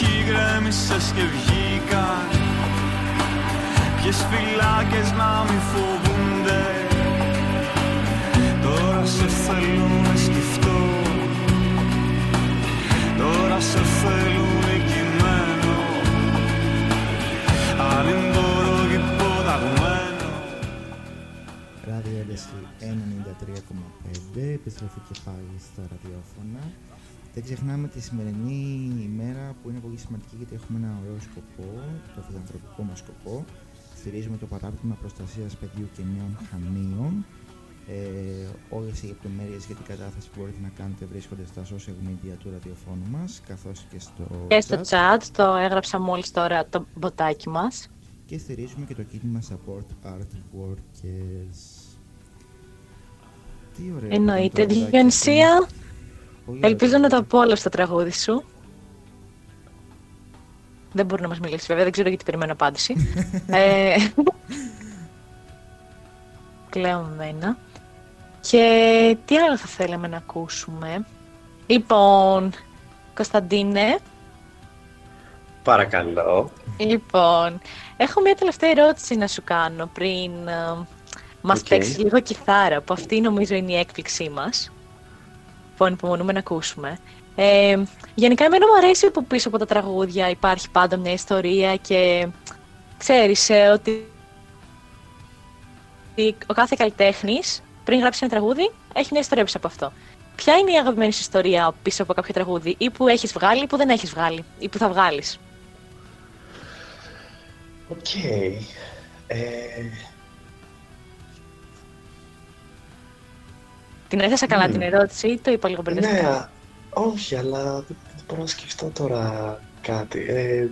Ποια τύχη γκρέμισες και βγήκαν Ποιες φυλάκες να μη φοβούνται. Τώρα σε θέλω να σκεφτώ. Τώρα σε θέλουν κειμένο Αν δεν μπορώ και υποταγμένο Ράδιο Ένταση 93,5. Επιστροφή και πάλι στα ραδιόφωνα. Δεν ξεχνάμε τη σημερινή ημέρα που είναι πολύ σημαντική γιατί έχουμε ένα ωραίο σκοπό, το φιλανθρωπικό μας σκοπό. Στηρίζουμε το παράδειγμα προστασίας παιδιού και νέων χανίων. Ε, όλες οι λεπτομέρειες για την κατάθεση που μπορείτε να κάνετε βρίσκονται στα social media του ραδιοφώνου μας καθώς και στο Και στο chat. chat, το έγραψα μόλις τώρα το μποτάκι μας. και στηρίζουμε και το κίνημα Support Art Workers. Τι ωραίο. που Εννοείται, ήταν το τραγουδάκι Διονυσία. Αυτό. Πολύ ωραίο Ελπίζω να το τραγουδάκι. απόλαυσε το τραγούδι σου. Δεν μπορεί να μας μιλήσει βέβαια, δεν ξέρω γιατί περιμένω απάντηση. ε, κλαίω με μένα. Και τι άλλο θα θέλαμε να ακούσουμε; Λοιπόν, Κωνσταντίνε, Παρακαλώ. λοιπόν, έχω μια τελευταία ερώτηση να σου κάνω πριν ε, μας Οκ. παίξεις λίγο κιθάρα, που αυτή νομίζω είναι η έκπληξή μας, που ανυπομονούμε να ακούσουμε. Ε, γενικά εμένα μου αρέσει που πίσω από τα τραγούδια υπάρχει πάντα μια ιστορία και ξέρεις ε, ότι ότι ο κάθε καλλιτέχνης πριν γράψει ένα τραγούδι έχει μια ιστορία πίσω από αυτό. Ποια είναι η αγαπημένη σου ιστορία πίσω από κάποιο τραγούδι ή που έχεις βγάλει ή που δεν έχεις βγάλει ή που θα βγάλεις; Οκ. Ε, Την έθεσα καλά Μμμ. την ερώτηση ή το είπα λίγο μπερδευτικά. ναι, όχι, αλλά δεν δεν μπορώ να σκεφτώ τώρα κάτι. Ε,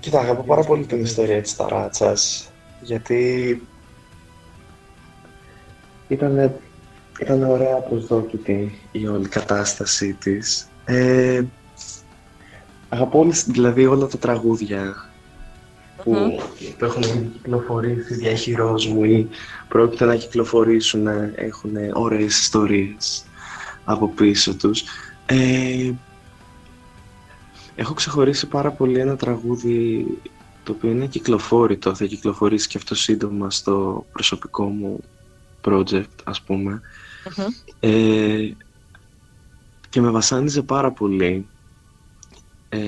κοίτα, αγαπώ πάρα πολύ την ιστορία της ταράτσας, γιατί ήταν, ήταν ωραία προσδόκητη η όλη κατάστασή της. Ε, αγαπώ όλες, δηλαδή όλα τα τραγούδια που, Μμμ. που έχουν κυκλοφορήσει διαχειρός μου ή πρόκειται να κυκλοφορήσουν να έχουν ωραίες ιστορίες από πίσω τους. Ε, έχω ξεχωρίσει πάρα πολύ ένα τραγούδι το οποίο είναι κυκλοφόρητο, θα κυκλοφορήσει και αυτό σύντομα στο προσωπικό μου project ας πούμε. Μμμ. Ε, και με βασάνιζε πάρα πολύ ε,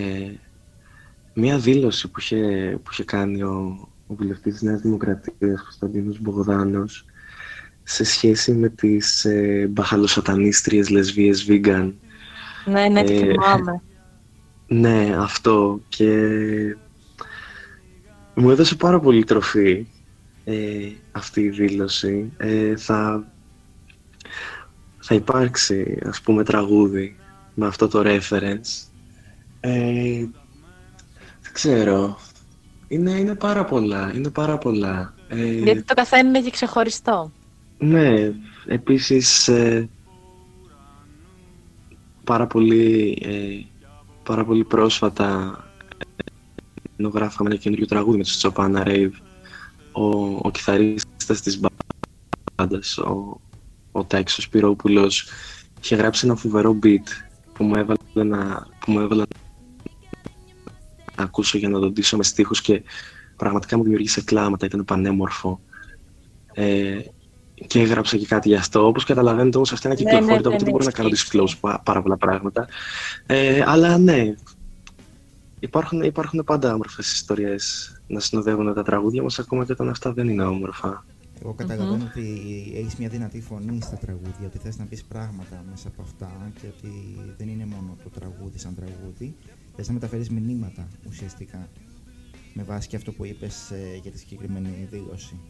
μία δήλωση που είχε, που είχε κάνει ο, ο βουλευτής της Νέας Δημοκρατίας, Κωνσταντίνος Μπογδάνος, σε σχέση με τις ε, μπαχαλοσατανίστριες λεσβείες vegan. Ναι, ναι, τη Ε, θυμάμαι. Ναι, αυτό και μου έδωσε πάρα πολύ τροφή ε, αυτή η δήλωση. Ε, θα, θα υπάρξει, ας πούμε, τραγούδι με αυτό το reference. Ε, δεν ξέρω. Είναι, είναι πάρα πολλά, είναι πάρα πολλά. Ε, Γιατί το καθένα είναι και ξεχωριστό. ναι, επίσης ε, πάρα πολύ, ε, πάρα πολύ πρόσφατα ε, ενώ γράφαμε ένα καινούριο τραγούδι με τους Τσοπάνα Rave ο, ο κιθαρίστας της μπάντας, ο, ο Τάξος Σπυρόπουλος είχε γράψει ένα φοβερό beat που μου έβαλε να, που μου έβαλε να ακούσω για να τον ντύσω με στίχους και πραγματικά μου δημιουργήσε κλάματα, ήταν πανέμορφο. Ε, και έγραψα και κάτι γι' αυτό. Όπως καταλαβαίνετε, όμως αυτά είναι Ναι, κυκλοφόρητα, ναι, ναι, οπότε δεν ναι, μπορώ να κάνω ισχύει. disclose πα- πάρα πολλά πράγματα. Ε, αλλά ναι, υπάρχουν, υπάρχουν πάντα όμορφες ιστορίες να συνοδεύουν τα τραγούδια μας, ακόμα και όταν αυτά δεν είναι όμορφα. Εγώ καταλαβαίνω ότι έχεις μια δυνατή φωνή στα τραγούδια, ότι θες να πεις πράγματα μέσα από αυτά και ότι δεν είναι μόνο το τραγούδι σαν τραγούδι. Θες να μεταφέρεις μηνύματα ουσιαστικά με βάση και αυτό που είπες ε, για τη συγκεκριμένη δήλωση;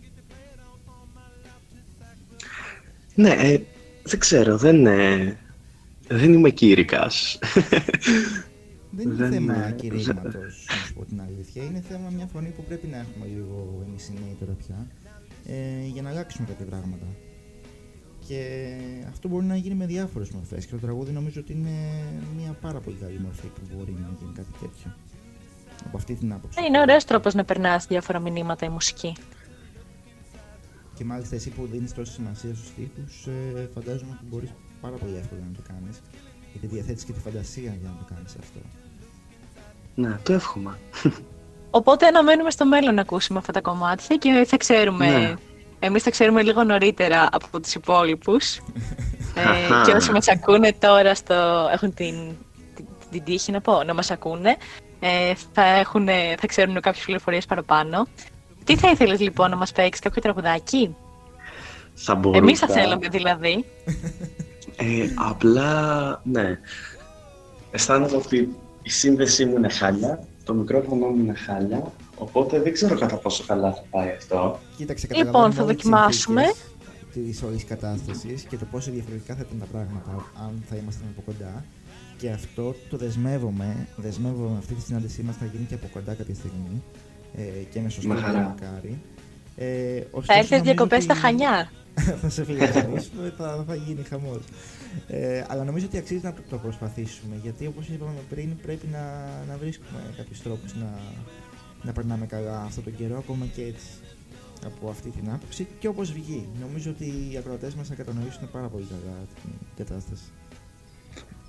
Ναι, ε, δεν ξέρω, δεν, ε, δεν είμαι κήρυκας. Δεν είναι Δεν θέμα είναι- κηρύγματος, να σου πω την αλήθεια. Είναι θέμα μια φωνή που πρέπει να έχουμε λίγο εμείς οι νέοι τώρα πια ε, για να αλλάξουμε κάποια πράγματα. Και αυτό μπορεί να γίνει με διάφορες μορφές. Και το τραγούδι νομίζω ότι είναι μια πάρα πολύ καλή μορφή που μπορεί να γίνει κάτι τέτοιο. Από αυτή την άποψη. Ε, Είναι ωραίος τρόπος να περνάς διάφορα μηνύματα η μουσική. Και μάλιστα εσύ που δίνεις τόση σημασία στους τοίχου, ε, φαντάζομαι ότι μπορείς πάρα πολύ εύκολα να το κάνεις. Γιατί διαθέτεις και τη φαντασία για να το κάνεις αυτό. ναι, το εύχομαι. Οπότε αναμένουμε στο μέλλον να ακούσουμε αυτά τα κομμάτια και θα ξέρουμε. Ναι. Εμείς θα ξέρουμε λίγο νωρίτερα από τους υπόλοιπους. ε, Αχα. και όσοι μας ακούνε τώρα στο, έχουν την, την, την τύχη να πω, να μας ακούνε, ε, θα, έχουν, θα ξέρουν κάποιες πληροφορίες παραπάνω. Τι θα ήθελες λοιπόν να μας παίξεις κάποιο τραγουδάκι; Θα μπορούσα. Εμείς θα θέλαμε δηλαδή. Ε, απλά, ναι. Αισθάνομαι ότι η σύνδεσή μου είναι χάλια, το μικρόφωνο μου είναι χάλια, οπότε δεν ξέρω κατά πόσο καλά θα πάει αυτό. Κοίταξε, Λοιπόν, καταλαβαίνουμε θα όλες τις δοκιμάσουμε. συνθήκες Της όλης κατάστασης και το πόσο διαφορετικά θα ήταν τα πράγματα αν θα ήμασταν από κοντά. Και αυτό το δεσμεύομαι. Δεσμεύομαι αυτή τη συνάντησή μας θα γίνει και από κοντά κάποια στιγμή. Ε, και με σωστό Με χαρά. μακάρι. Ε, Θα ωστόσο, έρθεις νομίζω διακοπές ότι- στα Χανιά. θα σε φιλοξενήσουμε, θα, θα γίνει χαμός. Ε, αλλά νομίζω ότι αξίζει να το, το προσπαθήσουμε γιατί όπως είπαμε πριν, πρέπει να, να βρίσκουμε κάποιους τρόπους να, να περνάμε καλά αυτόν τον καιρό, ακόμα και έτσι. Από αυτή την άποψη και όπως βγει. Νομίζω ότι οι ακροατές μας θα κατανοήσουν πάρα πολύ καλά την κατάσταση.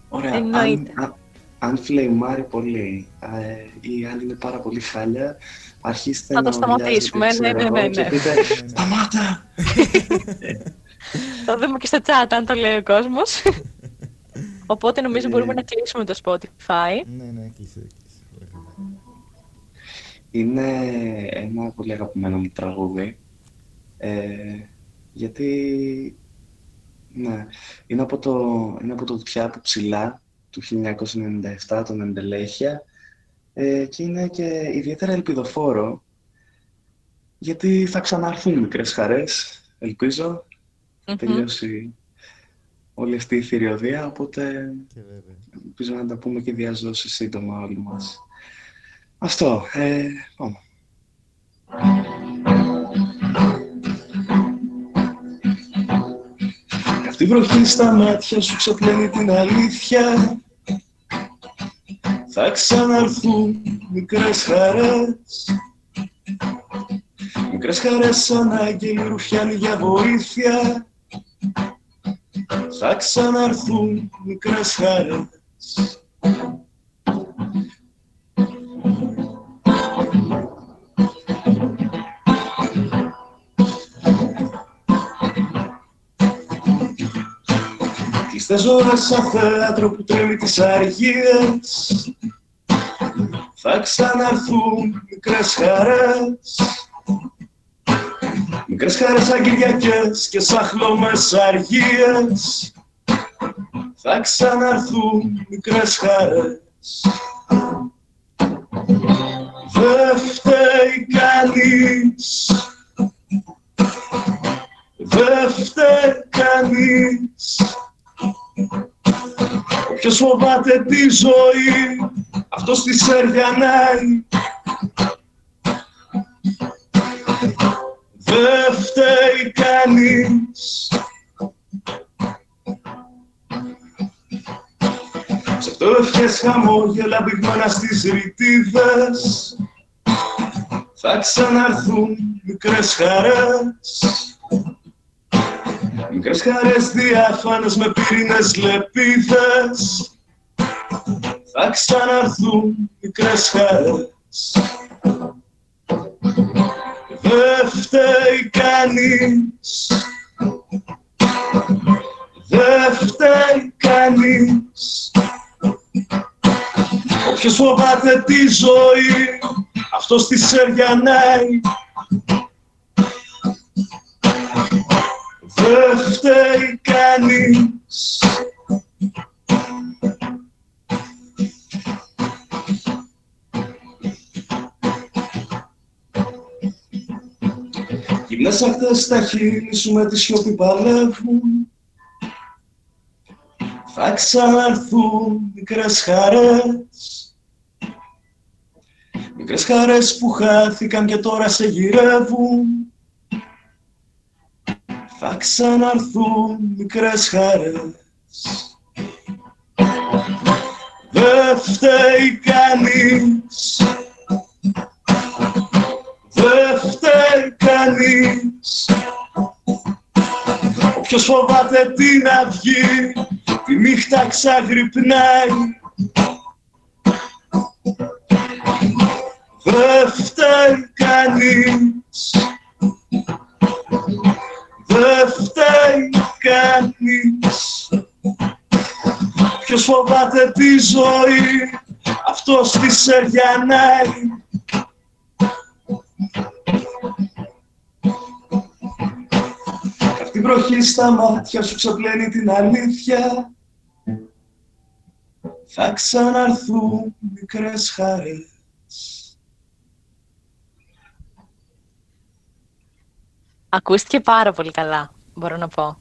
Ωραία, αν, Εννοείται. αν, αν φλεϊμάρει πολύ ε, ή αν είναι πάρα πολύ χάλια, αρχίστε Θα το να σταματήσουμε, ουρλιάζετε, ναι, ξέρω ναι, εγώ, ναι, και ναι. πείτε, Ναι, ναι. σταμάτα! Θα δούμε και στο chat αν το λέει ο κόσμος. Οπότε νομίζω Ε. μπορούμε να κλείσουμε το Spotify. Ναι, ναι, κλείσε, κλείσε. Ωραία, καλά. Είναι ένα πολύ αγαπημένο μου τραγούδι. Ε, γιατί ναι, είναι από το, είναι από το Δουτιά από ψηλά του 1997, τον Εντελέχεια ε, και είναι και ιδιαίτερα ελπιδοφόρο γιατί θα ξαναρθούν μικρές χαρές, ελπίζω, Μμμ. τελειώσει όλη αυτή η θηριωδία, οπότε Και βέβαια. ελπίζω να τα πούμε και διαζώσει σύντομα όλοι μας. Αυτό, ε, πάμε. Αυτή η βροχή στα μάτια σου ξεπλένει την αλήθεια. Θα ξαναρθούν μικρές χαρές. Μικρές χαρές σαν άγγελοι ρουφιάνοι για βοήθεια. Θα ξαναρθούν μικρές χαρές Κλειστές ώρες σαν θέατρο που τρέμει τις αργίες. Θα ξαναρθούν μικρές χαρές. Μικρές χαρές σαν Κυριακές και σαν χλωμές αργίες. Θα ξαναρθούν μικρές χαρές. Δε φταίει κανείς. Δε φταίει κανείς Όποιος φοβάται τη ζωή. Αυτός τη σεριανάει Δε φταίει κανείς. Ψευτοευχές χαμόγελα μπηγμένα στις ρητίδες Θα ξαναρθούν μικρές χαρές Μικρές χαρές διάφανες με πυρήνες λεπίδες. Θα ξαναρθούν μικρές χαρές. Δε φταίει κανείς. Δε φταίει κανείς. Όποιος φοβάται τη ζωή Αυτός τη σεριανάει Δε φταίει κανείς. Γυμνές ακτές στα χείλη σου με τη σιωπή παλεύουν. Θα ξαναρθούν μικρές χαρές. Μικρές χαρές που χάθηκαν και τώρα σε γυρεύουν Θα ξαναρθούν μικρές χαρές. Δε φταίει κανείς. Δε φταίει κανείς. Όποιος φοβάται την αυγή Τη νύχτα ξαγρυπνάει. Δε φταίει κανείς Δε φταίει κανείς. Ποιος φοβάται τη ζωή Αυτός τη σεριανάει. Αυτή η βροχή στα μάτια σου ξεπλένει την αλήθεια. Θα ξαναρθούν μικρές χαρές Ακούστηκε πάρα πολύ καλά, μπορώ να πω.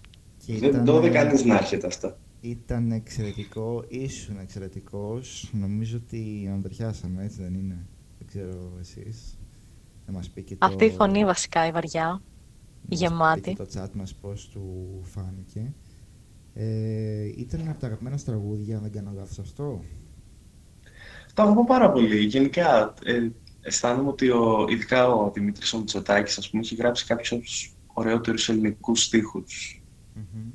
Και Δεν το είδε κανείς να έρχεται αυτά. Ήταν εξαιρετικό, ήσουν εξαιρετικός. Νομίζω ότι ανδριάσαμε, έτσι δεν είναι; Δεν ξέρω εσείς. Να μας πει και το... Αυτή η φωνή βασικά, η βαριά, να μας πει γεμάτη. και το chat μας πώς του φάνηκε. Ε, ήταν ένα από τα αγαπημένα σου τραγούδια, αν δεν κάνω λάθος αυτό; Το αγαπώ πάρα πολύ. Γενικά, ε, αισθάνομαι ότι ο, ειδικά ο Δημήτρης ο Μητσοτάκης, ας πούμε, έχει γράψει κάποιους ωραιότερους ελληνικούς στίχους. Μμμ.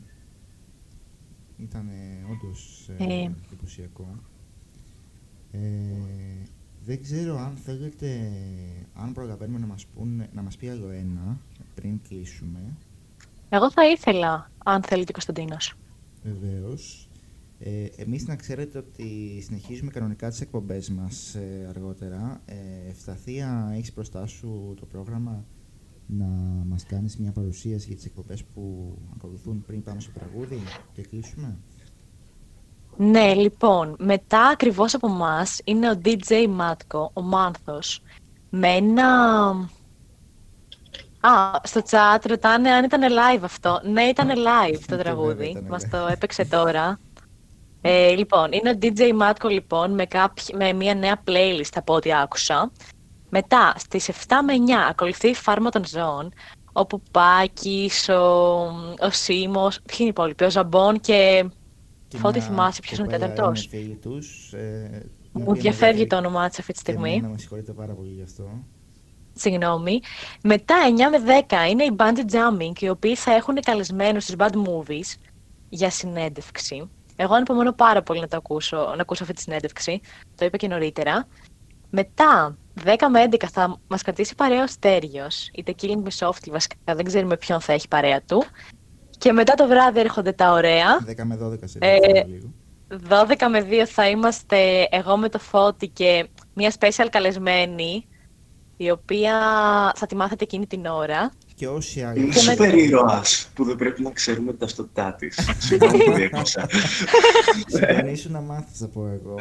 Ήταν όντως Ε. ε, εντυπωσιακό. Ε, δεν ξέρω αν θέλετε, αν προλαβαίνουμε να μας, πούνε, να μας πει άλλο ένα πριν κλείσουμε. Εγώ θα ήθελα, αν θέλει και ο Κωνσταντίνος. Βεβαίως. Ε, εμείς να ξέρετε ότι συνεχίζουμε κανονικά τις εκπομπές μας ε, αργότερα. Ε, Ευσταθία, έχεις μπροστά σου το πρόγραμμα να μας κάνεις μια παρουσίαση για τις εκπομπές που ακολουθούν πριν πάμε στο τραγούδι και κλείσουμε; Ναι, λοιπόν, μετά ακριβώς από μας είναι ο DJ Μάτκο, ο Μάνθος, με ένα... Α, στο chat ρωτάνε αν ήταν live αυτό. Ναι, ήταν live το Βέβαια, τραγούδι. ήταν Μας live. το έπαιξε τώρα. Ε, λοιπόν, είναι ο DJ Μάτκο, λοιπόν, με, κάποι- με μια νέα playlist από ό,τι άκουσα. Μετά, στις 7 με 9, ακολουθεί η Φάρμα των Ζώων, ο Πουπάκης, ο, ο Σίμος, ποιοι είναι οι υπόλοιποι, ο Ζαμπόν και... Και Φώτη, μια θυμάσαι ποιος είναι ο κοπέλα τέταρτος; Είναι φίλη τους, ε, την Μου οποία διαφεύγει με το όνομά της αυτή τη και στιγμή. εμένα με συγχωρείτε πάρα πολύ γι' αυτό. Συγγνώμη. Μετά 9 με 10 είναι οι Bungee Jumping, οι οποίοι θα έχουν καλεσμένους στις Bad Movies για συνέντευξη. Εγώ ανυπομονώ πάρα πολύ να το ακούσω, να ακούσω αυτή τη συνέντευξη. Το είπα και νωρίτερα. Μετά, 10 με 11 θα μας κρατήσει παρέα ο Στέριος, είτε Killing Me Softly βασικά, δεν ξέρουμε ποιον θα έχει παρέα του. Και μετά το βράδυ έρχονται τα ωραία. 10 με 12 σε Ε, λίγο. 12 με 2 θα είμαστε εγώ με το Φώτη και μια special καλεσμένη, η οποία θα τη μάθετε εκείνη την ώρα. Και όσοι άλλοι... Είναι Και με- σούπερ ήρωας που δεν πρέπει να ξέρουμε την ταυτότητά της. Συγγνώμη που διέκοψα. Συντονίσου να μάθεις, θα πω εγώ.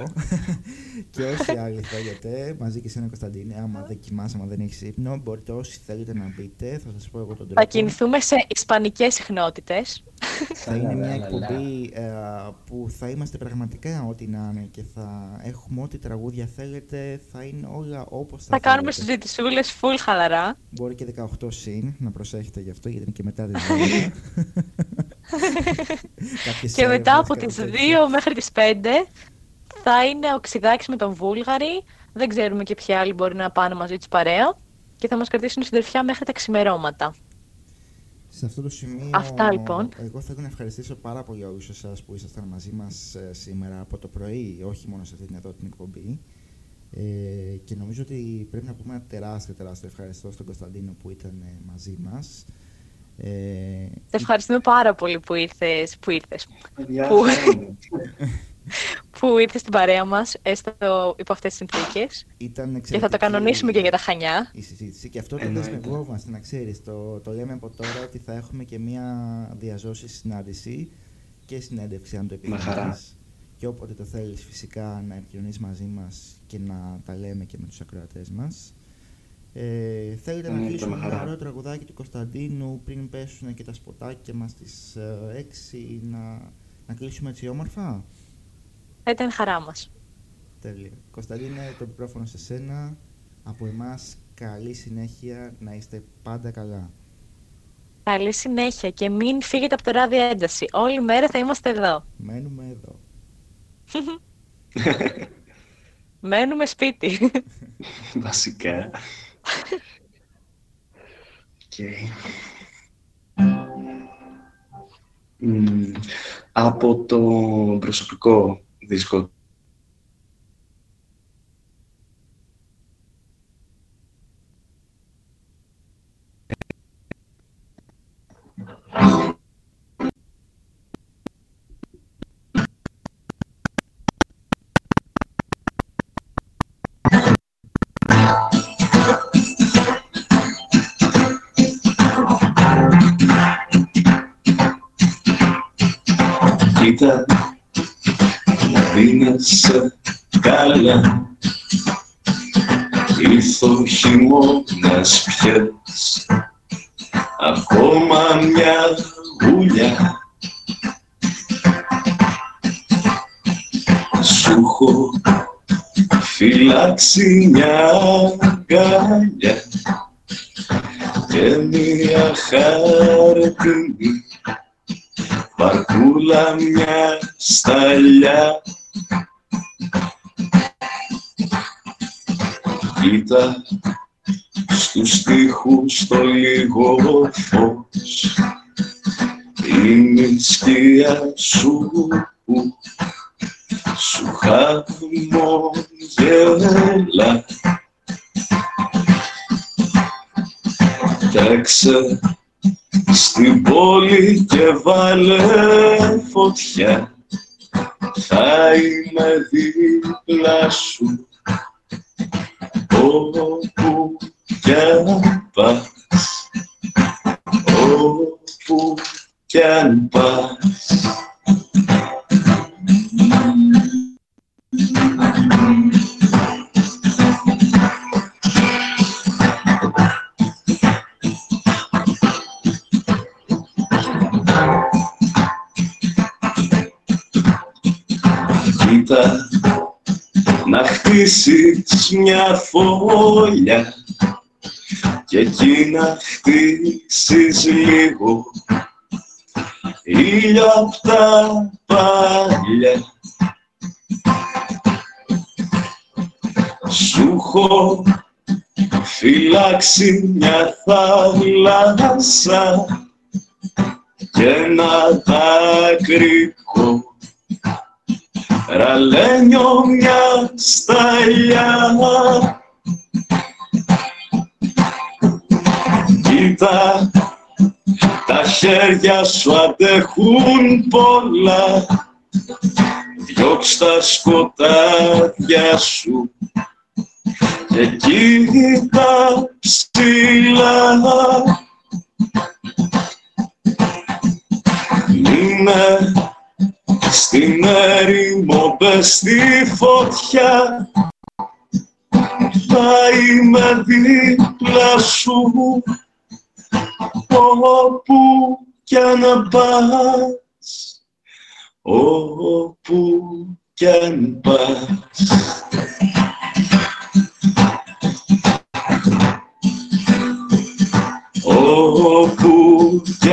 και όσοι άλλοι θέλετε, μαζί και εσένα Κωνσταντίνε, άμα δεν κοιμάσαι, άμα δεν έχεις ύπνο, μπορείτε όσοι θέλετε να μπείτε, θα σας πω εγώ τον τρόπο. Θα κινηθούμε σε ισπανικές συχνότητες. Θα είναι μια Λα, λα, λα, λα. εκπομπή ε, που θα είμαστε πραγματικά ό,τι να είναι και θα έχουμε ό,τι τραγούδια θέλετε, θα είναι όλα όπως θα, Θα κάνουμε θέλετε. συζητησούλες full χαλαρά. Μπορεί και 18 συν, να προσέχετε γι' αυτό, γιατί είναι και μετά τις 12. Και μετά από τις 2 μέχρι τις 5 θα είναι ο Ξιδάκης με τον Βούλγαρη. Δεν ξέρουμε και ποιοι άλλοι μπορεί να πάνε μαζί τους παρέα. Και θα μας κρατήσουν συντροφιά μέχρι τα ξημερώματα. Σε αυτό το σημείο, Αυτά, λοιπόν. εγώ θέλω να ευχαριστήσω πάρα πολύ όλους εσάς που ήσασταν μαζί μας ε, σήμερα από το πρωί, όχι μόνο σε αυτή την εδώ την εκπομπή. Ε, και νομίζω ότι πρέπει να πούμε ένα τεράστιο, τεράστιο ευχαριστώ στον Κωνσταντίνο που ήταν ε, μαζί μας. Ε, Σε ευχαριστούμε πάρα πολύ που ήρθες, που ήρθες, Παιδιά, Πού; χαρά μου. που ήρθες στην παρέα μας, έστω υπό αυτές τις συνθήκες. ήταν Και θα εξαιρετική το κανονίσουμε και για τα Χανιά. Η συζήτηση. Και αυτό το Εννοείται. δεσμευόμαστε, να ξέρεις. Το, το λέμε από τώρα ότι θα έχουμε και μια διαζώση συνάντηση και συνέντευξη, αν το Με χαρά. επιθυμείς. Και όποτε το θέλεις φυσικά να επικοινωνείς μαζί μας και να τα λέμε και με τους ακροατές μας. Ε, θέλετε να Εννοείται, κλείσουμε με ένα χαρά. ωραίο τραγουδάκι του Κωνσταντίνου πριν πέσουν και τα σποτάκια μας στις ε, 6 να, να κλείσουμε έτσι όμορφα; Θα ήταν χαρά μας. Τέλεια. Κωνσταντίνε, το μικρόφωνο σε σένα. Από εμάς καλή συνέχεια, να είστε πάντα καλά. Καλή συνέχεια και μην φύγετε από το ράδιο ένταση. Όλη μέρα θα είμαστε εδώ. Μένουμε εδώ. Μένουμε σπίτι. Βασικά. Οκ. Μμμ, από το προσωπικό δίσκο δίνεσαι καλά Ήρθε ο χειμώνας πιες Ακόμα μια γουλιά. Σου έχω φυλάξει μια αγκαλιά Και μια χάρτινη Παρκούλα μια σταλιά Κοίτα στους τοίχους το λίγο φως. Είναι η σκιά σου που σου χαμογελά Τρέξε στην πόλη και βάλε φωτιά. Θα είμαι δίπλα σου όπου κι αν πας χτίσεις μια φωλιά και εκεί να χτίσεις λίγο ήλιο απ' τα παλιά. Σου έχω φυλάξει μια θάλασσα και ένα δάκρυκο ραλένιο μια σταλιά. Κοίτα, τα χέρια σου αντέχουν πολλά, διώξ' τα σκοτάδια σου και τα ψηλά. Μείνε στην έρημο μπες στη φωτιά. Θα είμαι δίπλα σου. Όπου κι να πας. Όπου κι αν πας. Όπου κι